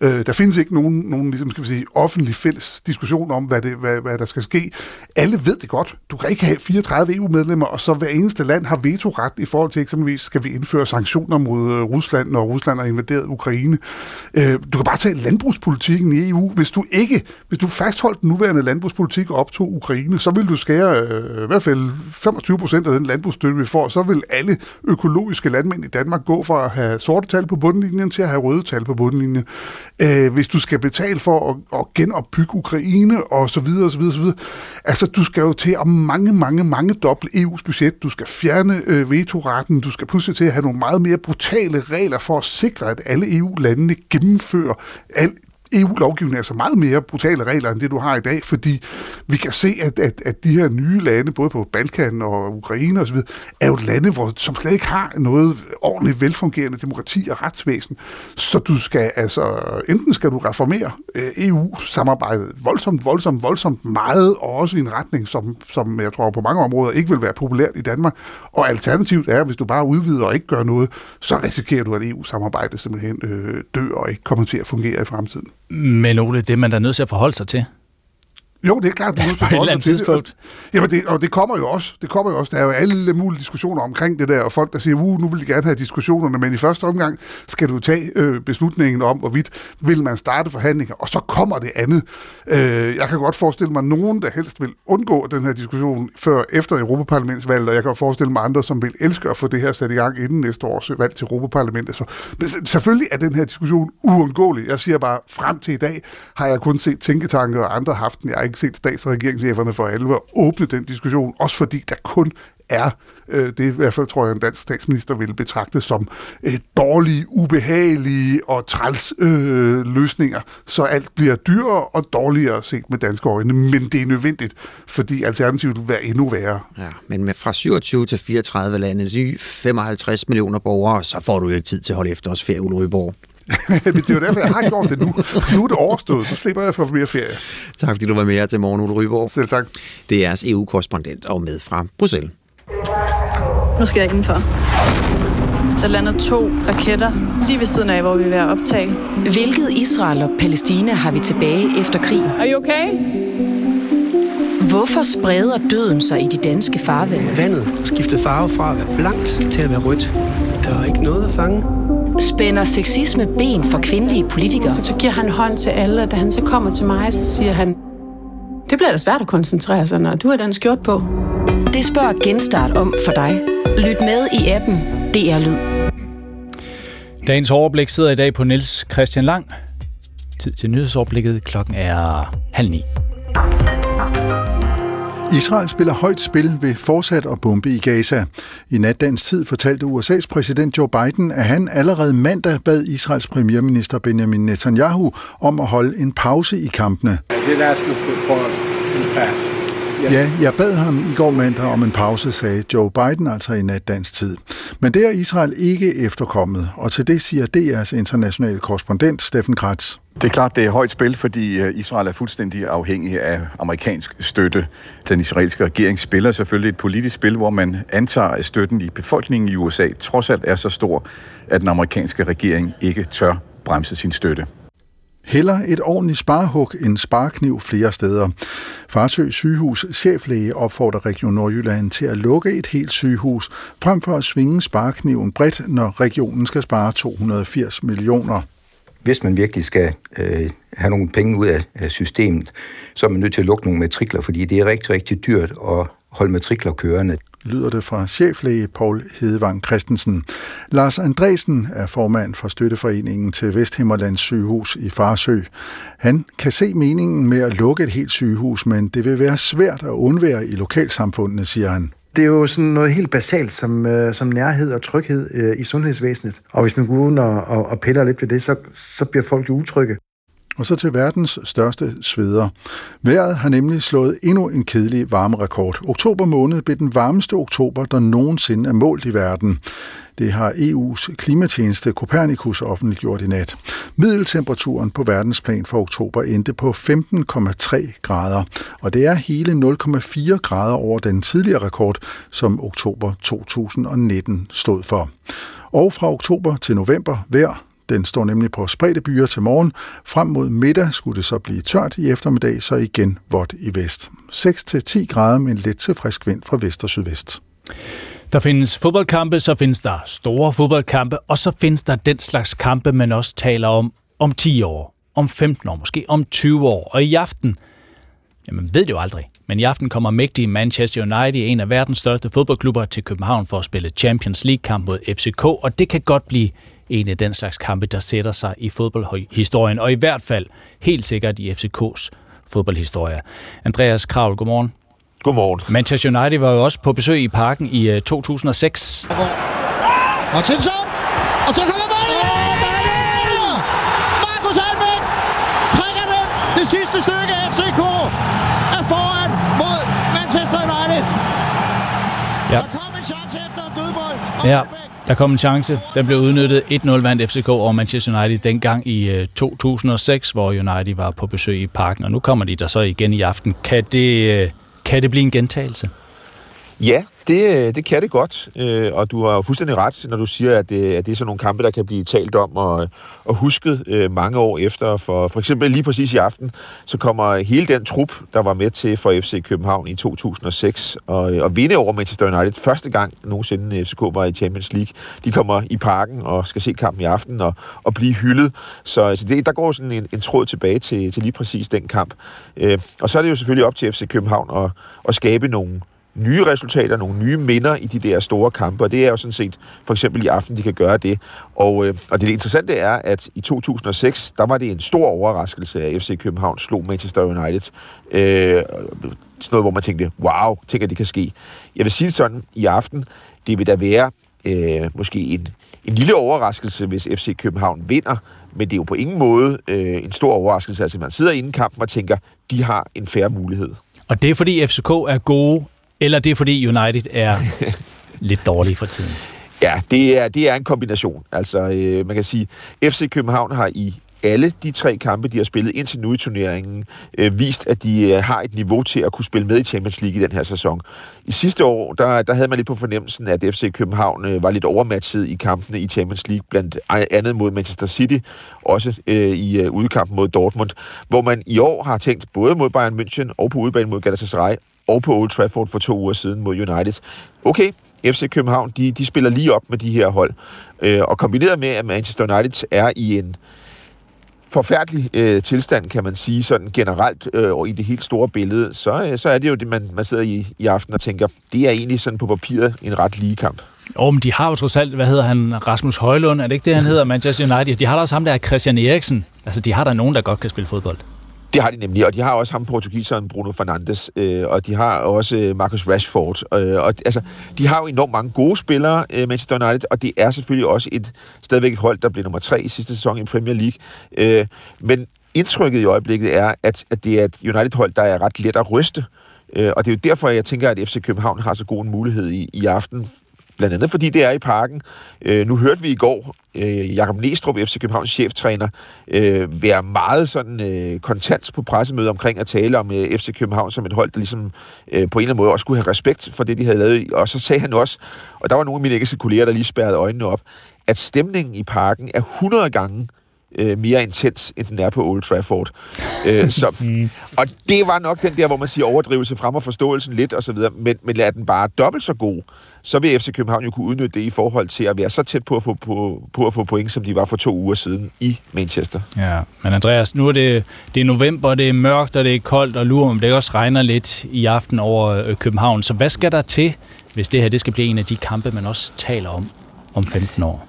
Øh, der findes ikke nogen, nogen ligesom, skal vi sige, offentlig fælles diskussion om, hvad, det, hvad, hvad der skal ske. Alle ved det godt. Du kan ikke have 34 EU-medlemmer, og så hver eneste land har vetoret i forhold til eksempelvis, skal vi indføre sanktioner mod øh, Rusland, når Rusland har invaderet Ukraine. Øh, du kan bare tage landbrugspolitikken i EU. Hvis du ikke, hvis du fastholdt den nuværende landbrugspolitik og optog Ukraine, så vil du skære øh, i hvert fald 25 procent af den landbrugsstøtte, vi får, så vil alle økologiske landmænd i Danmark gå fra at have sorte tal på bundlinjen til at have røde tal på bundlinjen. Øh, hvis du skal betale for at, at genopbygge Ukraine og så videre, og så videre, så videre. Altså, du skal jo til at mange, mange, mange doble EU's budget. Du skal fjerne øh, vetoretten. Du skal pludselig til at have nogle meget mere brutale regler for at sikre, at alle EU-landene gennemfører alt EU-lovgivning er så meget mere brutale regler, end det du har i dag, fordi vi kan se, at, at, at de her nye lande, både på Balkan og Ukraine osv., er jo lande, hvor, som slet ikke har noget ordentligt velfungerende demokrati og retsvæsen. Så du skal altså, enten skal du reformere øh, EU-samarbejdet voldsomt, voldsomt, voldsomt meget, og også i en retning, som, som jeg tror på mange områder ikke vil være populært i Danmark. Og alternativt er, hvis du bare udvider og ikke gør noget, så risikerer du, at EU-samarbejdet simpelthen øh, dør og ikke kommer til at fungere i fremtiden. Men Ole, det er man da nødt til at forholde sig til. Jo, det er klart, du til På et eller andet tidspunkt. Jamen, det, og det kommer jo også. Det kommer jo også. Der er jo alle mulige diskussioner omkring det der, og folk, der siger, uh, nu vil de gerne have diskussionerne, men i første omgang skal du tage øh, beslutningen om, hvorvidt vil man starte forhandlinger, og så kommer det andet. Øh, jeg kan godt forestille mig nogen, der helst vil undgå den her diskussion før efter Europaparlamentsvalget, og jeg kan forestille mig andre, som vil elske at få det her sat i gang inden næste års valg til Europaparlamentet. Så, men selvfølgelig er den her diskussion uundgåelig. Jeg siger bare, frem til i dag har jeg kun set tænketanke og andre haft den. Jeg ikke set stats- og regeringscheferne for alvor åbne den diskussion, også fordi der kun er, øh, det i hvert fald tror jeg, en dansk statsminister ville betragte som øh, dårlige, ubehagelige og træls øh, løsninger, så alt bliver dyrere og dårligere set med danske øjne, men det er nødvendigt, fordi alternativet vil være endnu værre. Ja, men med fra 27 til 34 lande, 55 millioner borgere, så får du jo ikke tid til at holde efterårsferie, Ole Ryborg. men det er jo derfor, jeg har gjort det nu. Nu er det overstået. Nu slipper jeg for mere ferie. Tak fordi du var med her til morgen, Ole Ryborg. Selv tak. Det er jeres EU-korrespondent og med fra Bruxelles. Nu skal jeg indenfor. Der lander to raketter lige ved siden af, hvor vi er ved at optage. Hvilket Israel og Palæstina har vi tilbage efter krigen? Er you okay? Hvorfor spreder døden sig i de danske farvande? Vandet skiftede farve fra at være blankt til at være rødt. Der er ikke noget at fange. Spænder sexisme ben for kvindelige politikere? Så giver han hånd til alle, og da han så kommer til mig, så siger han, det bliver da svært at koncentrere sig, når du har den skjort på. Det spørger Genstart om for dig. Lyt med i appen DR Lyd. Dagens overblik sidder i dag på Niels Christian Lang. Tid til nyhedsoverblikket. Klokken er halv ni. Israel spiller højt spil ved fortsat at bombe i Gaza. I natdagens tid fortalte USA's præsident Joe Biden, at han allerede mandag bad Israels premierminister Benjamin Netanyahu om at holde en pause i kampene. Ja, jeg bad ham i går mandag om en pause, sagde Joe Biden altså i natdagens tid. Men det er Israel ikke efterkommet, og til det siger DR's internationale korrespondent Steffen Kratz. Det er klart, det er højt spil, fordi øh, Israel er fuldstændig afhængig af amerikansk støtte. Den israelske regering spiller selvfølgelig et politisk spil, hvor man antager, at støtten i befolkningen i USA trods alt er så stor, at den amerikanske regering ikke tør bremse sin støtte. Heller et ordentligt sparehug end sparekniv flere steder. Farsø sygehus cheflæge opfordrer Region Nordjylland til at lukke et helt sygehus, frem for at svinge sparekniven bredt, når regionen skal spare 280 millioner. Hvis man virkelig skal øh, have nogle penge ud af, af systemet, så er man nødt til at lukke nogle matrikler, fordi det er rigtig, rigtig dyrt at holde matrikler kørende lyder det fra cheflæge Paul Hedevang Christensen. Lars Andresen er formand for Støtteforeningen til Vesthimmerlands sygehus i Farsø. Han kan se meningen med at lukke et helt sygehus, men det vil være svært at undvære i lokalsamfundene, siger han. Det er jo sådan noget helt basalt som, øh, som nærhed og tryghed øh, i sundhedsvæsenet. Og hvis man går ud og, og, og piller lidt ved det, så, så bliver folk jo utrygge. Og så til verdens største sveder. Været har nemlig slået endnu en kedelig varmerekord. Oktober måned blev den varmeste oktober, der nogensinde er målt i verden. Det har EU's klimatjeneste Copernicus offentliggjort i nat. Middeltemperaturen på verdensplan for oktober endte på 15,3 grader, og det er hele 0,4 grader over den tidligere rekord, som oktober 2019 stod for. Og fra oktober til november hver den står nemlig på spredte byer til morgen. Frem mod middag skulle det så blive tørt i eftermiddag, så igen vådt i vest. 6-10 grader med en let til frisk vind fra vest og sydvest. Der findes fodboldkampe, så findes der store fodboldkampe, og så findes der den slags kampe, man også taler om om 10 år, om 15 år, måske om 20 år. Og i aften, jamen ved det jo aldrig, men i aften kommer mægtige Manchester United, en af verdens største fodboldklubber, til København for at spille Champions League-kamp mod FCK, og det kan godt blive en af den slags kampe, der sætter sig i fodboldhistorien, og i hvert fald helt sikkert i FCK's fodboldhistorie. Andreas Kravl, godmorgen. Godmorgen. Manchester United var jo også på besøg i parken i 2006. Og Tinsson! Og så kommer bolden! Markus Albeck prikker den. Det sidste stykke FCK er foran mod Manchester United. Ja. Der kom en chance efter en dødbold. Ja, der kom en chance. Den blev udnyttet. 1-0 vandt FCK over Manchester United dengang i øh, 2006, hvor United var på besøg i parken. Og nu kommer de der så igen i aften. Kan det, øh, kan det blive en gentagelse? Ja, det, øh, det kan det godt, øh, og du har fuldstændig ret, når du siger, at det, at det er sådan nogle kampe, der kan blive talt om og, og husket øh, mange år efter. For, for eksempel lige præcis i aften, så kommer hele den trup, der var med til for FC København i 2006, og, og vinde over Manchester United første gang nogensinde FCK var i Champions League. De kommer i parken og skal se kampen i aften og, og blive hyldet. Så altså det, der går sådan en, en tråd tilbage til, til lige præcis den kamp. Og så er det jo selvfølgelig op til FC København at, at skabe nogle nye resultater, nogle nye minder i de der store kampe, og det er jo sådan set for eksempel i aften, de kan gøre det. Og, øh, og det interessante er, at i 2006, der var det en stor overraskelse, at FC København slog Manchester United. Øh, sådan noget, hvor man tænkte, wow, tænker det kan ske. Jeg vil sige det sådan, i aften, det vil da være øh, måske en, en lille overraskelse, hvis FC København vinder, men det er jo på ingen måde øh, en stor overraskelse. Altså man sidder inden kampen og tænker, de har en færre mulighed. Og det er fordi FCK er gode eller det er fordi United er lidt dårlige for tiden? Ja, det er, det er en kombination. Altså, øh, man kan sige, FC København har i alle de tre kampe, de har spillet indtil nu i turneringen, øh, vist, at de øh, har et niveau til at kunne spille med i Champions League i den her sæson. I sidste år, der, der havde man lidt på fornemmelsen, at FC København øh, var lidt overmatchet i kampene i Champions League, blandt andet mod Manchester City, også øh, i øh, udkampen mod Dortmund, hvor man i år har tænkt både mod Bayern München og på udebane mod Galatasaray, og på Old Trafford for to uger siden mod United. Okay, FC København, de, de spiller lige op med de her hold. Øh, og kombineret med, at Manchester United er i en forfærdelig øh, tilstand, kan man sige, sådan generelt øh, og i det helt store billede, så, øh, så er det jo det, man, man sidder i, i aften og tænker, det er egentlig sådan på papiret en ret lige kamp. Åh, oh, men de har jo trods alt, hvad hedder han, Rasmus Højlund, er det ikke det, han hedder, Manchester United? De har da også ham der, Christian Eriksen. Altså, de har der nogen, der godt kan spille fodbold. Det har de nemlig, og de har også ham portugiseren Bruno Fernandes, øh, og de har også øh, Marcus Rashford. Øh, og, altså, de har jo enormt mange gode spillere, øh, Manchester United, og det er selvfølgelig også et stadigvæk et hold, der blev nummer tre i sidste sæson i Premier League. Øh, men indtrykket i øjeblikket er, at, at det er et United-hold, der er ret let at ryste. Øh, og det er jo derfor, jeg tænker, at FC København har så god en mulighed i, i aften Blandt andet fordi det er i parken. Øh, nu hørte vi i går øh, Jakob Næstrup, FC Københavns cheftræner, øh, være meget sådan øh, kontant på pressemødet omkring at tale om øh, FC København som et hold, der ligesom øh, på en eller anden måde også skulle have respekt for det, de havde lavet. Og så sagde han også, og der var nogle af mine engelske kolleger, der lige spærrede øjnene op, at stemningen i parken er 100 gange øh, mere intens, end den er på Old Trafford. øh, så, og det var nok den der, hvor man siger overdrivelse frem og forståelsen lidt osv., men, men lad den bare dobbelt så god, så vil FC København jo kunne udnytte det i forhold til at være så tæt på at få, på, på at få point, som de var for to uger siden i Manchester. Ja, men Andreas, nu er det, det er november, det er mørkt, og det er koldt, og lurer om det også regner lidt i aften over øh, København. Så hvad skal der til, hvis det her det skal blive en af de kampe, man også taler om om 15 år?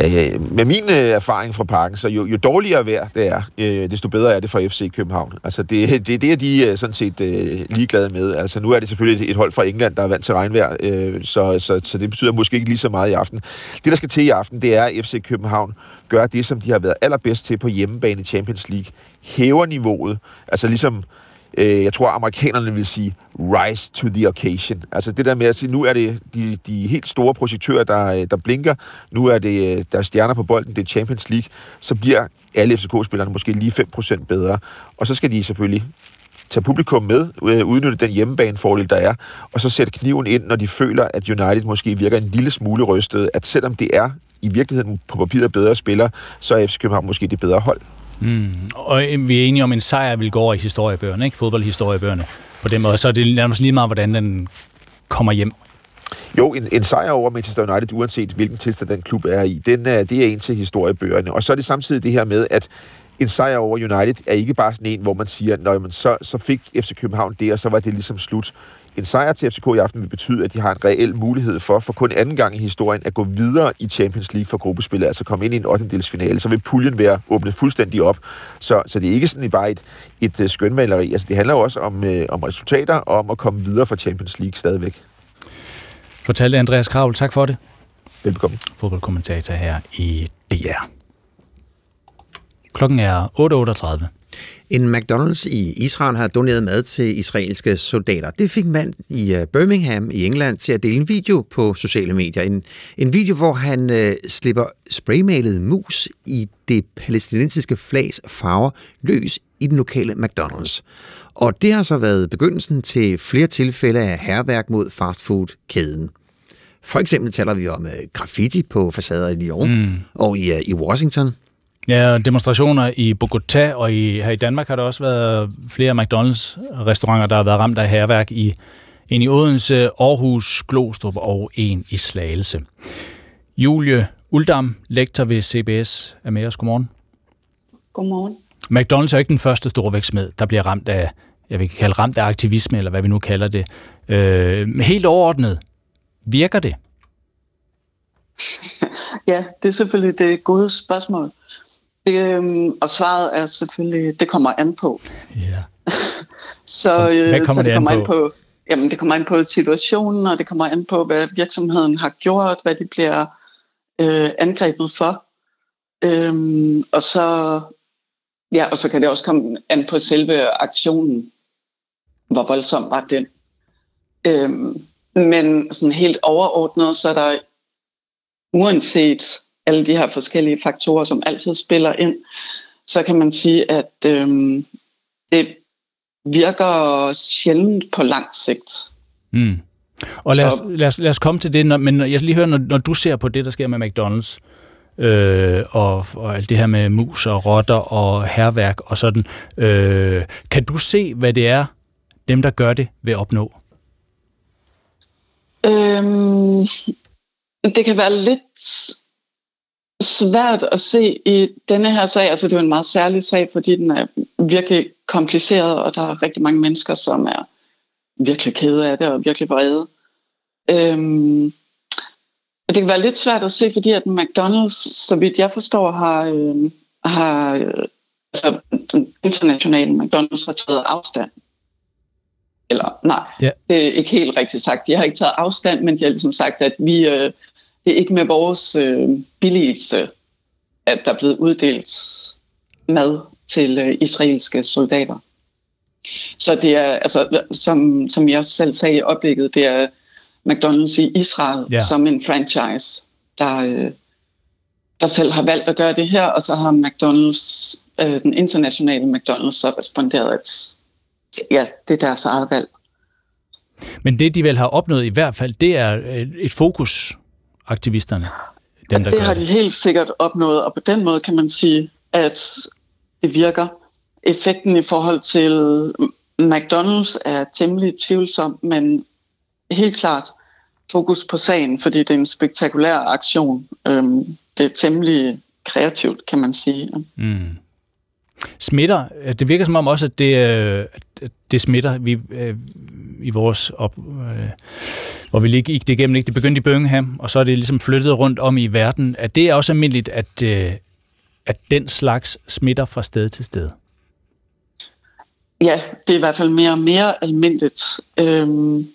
Ja, med min øh, erfaring fra parken, så jo, jo dårligere vejr det er, øh, desto bedre er det for FC København. Altså det, det, det er de øh, sådan set øh, ligeglade med. Altså nu er det selvfølgelig et, et hold fra England, der er vant til regnvejr, øh, så, så, så det betyder måske ikke lige så meget i aften. Det, der skal til i aften, det er, at FC København gør det, som de har været allerbedst til på hjemmebane i Champions League. Hæver niveauet. Altså ligesom øh, jeg tror, amerikanerne vil sige, rise to the occasion. Altså det der med at sige, nu er det de, de helt store projektører, der, øh, der blinker. Nu er det øh, der er stjerner på bolden, det er Champions League. Så bliver alle FCK-spillerne måske lige 5% bedre. Og så skal de selvfølgelig tage publikum med, øh, udnytte den hjemmebanefordel, der er, og så sætte kniven ind, når de føler, at United måske virker en lille smule rystet, at selvom det er i virkeligheden på papiret bedre spiller, så er FC København måske det bedre hold. Mm. Og øh, vi er enige om, at en sejr vil gå over i historiebøgerne, ikke? fodboldhistoriebøgerne. På den måde, så er det nærmest lige meget, hvordan den kommer hjem. Jo, en, en sejr over Manchester United, uanset hvilken tilstand den klub er i, den øh, det er en til historiebøgerne. Og så er det samtidig det her med, at en sejr over United er ikke bare sådan en, hvor man siger, at så, så fik FC København det, og så var det ligesom slut. En sejr til FCK i aften vil betyde, at de har en reel mulighed for, for kun anden gang i historien, at gå videre i Champions League for gruppespillet, altså komme ind i en 8. finale. Så vil puljen være åbnet fuldstændig op. Så, så det er ikke sådan bare et, et uh, skønmaleri. Altså, det handler jo også om, uh, om resultater og om at komme videre fra Champions League stadigvæk. Fortalte Andreas Kravl. Tak for det. Velkommen. Fodboldkommentator her i DR. Klokken er 8.38. En McDonald's i Israel har doneret mad til israelske soldater. Det fik en mand i øh, Birmingham i England til at dele en video på sociale medier. En, en video, hvor han øh, slipper spraymalet mus i det palæstinensiske flags farver løs i den lokale McDonald's. Og det har så været begyndelsen til flere tilfælde af herværk mod fastfood-kæden. For eksempel taler vi om øh, graffiti på facader i Lyon mm. og i, øh, i Washington – Ja, demonstrationer i Bogotá, og i, her i Danmark har der også været flere McDonald's-restauranter, der har været ramt af herværk i en i Odense, Aarhus, Glostrup og en i Slagelse. Julie Uldam, lektor ved CBS, er med os. Godmorgen. Godmorgen. McDonald's er ikke den første store vækstmed, der bliver ramt af, jeg vil kalde ramt af aktivisme, eller hvad vi nu kalder det. Øh, helt overordnet, virker det? ja, det er selvfølgelig det gode spørgsmål. Øhm, og svaret er selvfølgelig, det kommer an på. Ja. så, øh, hvad kommer så det, det kommer an på? an på? Jamen, det kommer an på situationen, og det kommer an på, hvad virksomheden har gjort, hvad de bliver øh, angrebet for. Øhm, og så ja, og så kan det også komme an på selve aktionen. Hvor voldsom var den? Øhm, men sådan helt overordnet, så er der uanset alle de her forskellige faktorer, som altid spiller ind, så kan man sige, at øhm, det virker sjældent på lang sigt. Mm. Og lad os, lad, os, lad os komme til det, når, men jeg lige høre, når, når du ser på det, der sker med McDonald's, øh, og, og alt det her med mus og rotter og herværk og sådan, øh, kan du se, hvad det er, dem der gør det, vil opnå? Øhm, det kan være lidt svært at se i denne her sag. Altså det er jo en meget særlig sag, fordi den er virkelig kompliceret, og der er rigtig mange mennesker, som er virkelig kede af det og virkelig vrede. Øhm, det kan være lidt svært at se, fordi at McDonald's, så vidt jeg forstår, har, øh, har øh, altså, den internationale McDonald's har taget afstand. Eller nej, ja. det er ikke helt rigtigt sagt. De har ikke taget afstand, men de har ligesom sagt, at vi, øh, det er ikke med vores øh, billigelse, at der er blevet uddelt mad til øh, israelske soldater. Så det er, altså, som, som jeg selv sagde i oplægget, det er McDonald's i Israel Ja. som en franchise, der, øh, der selv har valgt at gøre det her, og så har McDonald's, øh, den internationale McDonald's, så responderet, at ja, det er deres eget valg. Men det, de vel har opnået i hvert fald, det er øh, et fokus, aktivisterne. Dem, der det har de helt sikkert opnået, og på den måde kan man sige, at det virker. Effekten i forhold til McDonald's er temmelig tvivlsom, men helt klart fokus på sagen, fordi det er en spektakulær aktion. Øhm, det er temmelig kreativt, kan man sige. Mm. Smitter. Det virker som om også, at det, øh, at det smitter. Vi, øh, i vores op, øh, hvor vi lige gik det igennem, ikke? det begyndte i Birmingham, og så er det ligesom flyttet rundt om i verden. At det er også almindeligt, at, øh, at den slags smitter fra sted til sted. Ja, det er i hvert fald mere og mere almindeligt. Øhm,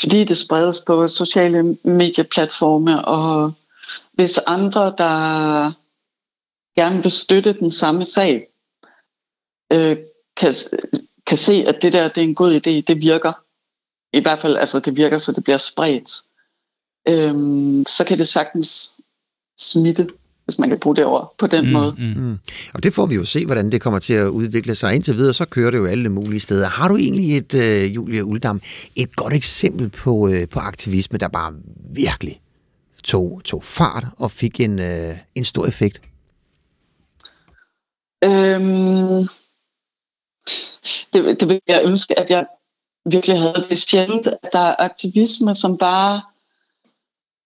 fordi det spredes på sociale medieplatforme, og hvis andre, der gerne vil støtte den samme sag, øh, kan, kan se, at det der det er en god idé, det virker. I hvert fald, altså det virker, så det bliver spredt. Øhm, så kan det sagtens smitte, hvis man kan bruge det ord på den mm, måde. Mm. Mm. Og det får vi jo se, hvordan det kommer til at udvikle sig. Indtil videre, så kører det jo alle mulige steder. Har du egentlig et, uh, Julie Uldam, et godt eksempel på, uh, på aktivisme, der bare virkelig tog, tog fart og fik en, uh, en stor effekt? Øhm, det, det vil jeg ønske, at jeg virkelig havde det sjældent, at der er aktivisme, som bare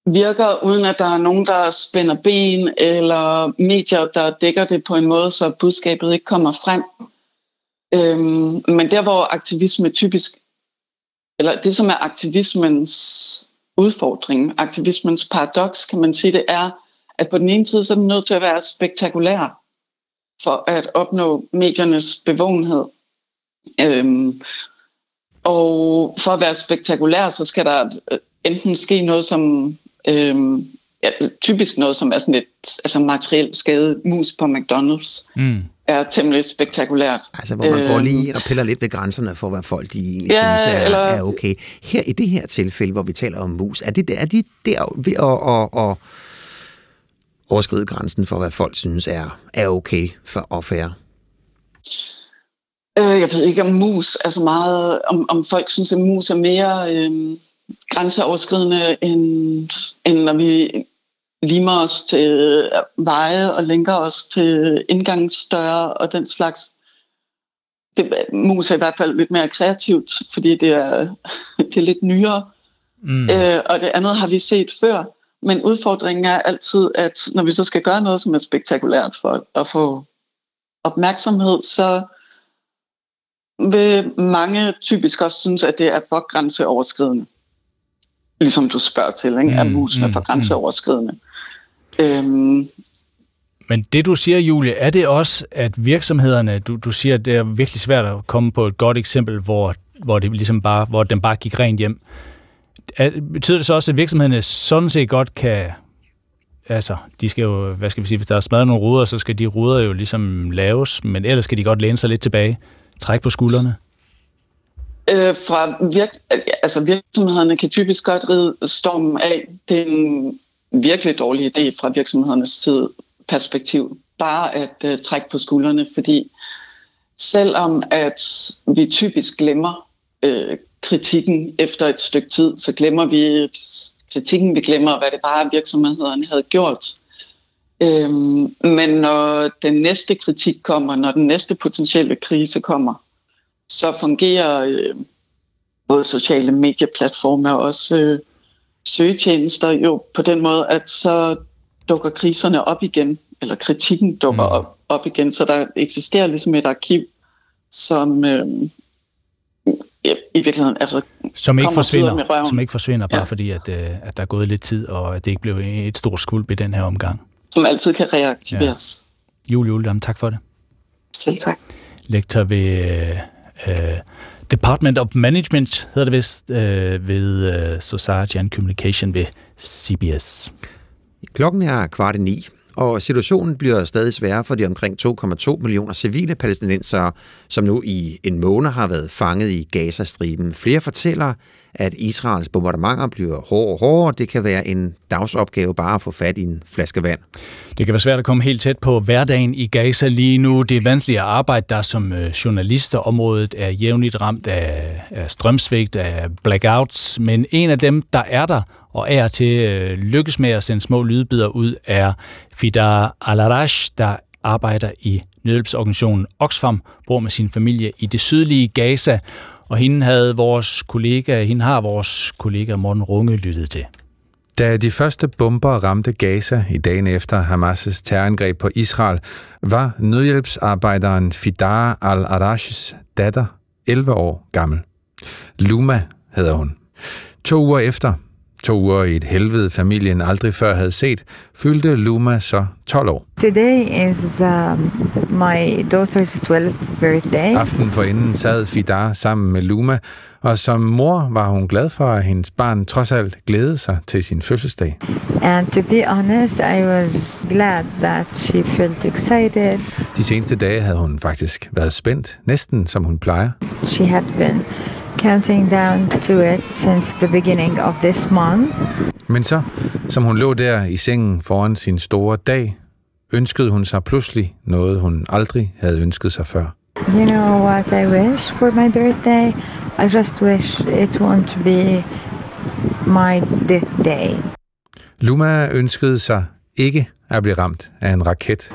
virker, uden at der er nogen, der spænder ben, eller medier, der dækker det på en måde, så budskabet ikke kommer frem. Øhm, men der, hvor aktivisme typisk, eller det, som er aktivismens udfordring, aktivismens paradoks, kan man sige, det er, at på den ene side, så er den nødt til at være spektakulær for at opnå mediernes bevågenhed. Øhm, og for at være spektakulær, så skal der enten ske noget, som øhm, ja, typisk noget, som er sådan lidt altså materielt skadet mus på McDonald's, mm. er temmelig spektakulært. Altså, hvor man øhm, går lige og piller lidt ved grænserne for, hvad folk de egentlig ja, synes er, eller, er okay. Her i det her tilfælde, hvor vi taler om mus, er, det, er de der ved at, at, at overskride grænsen for, hvad folk synes er, er okay for, fair? Øh, jeg ved ikke om mus, altså meget, om, om folk synes, at mus er mere øh, grænseoverskridende, end, end når vi limer os til veje og linker os til indgangsdøre og den slags. Det, mus er i hvert fald lidt mere kreativt, fordi det er, det er lidt nyere. Mm. Øh, og det andet har vi set før. Men udfordringen er altid, at når vi så skal gøre noget, som er spektakulært for at få opmærksomhed, så vil mange typisk også synes, at det er for grænseoverskridende. Ligesom du spørger til, ikke? er mm, musen mm, for mm. grænseoverskridende. Mm. Øhm, men det du siger, Julie, er det også, at virksomhederne, du, du siger, at det er virkelig svært at komme på et godt eksempel, hvor, hvor, det ligesom bare, hvor den bare gik rent hjem. Er, betyder det så også, at virksomhederne sådan set godt kan altså, de skal jo, hvad skal vi sige, hvis der er smadret nogle ruder, så skal de ruder jo ligesom laves, men ellers skal de godt læne sig lidt tilbage. Træk på skuldrene? Øh, fra virk- altså virksomhederne kan typisk godt ride stormen af. Det er en virkelig dårlig idé fra virksomhedernes side perspektiv. Bare at øh, trække på skuldrene, fordi selvom at vi typisk glemmer øh, kritikken efter et stykke tid, så glemmer vi kritikken, vi glemmer, hvad det var, virksomhederne havde gjort. Øhm, men når den næste kritik kommer, når den næste potentielle krise kommer, så fungerer øh, både sociale medieplatforme og også øh, søgetjenester jo på den måde, at så dukker kriserne op igen, eller kritikken dukker mm. op, op igen, så der eksisterer ligesom et arkiv, som øh, i virkeligheden altså, som ikke forsvinder, som ikke forsvinder bare ja. fordi, at, øh, at der er gået lidt tid, og at det ikke blev et stort skulp i den her omgang som altid kan reaktiveres. Ja. Julie Uldam, tak for det. Selv tak. Lektor ved uh, Department of Management, hedder det vist, uh, ved uh, Society and Communication ved CBS. Klokken er kvart i ni, og situationen bliver stadig sværere for de omkring 2,2 millioner civile palæstinensere, som nu i en måned har været fanget i Gazastriben. Flere fortæller, at Israels bombardementer bliver hårdere og hårdere. Det kan være en dagsopgave bare at få fat i en flaske vand. Det kan være svært at komme helt tæt på hverdagen i Gaza lige nu. Det er vanskeligt at arbejde der som øh, journalister. Området er jævnligt ramt af, af strømsvigt, af blackouts, men en af dem, der er der og er til øh, lykkes med at sende små lydbider ud, er Fidar Alarash, der arbejder i nødhjælpsorganisationen Oxfam, bor med sin familie i det sydlige Gaza, og hende havde vores kollega, hende har vores kollega Morten Runge lyttet til. Da de første bomber ramte Gaza i dagen efter Hamas' terrorangreb på Israel, var nødhjælpsarbejderen Fidar al-Arashis datter 11 år gammel. Luma hedder hun. To uger efter, to uger i et helvede familien aldrig før havde set, fyldte Luma så 12 år. Today is um, my daughter's 12th birthday. Aften for inden sad Fidar sammen med Luma, og som mor var hun glad for, at hendes barn trods alt glædede sig til sin fødselsdag. And to be honest, I was glad that she felt excited. De seneste dage havde hun faktisk været spændt, næsten som hun plejer. She had been counting down to it since the beginning of this month. Men så, som hun lå der i sengen foran sin store dag, ønskede hun sig pludselig noget, hun aldrig havde ønsket sig før. You know what I wish for my birthday? I just wish it won't be my death day. Luma ønskede sig ikke at blive ramt af en raket,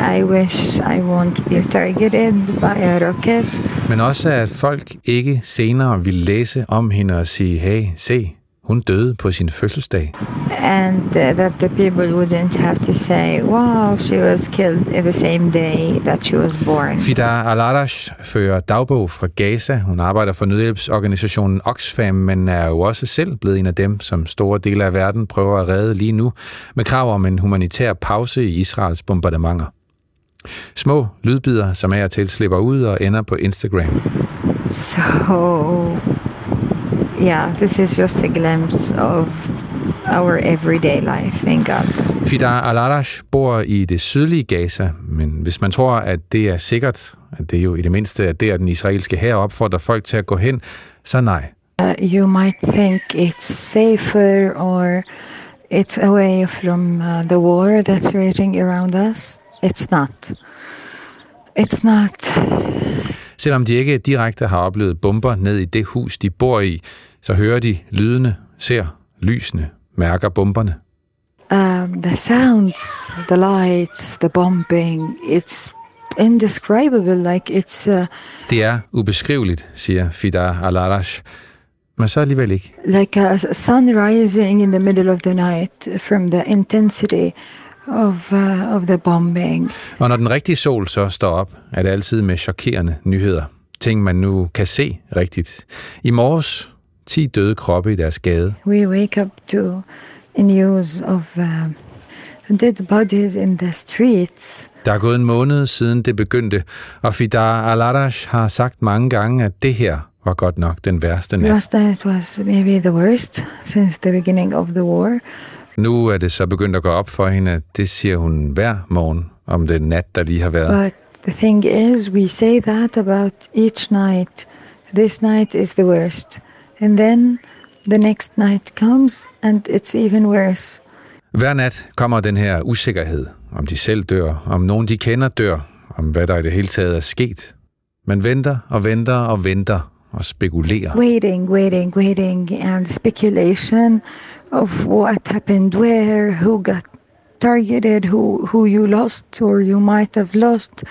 I wish I won't be targeted by a rocket. men også at folk ikke senere ville læse om hende og sige, hey, se, hun døde på sin fødselsdag. and uh, that the people wouldn't have to say, wow, she was killed the same day that she was born. Fida Alarash fører dagbog fra Gaza. Hun arbejder for nødhjælpsorganisationen Oxfam, men er jo også selv blevet en af dem, som store dele af verden prøver at redde lige nu, med krav om en humanitær pause i Israels bombardementer. Små lydbider, som af og til slipper ud og ender på Instagram. So, yeah, this is just a glimpse of our everyday life in Gaza. Fida Alarash bor i det sydlige Gaza, men hvis man tror, at det er sikkert, at det er jo i det mindste, er den israelske her opfordrer folk til at gå hen, så nej. Uh, you might think it's safer or it's away from uh, the war that's raging around us. It's not. It's not. Selvom de ikke direkte har oplevet bomber ned i det hus, de bor i, så hører de lydene, ser lysene, mærker bomberne. Um, the sounds, the lights, the bombing, it's indescribable. Like it's uh, Det er ubeskriveligt, siger Fida Alarash, men så alligevel ikke. like a sun rising in the middle of the night from the intensity of uh, of the bombing. Og når den rigtige sol så står op, er det altid med chokerende nyheder. Ting, man nu kan se rigtigt. I morges 10 døde kroppe i deres gade. We wake up to news of uh, dead bodies in the streets. Der er gået en måned siden det begyndte, og Fidar Alarash har sagt mange gange, at det her var godt nok den værste nat. Last night was maybe the worst since the beginning of the war. Nu er det så begyndt at gå op for hende, det siger hun hver morgen om den nat, der lige har været. But the thing is, we say that about each night. This night is the worst. And then the next night comes and it's even worse. Hver nat kommer den her usikkerhed, om de selv dør, om nogen de kender dør, om hvad der i det hele taget er sket. Man venter og venter og venter og spekulerer. Waiting, waiting, waiting, and speculation of what happened where, who got targeted, who, who you lost or you might have lost.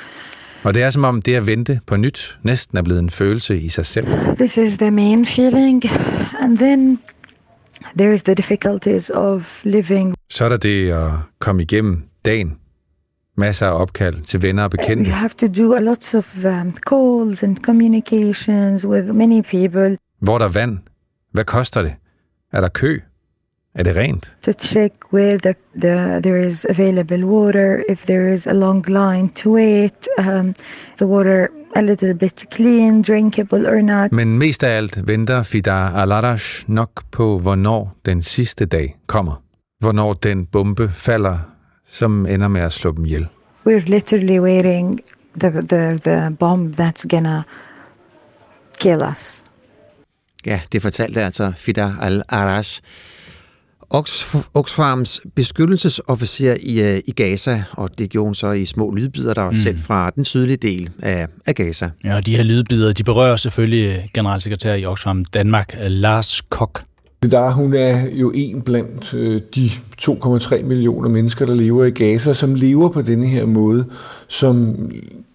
Og det er som om det at vente på nyt næsten er blevet en følelse i sig selv. This is the main feeling. And then there's the difficulties of living. Så er der det at komme igennem dagen. Masser af opkald til venner og bekendte. have to do a lot of um, calls and communications with many people Hvor er der vand? Hvad koster det? Er der kø? Er det rent? to check where the, the there is available water, if there is a long line to wait, um, the water a little bit clean, drinkable or not. Men mest af alt venter Fidar Alarash nok på, hvornår den sidste dag kommer. Hvornår den bombe falder, som ender med at slå dem ihjel. We're literally waiting the the the bomb that's gonna kill us. Ja, det fortalte altså Fida al-Arash, Oxfams beskyttelsesofficer i, øh, i Gaza, og det gjorde hun så i små lydbider, der var Mm. sendt fra den sydlige del af, af Gaza. Ja, og de her lydbider, de berører selvfølgelig generalsekretær i Oxfam Danmark, Lars Kok. Der hun er jo en blandt øh, de 2,3 millioner mennesker, der lever i Gaza, som lever på denne her måde, som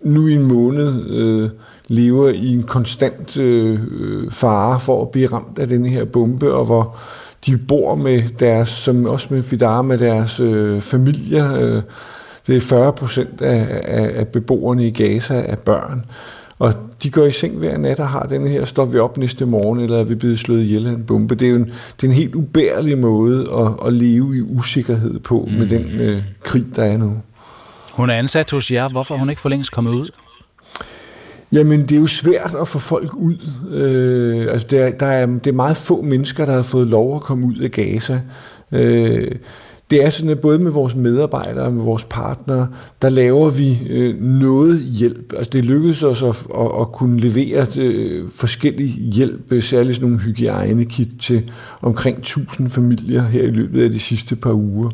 nu i en måned øh, lever i en konstant øh, øh, fare for at blive ramt af denne her bombe, og hvor de bor med deres, som også med Fidar, med deres øh, familier. Øh, det er 40 procent af, af, af beboerne i Gaza er børn. Og de går i seng hver nat og har den her, står vi op næste morgen, eller er vi blevet slået ihjel af en bombe. Det er jo en, det er en helt ubærlig måde at, at leve i usikkerhed på mm. med den øh, krig, der er nu. Hun er ansat hos jer. Hvorfor er hun ikke for længst kommet ud? Jamen, det er jo svært at få folk ud. Øh, altså, der, der er, det er meget få mennesker, der har fået lov at komme ud af Gaza. Øh, det er sådan, at både med vores medarbejdere og med vores partnere, der laver vi øh, noget hjælp. Altså det lykkedes os at, at, at kunne levere øh, forskellig hjælp, øh, særligt sådan nogle hygiejnekit til omkring 1000 familier her i løbet af de sidste par uger.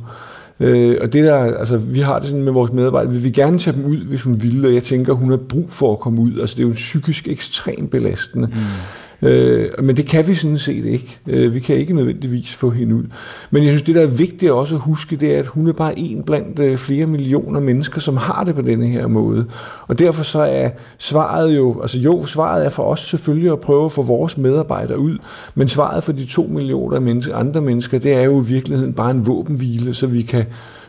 Øh, og det der, altså, vi har det sådan med vores medarbejdere, vi vil gerne tage dem ud, hvis hun vil, og jeg tænker, hun har brug for at komme ud. Altså, det er jo psykisk ekstremt belastende. Mm. Øh, men det kan vi sådan set ikke. Øh, vi kan ikke nødvendigvis få hende ud. Men jeg synes, det der er vigtigt også at huske, det er, at hun er bare en blandt øh, flere millioner mennesker, som har det på denne her måde. Og derfor så er svaret jo, altså jo, svaret er for os selvfølgelig at prøve at få vores medarbejdere ud, men svaret for de to millioner mennesker, andre mennesker, det er jo i virkeligheden bare en våbenhvile, så vi kan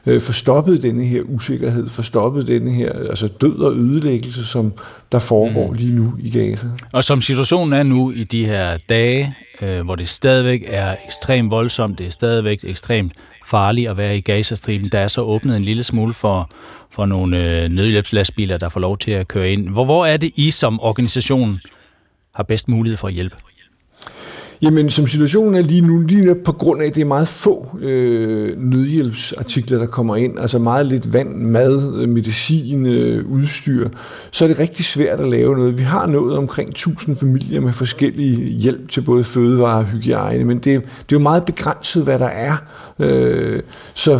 øh, få stoppet denne her usikkerhed, få stoppet denne her altså død og ødelæggelse, som der foregår mm. lige nu i Gaza. Og som situationen er nu i de her dage, øh, hvor det stadigvæk er ekstremt voldsomt, det er stadigvæk ekstremt farligt at være i Gazastriben, der er så åbnet en lille smule for, for nogle øh, nødhjælpslastbiler, der får lov til at køre ind. Hvor, hvor er det I som organisation har bedst mulighed for at hjælpe? Jamen, som situationen er lige nu, lige på grund af, at det er meget få øh, nødhjælpsartikler, der kommer ind, altså meget lidt vand, mad, øh, medicin, øh, udstyr, så er det rigtig svært at lave noget. Vi har nået omkring 1000 familier med forskellige hjælp til både fødevare og hygiejne, men det, det er jo meget begrænset, hvad der er. Øh, så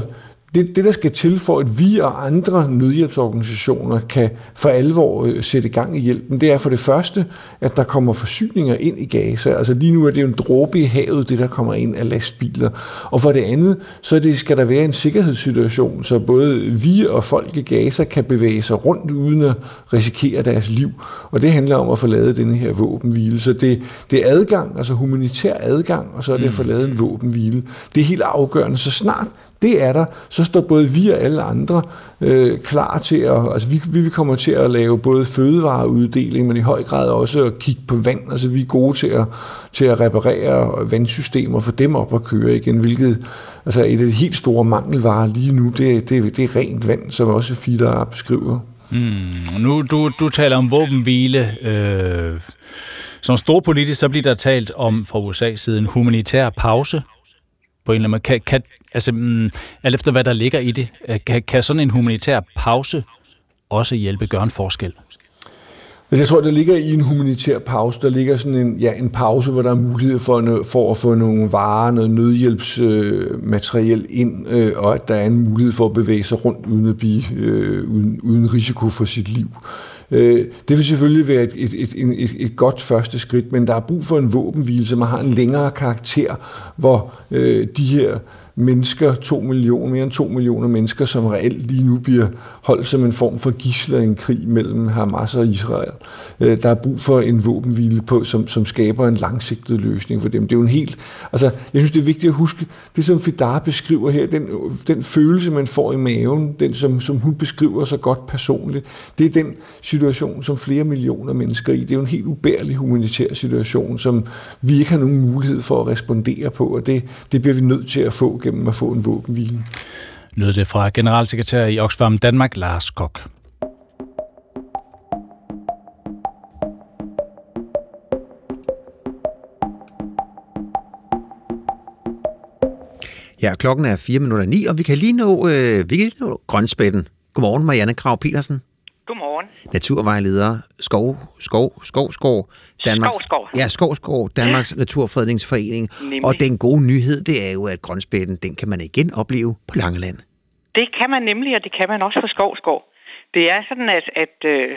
det, det, der skal til for, at vi og andre nødhjælpsorganisationer kan for alvor øh, sætte gang i hjælpen, det er for det første, at der kommer forsyninger ind i Gaza. Altså lige nu er det jo en dråbe i havet, det der kommer ind af lastbiler. Og for det andet, så det, skal der være en sikkerhedssituation, så både vi og folk i Gaza kan bevæge sig rundt uden at risikere deres liv. Og det handler om at få lavet denne her våbenhvile. Så det, det er adgang, altså humanitær adgang, og så er det at få lavet en våbenhvile. Det er helt afgørende. Så snart det er der, så står både vi og alle andre øh, klar til at, altså vi, vi kommer til at lave både fødevareuddeling, men i høj grad også at kigge på vand, altså vi er gode til at, til at reparere vandsystemer, for dem op at køre igen, hvilket altså et af de helt store mangelvarer lige nu, det, det, det er rent vand, som også Fidder beskriver. Mm, nu du, du taler om våbenhvile. Øh, som storpolitisk, så bliver der talt om fra USA's side en humanitær pause på en eller anden måde. Kan, kan, altså, mm, alt efter hvad der ligger i det, øh, kan, kan sådan en humanitær pause også hjælpe gøre en forskel? Altså, jeg tror, der ligger i en humanitær pause, der ligger sådan en, ja, en pause, hvor der er mulighed for, for at få nogle varer, noget nødhjælpsmateriel øh, ind, øh, og at der er en mulighed for at bevæge sig rundt uden at blive øh, uden, uden risiko for sit liv. Øh, det vil selvfølgelig være et, et, et, et, et godt første skridt, men der er brug for en våbenhvile, som har en længere karakter, hvor øh, de her mennesker, to millioner, mere end to millioner mennesker, som reelt lige nu bliver holdt som en form for gisler i en krig mellem Hamas og Israel. Øh, der er brug for en våbenhvile, på, som, som skaber en langsigtet løsning for dem. Det er jo en helt... Altså, jeg synes, det er vigtigt at huske, det som Fidar beskriver her, den, den følelse, man får i maven, den som, som hun beskriver så godt personligt, det er den situation, som flere millioner mennesker i. Det er jo en helt ubærlig humanitær situation, som vi ikke har nogen mulighed for at respondere på, og det, det bliver vi nødt til at få gennem at få en våbenhvile. Lød det fra generalsekretær i Oxfam Danmark, Lars Kok. Ja, klokken er 4 minutter 9, og vi kan lige nå, øh, vi kan lige nå grønspætten. Godmorgen, Marianne Krav Petersen. Godmorgen. Naturvejleder, skov, skov, skov, skov, Danmarks, skov, skov. Ja, skov, skov, Danmarks ja. Naturfredningsforening. Nemlig. Og den gode nyhed, det er jo, at grønspætten, den kan man igen opleve på Langeland. Det kan man nemlig, og det kan man også på skov, skov. Det er sådan, at, at øh,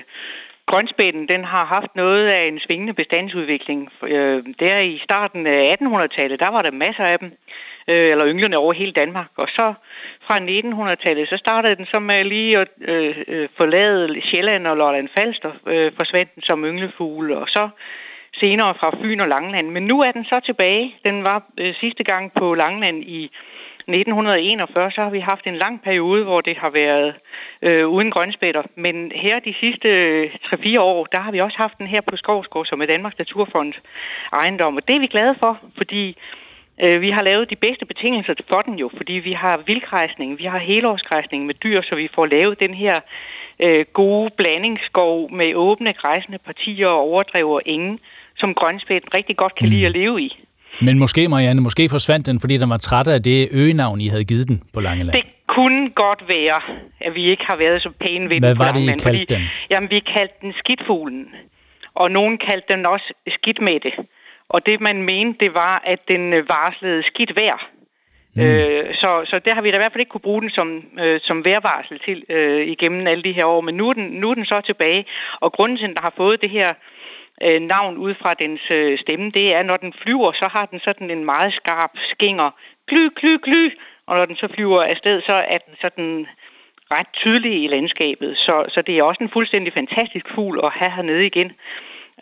grønspætten, den har haft noget af en svingende bestandsudvikling. Øh, der i starten af 1800-tallet, der var der masser af dem øh, eller ynglende over hele Danmark. Og så fra 1900-tallet, så startede den så med lige at øh, øh, forlade Sjælland og Lolland Falster, øh, forsvandt den som ynglefugle, og så senere fra Fyn og Langland. Men nu er den så tilbage. Den var øh, sidste gang på Langland i 1941, så har vi haft en lang periode, hvor det har været øh, uden grønspætter. Men her de sidste øh, 3-4 år, der har vi også haft den her på Skovsgård, som er Danmarks Naturfond ejendom. Og det er vi glade for, fordi vi har lavet de bedste betingelser for den jo, fordi vi har vildkræsning, vi har helårskræsning med dyr, så vi får lavet den her øh, gode blandingsskov med åbne græsende partier og overdrev og ingen, som grønspætten rigtig godt kan lide at leve i. Men måske, Marianne, måske forsvandt den, fordi den var træt af det øgenavn, I havde givet den på Langeland. Det kunne godt være, at vi ikke har været så pæne ved Hvad den var det, I kaldte fordi, den? Jamen, vi kaldte den skidtfuglen, og nogen kaldte den også skidtmætte. Og det, man mente, det var, at den øh, varslede skidt vejr. Mm. Øh, så, så der har vi da i hvert fald ikke kunne bruge den som, øh, som vejrvarsel til øh, igennem alle de her år. Men nu er, den, nu er den så tilbage. Og grunden til, at den har fået det her øh, navn ud fra dens øh, stemme, det er, når den flyver, så har den sådan en meget skarp skinger. Gly, gly, gly. Og når den så flyver afsted, så er den sådan ret tydelig i landskabet. Så, så det er også en fuldstændig fantastisk fugl at have hernede igen.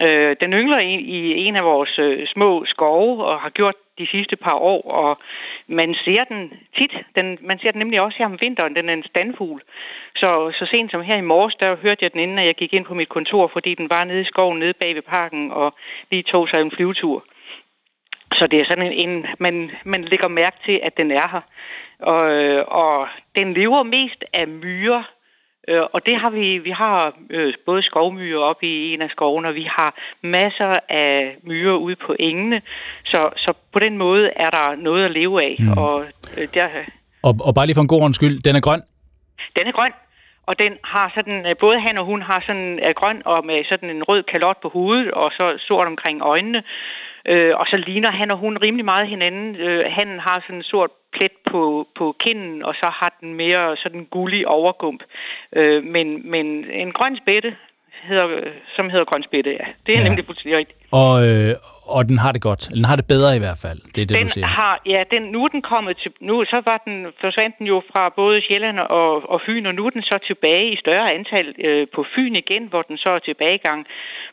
Øh, den yngler i, i en af vores øh, små skove og har gjort de sidste par år, og man ser den tit. Den, man ser den nemlig også her om vinteren. Den er en standfugl. Så, så sent som her i morges, der hørte jeg den inden, at jeg gik ind på mit kontor, fordi den var nede i skoven, nede bag ved parken, og lige tog sig en flyvetur. Så det er sådan en, en man, man lægger mærke til, at den er her. Og, øh, og den lever mest af myrer, Øh, og det har vi, vi har øh, både skovmyrer op i en af skovene, og vi har masser af myrer ude på engene. Så, så på den måde er der noget at leve af. Mm. Og, øh, der, Og, og bare lige for en god skyld, den er grøn. den er grøn, og den har sådan, øh, både han og hun har sådan er grøn og med sådan en rød kalot på hovedet, og så sort omkring øjnene. Øh, og så ligner han og hun rimelig meget hinanden. Øh, han har sådan en sort plet på, på kinden, og så har den mere sådan gullig overgump. Øh, men, men en grøn spætte, hedder, som hedder grøn spætte, ja. Det er Ja. nemlig fuldstændig rigtigt. Og, øh, og den har det godt. Den har det bedre i hvert fald. Det er det, den du siger. har, ja, den, nu er den kommet til, nu så var den, forsvandt den jo fra både Sjælland og, og Fyn, og nu er den så tilbage i større antal øh, på Fyn igen, hvor den så er tilbagegang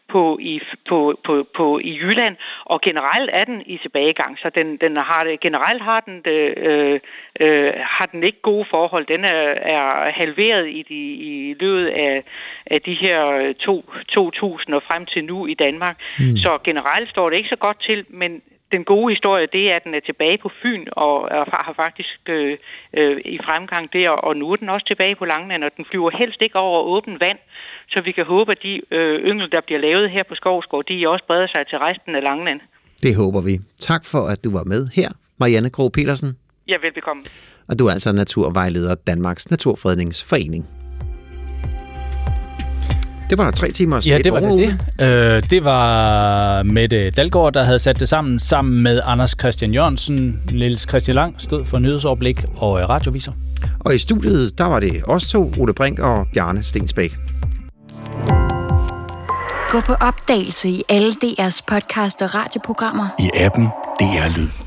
på, i, på, på, på, i Jylland, og generelt er den i tilbagegang, så den, den har det, generelt har den, det, øh, øh, har den ikke gode forhold. Den er, er halveret i, de, i løbet af, af de her to, 2000 og frem til nu i Danmark. Mm. Så generelt står det ikke så godt til, men den gode historie, det er, at den er tilbage på Fyn og er, har faktisk øh, øh, i fremgang der, og nu er den også tilbage på Langeland, og den flyver helst ikke over åben vand, så vi kan håbe, at de øh, yngel, der bliver lavet her på Skovsgård, de også breder sig til resten af Langeland. Det håber vi. Tak for, at du var med her, Marianne Krog Petersen. Ja, velbekomme. Og du er altså naturvejleder Danmarks Naturfredningsforening. Det var tre timers Ja, et det var det. det. Øh, det var Mette Dalgaard, der havde sat det sammen, sammen med Anders Christian Jørgensen. Niels Christian Lang stod for nyhedsoverblik og øh, radioviser. Og i studiet, der var det os to, Ole Brink og Bjarne Stensbæk. Gå på opdagelse i alle DR's podcast og radioprogrammer. I appen DR Lyd.